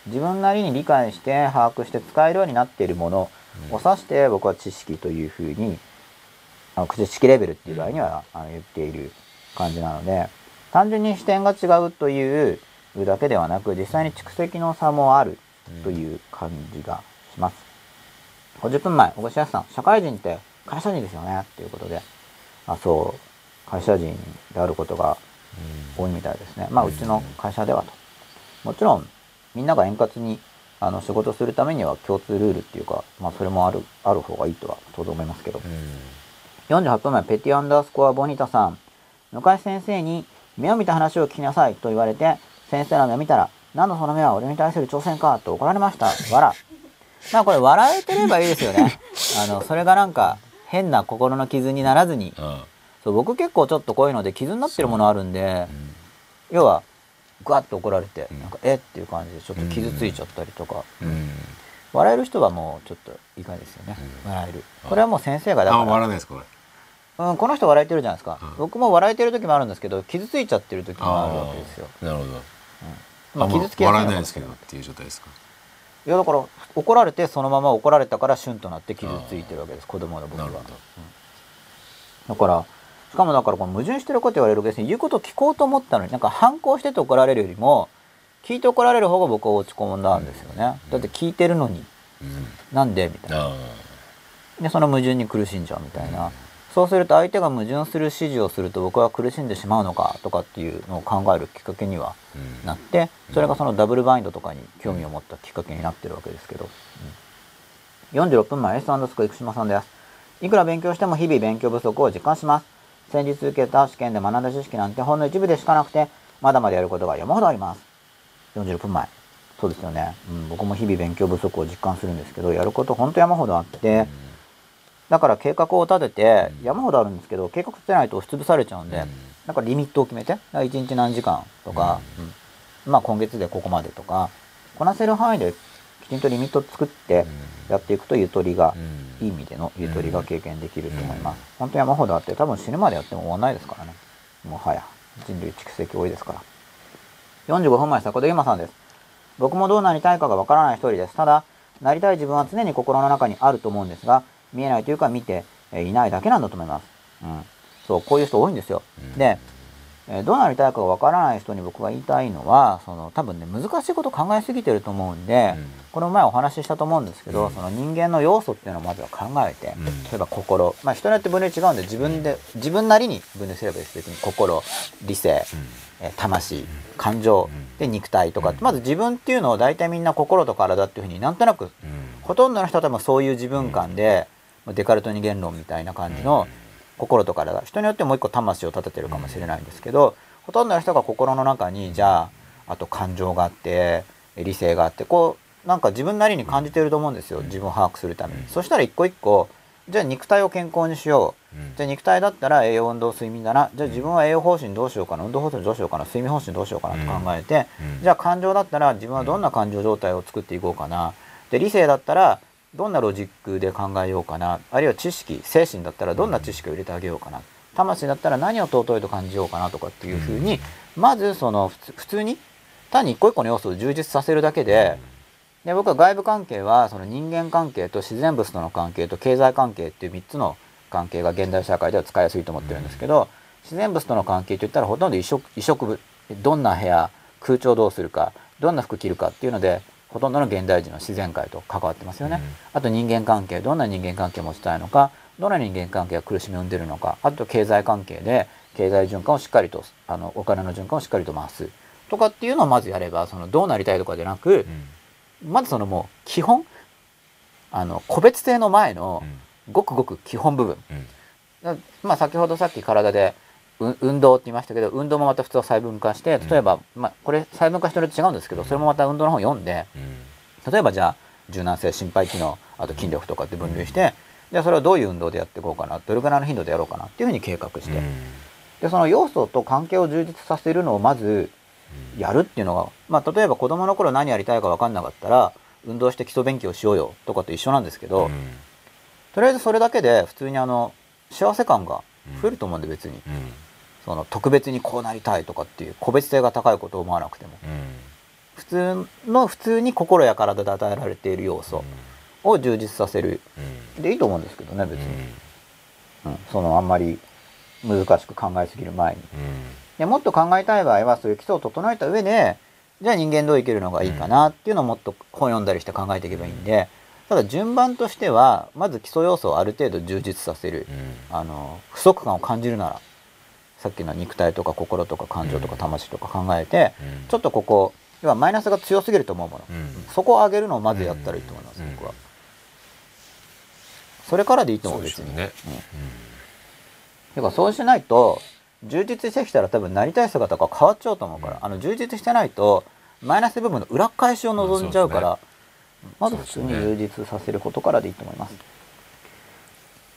自分なりに理解して把握して使えるようになっているものを指して僕は知識というふうに、あの知識レベルっていう場合にはあの言っている感じなので、単純に視点が違うというだけではなく、実際に蓄積の差もあるという感じがします。50分前、小越康さん、社会人って会社人ですよねっていうことで、あ、そう、会社人であることが多いみたいですね。まあ、うちの会社ではと。もちろん、みんなが円滑にあの仕事するためには共通ルールっていうか、まあ、それもある、ある方がいいとは当然思いますけど。48分前、ペティアンダースコアボニタさん、向井先生に目を見た話を聞きなさいと言われて、先生の目を見たら、何のその目は俺に対する挑戦かと怒られました。笑。まあこれ笑えてればいいですよね。あの、それがなんか、変な心の傷にならずに、そう僕結構ちょっとこういうので傷になってるものあるんで、要はグワッと怒られて、なんかえっ？ていう感じでちょっと傷ついちゃったりとか、笑える人はもうちょっといかがですよね、笑える。これはもう先生がだから笑わないですこれうん、この人笑えてるじゃないですか、僕も笑えてる時もあるんですけど傷ついちゃってる時もあるわけですよ。なるほど、まあ、傷つき笑えないですけどっていう状態ですか？いやだから怒られてそのまま怒られたからシュンとなって傷ついてるわけです。子供の僕は、うん、だからしかもだからこの矛盾してること言われるわけですね。言うこと聞こうと思ったのになんか反抗してて怒られるよりも聞いて怒られる方が僕は落ち込んだんですよね、うん、だって聞いてるのに、うん、なんで？みたいな。でその矛盾に苦しんじゃうみたいな、そうすると相手が矛盾する指示をすると僕は苦しんでしまうのかとかっていうのを考えるきっかけにはなって、それがそのダブルバインドとかに興味を持ったきっかけになってるわけですけど、うん、46分前 S スコ生島さんです。いくら勉強しても日々勉強不足を実感します。先日受けた試験で学んだ知識なんてほんの一部でしかなくてまだまだやることが山ほどあります。46分前。そうですよね、うん、僕も日々勉強不足を実感するんですけどやることほんと山ほどあって、だから計画を立てて山ほどあるんですけど計画立てないと押し潰されちゃうんで、だからリミットを決めて1日何時間とか、うん、まあ今月でここまでとかこなせる範囲できちんとリミットを作ってやっていくとゆとりが、いい意味でのゆとりが経験できると思います。本当山ほどあって多分死ぬまでやっても終わんないですからね。もはや人類蓄積多いですから。45分前迫田ゆまさんです。僕もどうなりたいかがわからない一人です。ただ、なりたい自分は常に心の中にあると思うんですが、見えないというか見ていないだけなんだと思います。うん。そう、こういう人多いんですよ。で、えどうなりたいかがわからない人に僕が言いたいのは、その多分ね、難しいこと考えすぎてると思うんで、うん、この前お話ししたと思うんですけど、うん、その人間の要素っていうのをまずは考えて、うん、例えば心、まあ人によって分類違うんで、自分で、自分なりに分類すればいいです。別に心、理性、え魂、感情、で肉体とか、まず自分っていうのを大体みんな心と体っていうふうになんとなく、ほとんどの人は多分そういう自分感で、デカルト二元論みたいな感じの心と体人によってもう一個魂を立ててるかもしれないんですけどほとんどの人が心の中にじゃああと感情があって理性があってこうなんか自分なりに感じてると思うんですよ自分を把握するために。そしたら一個一個じゃあ肉体を健康にしよう。じゃあ肉体だったら栄養運動睡眠だな。じゃあ自分は栄養方針どうしようかな。運動方針どうしようかな。睡眠方針どうしようかなと考えて、じゃあ感情だったら自分はどんな感情状態を作っていこうかな。で理性だったらどんなロジックで考えようかなあるいは知識精神だったらどんな知識を入れてあげようかな魂だったら何を尊いと感じようかなとかっていうふうにまずその普通に単に一個一個の要素を充実させるだけでで僕は外部関係はその人間関係と自然物との関係と経済関係っていう3つの関係が現代社会では使いやすいと思ってるんですけど自然物との関係といったらほとんど移植移植部どんな部屋空調どうするかどんな服着るかっていうのでほとんどの現代人の自然界と関わってますよね、うん、あと人間関係どんな人間関係を持ちたいのかどんな人間関係が苦しみを生んでるのかあと経済関係で経済循環をしっかりとあのお金の循環をしっかりと回す。とかっていうのをまずやればそのどうなりたいとかじゃなく、うん、まずそのもう基本あの個別性の前のごくごく基本部分、うん、まあ先ほどさっき体で運動って言いましたけど運動もまた普通は細分化して例えば、まあ、これ細分化してると違うんですけどそれもまた運動の本読んで例えばじゃあ柔軟性心肺機能あと筋力とかって分類してじゃあそれをどういう運動でやっていこうかなどれぐらいの頻度でやろうかなっていうふうに計画して。でその要素と関係を充実させるのをまずやるっていうのが、まあ、例えば子供の頃何やりたいか分かんなかったら運動して基礎勉強しようよとかと一緒なんですけど、とりあえずそれだけで普通にあの幸せ感が増えると思うんで別に、その特別にこうなりたいとかっていう個別性が高いことを思わなくても、うん、普通の普通に心や体で与えられている要素を充実させる、でいいと思うんですけどね別に、うん、そのあんまり難しく考えすぎる前に、でもっと考えたい場合はそういう基礎を整えた上でじゃあ人間どう生きるのがいいかなっていうのをもっと本読んだりして考えていけばいいんで。ただ順番としてはまず基礎要素をある程度充実させる、あの不足感を感じるならさっきの肉体とか心とか感情とか魂とか考えて、うん、ちょっとここ要はマイナスが強すぎると思うもの、うん、そこを上げるのをまずやったらいいと思います、僕は。それからでいいと思う別に。ね、うん、かそうしないと充実してきたら多分なりたい姿が変わっちゃうと思うから、あの充実してないとマイナス部分の裏返しを望んじゃうから、まず普通に充実させることからでいいと思います。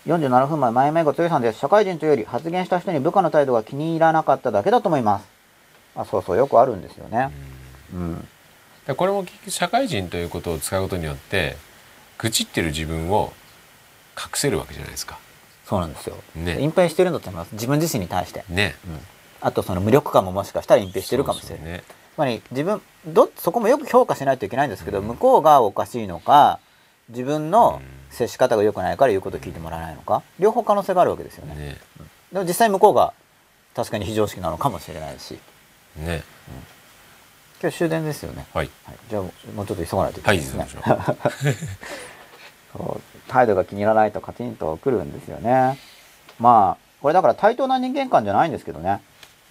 47分前、前々後強さんです。社会人というより発言した人に部下の態度が気に入らなかっただけだと思います。あ、そうそう、よくあるんですよね。うん。うん、これも結局社会人ということを使うことによって、愚痴ってる自分を隠せるわけじゃないですか。そうなんですよ。ね。隠蔽してるんだと思います。自分自身に対して。ね。うん。あとその無力感ももしかしたら隠蔽してるかもしれない。そうそうね、つまり自分どそこもよく評価しないといけないんですけど、うん、向こうがおかしいのか自分の接し方が良くないから言うことを聞いてもらえないのか？両方可能性があるわけですよね。ねうん、でも実際向こうが確かに非常識なのかもしれないし。ね。うん、今日終電ですよね。はい。はい、じゃあもうちょっと急がないといけないですね。はい、態度が気に入らないとカチンとくるんですよね。まあこれだから対等な人間観じゃないんですけどね。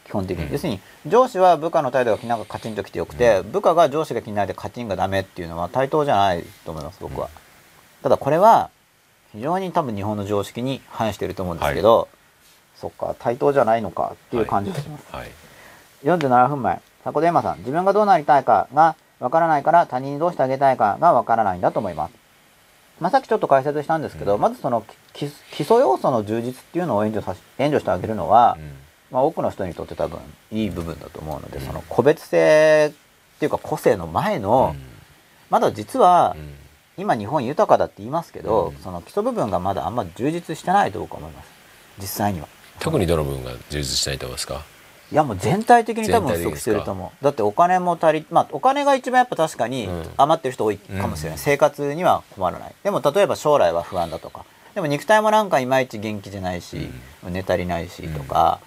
基本的に、要するに上司は部下の態度が気になカチンときてよくて、部下が上司が気になってカチンがダメっていうのは対等じゃないと思います僕は、ただこれは非常に多分日本の常識に反してると思うんですけど、はい、そっか対等じゃないのかっていう感じがします、はい。はい、47分前。迫田山さん。自分がどうなりたいかがわからないから他人にどうしてあげたいかがわからないんだと思います。まあ、さっきちょっと解説したんですけど、うん、まずその基礎要素の充実っていうのを援助さ援助してあげるのは、うん。まあ、多くの人にとって多分いい部分だと思うので、その個別性っていうか個性の前の、まだ実は、今日本豊かだって言いますけど、その基礎部分がまだあんま充実してないと僕は思います。実際には。特にどの部分が充実しないと思いますか？いやもう全体的に多分不足してると思う。だってお金も足りまあお金が一番やっぱ確かに余ってる人多いかもしれない、うん、生活には困らない。でも例えば将来は不安だとか。でも肉体もなんかいまいち元気じゃないし、うん、寝足りないしとか、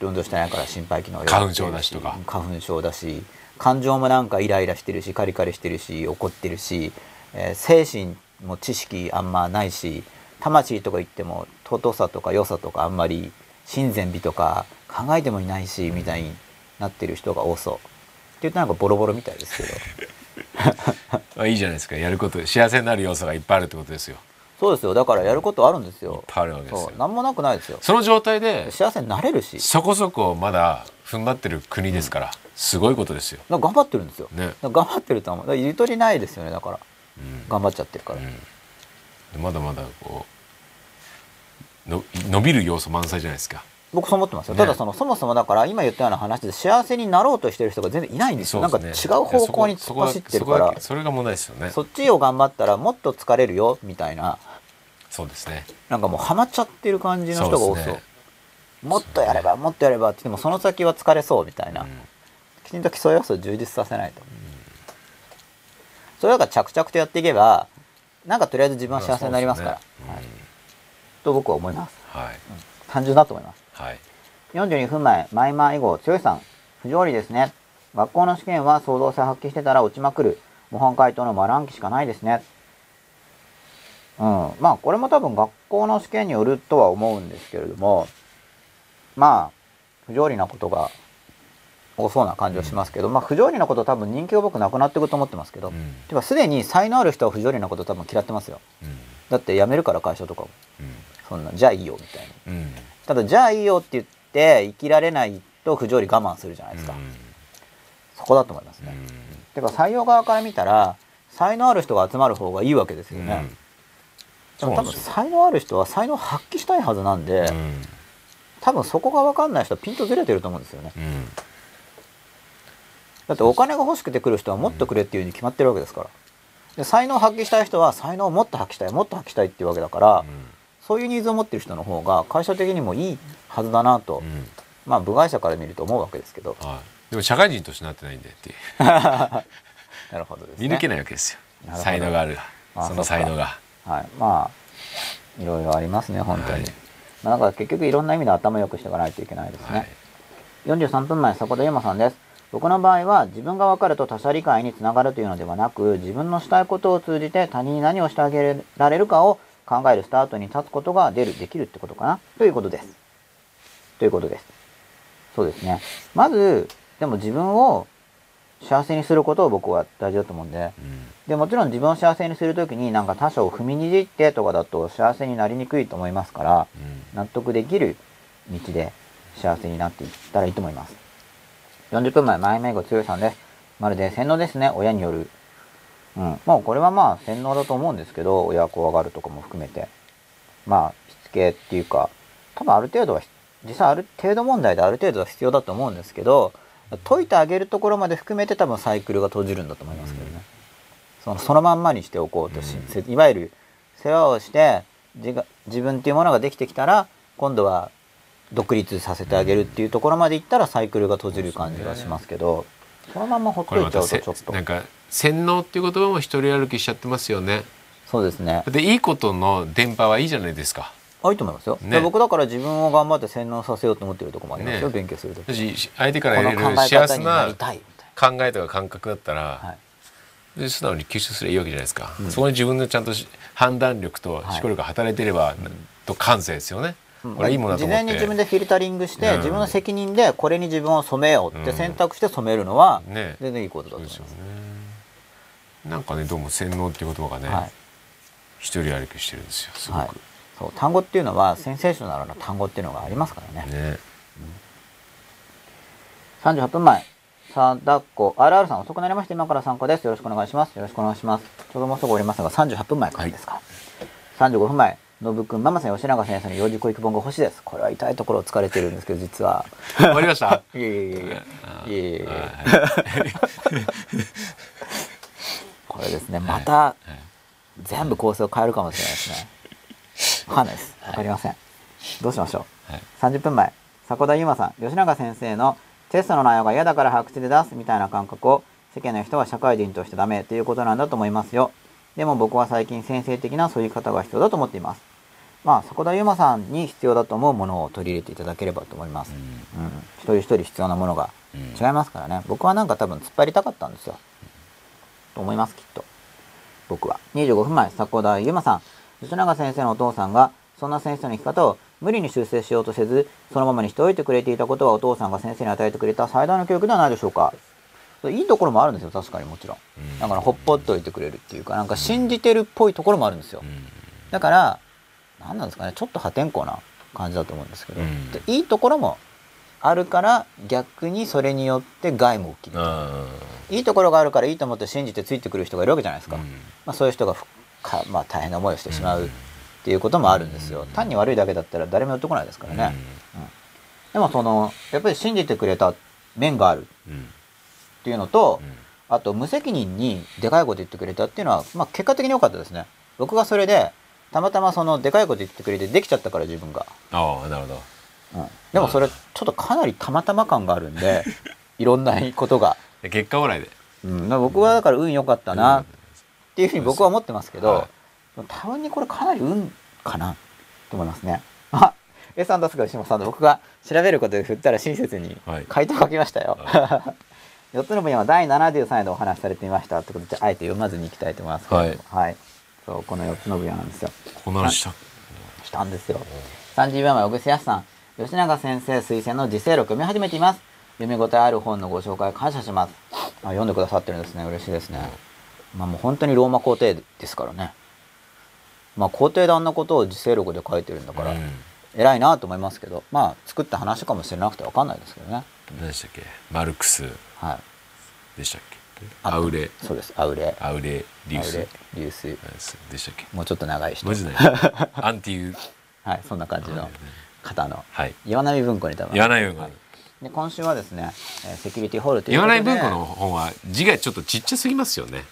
運動してないから心肺機能花粉症だしとか。花粉症だし感情もなんかイライラしてるしカリカリしてるし怒ってるし、えー、精神も知識あんまないし魂とか言っても尊さとか良さとかあんまり親善美とか考えてもいないしみたいになってる人が多そう。って言うとなんかボロボロみたいですけど。いいじゃないですか。やること幸せになる要素がいっぱいあるってことですよ。そうですよ。だからやることあるんですよ。いっぱいあるわけですよ。何もなくないですよ。その状態で幸せになれるし。そこそこまだ踏ん張ってる国ですから、うん、すごいことですよ。頑張ってるんですよ、ね、頑張ってると思う。ゆとりないですよね。だから、うん、頑張っちゃってるから、うん、まだまだこうの伸びる要素満載じゃないですか。僕そう思ってますよ、ね、ただそのそもそもだから今言ったような話で幸せになろうとしてる人が全然いないんですよ、ね、なんか違う方向に突っ走ってるから。それが問題ですよね。そっちを頑張ったらもっと疲れるよみたいな。そうですね。なんかもうハマっちゃってる感じの人が多そう、ね、もっとやれば、もっとやればって言ってもその先は疲れそうみたいな、うん、きちんと基礎要素を充実させないと、うん、それが着々とやっていけばなんかとりあえず自分は幸せになりますから、ねはい、と僕は思います、はい、単純だと思います、はい、42分前マイマー以後剛さん。不条理ですね。学校の試験は創造性発揮してたら落ちまくる。模範解答のマランキしかないですね。うん、まあこれも多分学校の試験によるとは思うんですけれどもまあ不条理なことが多そうな感じはしますけど、うん、まあ不条理なこと多分人気が僕なくなっていくと思ってますけど、うん、てかすでに才能ある人は不条理なこと多分嫌ってますよ、うん、だって辞めるから会社とかも、うん、そんなじゃあいいよみたいな、ただじゃあいいよって言って生きられないと不条理我慢するじゃないですか、そこだと思いますね、てか採用側から見たら才能ある人が集まる方がいいわけですよね、でも多分才能ある人は才能を発揮したいはずなんで、うん、多分そこが分かんない人はピンとずれてると思うんですよね、うん、だってお金が欲しくて来る人はもっとくれっていうに決まってるわけですから。で才能を発揮したい人は才能をもっと発揮したいもっと発揮したいっていうわけだから、うん、そういうニーズを持ってる人の方が会社的にもいいはずだなと、まあ部外者から見ると思うわけですけど、はい、でも社会人としてなってないんでって なるほど、ね、見抜けないわけですよ。才能がある。その才能が。はい、まあいろいろありますね本当に、はい、まあ、だから結局いろんな意味で頭良くしていかないといけないですね、はい、43分前迫田優馬さんです僕の場合は自分が分かると他者理解につながるというのではなく自分のしたいことを通じて他人に何をしてあげられるかを考えるスタートに立つことが出るできるってことかな？ということです。ということです。そうですね。まずでも自分を幸せにすることを僕は大事だと思うんで、うん、でもちろん自分を幸せにする時になんか他者を踏みにじってとかだと幸せになりにくいと思いますから、うん、納得できる道で幸せになっていったらいいと思います40分前前名後強さんです。まるで洗脳ですね。親による。うん。もうこれはまあ洗脳だと思うんですけど親怖がるとかも含めて。まあけっていうか多分ある程度は実際ある程度問題である程度は必要だと思うんですけど解いてあげるところまで含めて多分サイクルが閉じるんだと思いますけどね、そのそのまんまにしておこうとし、いわゆる世話をして自自分っていうものができてきたら今度は独立させてあげるっていうところまでいったらサイクルが閉じる感じがしますけどそのままほっといちゃうとちょっと。なんか洗脳っていう言葉も一人歩きしちゃってますよね。そうですね。でいいことの電波はいいじゃないですか。あいいと思いますよ、ね、僕だから自分を頑張って洗脳させようと思ってるところもありますよ、ね、勉強すると相手から得れる幸せな考えとか感覚だったら、はい、で素直に吸収すればいいわけじゃないですか、うん、そこに自分のちゃんと判断力と思考力が働いてれば、はい、と感性ですよね、これいいもの事前に自分でフィルタリングして、うん、自分の責任でこれに自分を染めようって選択して染めるのは、全然いいことだと思います、ね、なんかねどうも洗脳っていう言葉がね、はい、一人歩きしてるんですよすごく。はい。そう単語っていうのはセンセーショナルな単語っていうのがありますからね。ね。うん、38分前。さだっこ。RR さん遅くなりました。今から参加です。よろしくお願いします。よろしくお願いします。ちょうどもうすぐおりますが38分前からですか、はい、35分前のぶくんママさん吉永先生の幼児教育本が欲しいです。これは痛いところを疲れてるんですけど実は。終わりました。いえいえいえ。いえいえこれですねまた全部構成を変えるかもしれないですね。わかんないです。わかりません。どうしましょう。はい、30分前、迫田悠馬さん、吉永先生のテストの内容が嫌だから白紙で出すみたいな感覚を世間の人は社会人としてダメっていうことなんだと思いますよ。でも僕は最近先生的なそういう方が必要だと思っています。まあ、迫田悠馬さんに必要だと思うものを取り入れていただければと思います。うん、うん、一人一人必要なものが違いますからね。僕はなんか多分突っ張りたかったんですよ。と思います、きっと。僕は。25分前、迫田悠馬さん。吉永先生のお父さんがそんな先生の生き方を無理に修正しようとせずそのままにしておいてくれていたことはお父さんが先生に与えてくれた最大の教育ではないでしょうかいいところもあるんですよ確かにもちろんだからほっぽっといてくれるっていうかなんか信じてるっぽいところもあるんですよだから何なんですかねちょっと破天荒な感じだと思うんですけど、いいところもあるから逆にそれによって害も起きるいいところがあるからいいと思って信じてついてくる人がいるわけじゃないですか、まあ、そういう人がか、まあ、大変な思いをしてしまうっていうこともあるんですよ。単に悪いだけだったら誰も寄ってこないですからね。うん、でもそのやっぱり信じてくれた面がある。っていうのと、あと無責任にでかいこと言ってくれたっていうのは、まあ、結果的に良かったですね。僕がそれでたまたまそのでかいこと言ってくれてできちゃったから自分が。ああなるほど。うん、でもそれちょっとかなりたまたま感があるんでいろんなことが。結果オーライで。うん、僕はだから運良かったなっていうふうに僕は思ってますけど、はい、多分にこれかなり運かなと思いますね。あ A さん出すか石本さんで僕が調べることで振ったら親切に回答書きましたよ。はい、4つの分野は第73位でお話しされていましたってことであえて読まずにいきたいと思いますけど、はい、はい、そうこの4つの分野なんですよ。こんなしたしたんですよ。30秒前小口康さん吉永先生推薦の自制録読み始めています。読み応えある本のご紹介感謝します。あ読んでくださってるんですね嬉しいですね。まあもう本当にローマ皇帝ですからね。まあ皇帝であんなことを自制録で書いてるんだから、偉いなと思いますけど、まあ作った話かもしれなくて分かんないですけどね。何でしたっけ？マルクス。はい。でしたっけ？アウレ。そうです。アウレ。アウレリュース。リュース。でしたっけ？もうちょっと長い人。文字ない。アンティー。はい、そんな感じの方の。はい。岩波文庫に多分。岩波文庫。で今週はですね、えー、セキュリティホールという岩波文庫の本は字がちょっとちっちゃすぎますよね。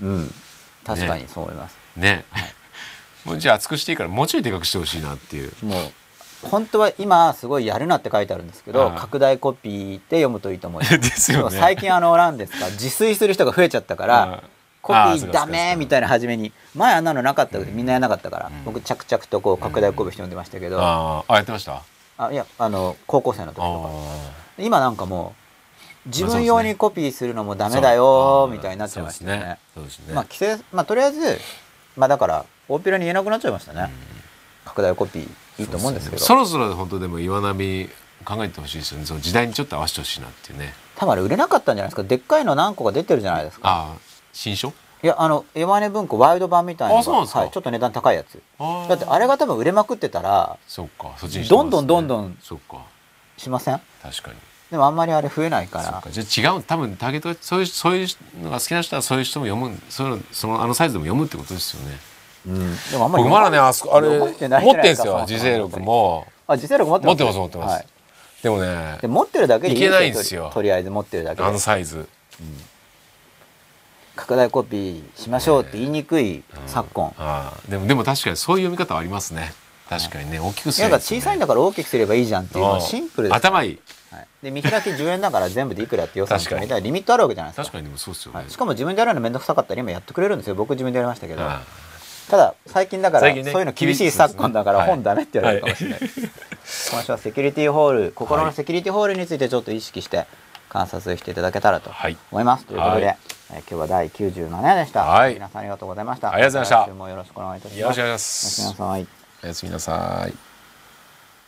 うん確かにそう思いますね、はい、もうじゃあ厚くしていいからもうちょいでかくしてほしいなっていうもう本当は今すごいやるなって書いてあるんですけど拡大コピーで読むといいと思います。ですよ、ね、最近あの何ですか自炊する人が増えちゃったからコピーダメみたいな初めに前あんなのなかったみんなやらなかったから、うん、僕着々とこう拡大コピーして読んでましたけど、うん、ああやってました？あいやあの高校生の時とか。今なんかもう自分用にコピーするのもダメだよみたいになっちゃいましたね。まあ規制まあとりあえずまあだから大っぴらに言えなくなっちゃいましたね。拡大コピーいいと思うんですけど。そろそろ本当でも岩波考えてほしいですよね。その時代にちょっと合わせてほしいなっていうね。多分あれ売れなかったんじゃないですか。でっかいの何個か出てるじゃないですか。ああ新書？いやあの岩根文庫ワイド版みたいなのがはい、ちょっと値段高いやつだってあれが多分売れまくってたらそうかそっちに、どんどんどんどんそうかしません？確かにでもあんまりあれ増えないからじゃあ違う多分ターゲットそういうそういうのが好きな人はそういう人も読むそのそのあのサイズでも読むってことですよねうん、でもあんまり僕まだねあそこあれ持ってんすよ自制力も。あ自制力持ってます持ってます持ってます。はい、でもねで持ってるだけでいけないんですよ。とりあえず持ってるだけあでのサイズ。拡大コピーしましょうって言いにくい昨今、ああ。でもでも確かにそういう読み方はありますね。確かにね大きくすれば。ね小さいんだから大きくすればいいじゃんっていうのはシンプルです頭いい。はい、で見開き10円だから全部でいくらって予算 決め確たらリミットあるわけじゃないですか。確かにでもそうっすよね、はい、しかも自分でやるの面倒くさかったら今やってくれるんですよ僕自分でやりましたけど。あただ最近だからねそういうの厳しい昨今だからはい本ダメって言われるかもしれない、今週はセキュリティホール心のセキュリティホールについてちょっと意識して観察していただけたらとはい。思います、ということで、はい。えー今日は第97夜でした、はい。皆さんありがとうございました。ありがとうございました。よろしくお願いいたします。よろしくお願いします。おやすみなさい。おやすみなさい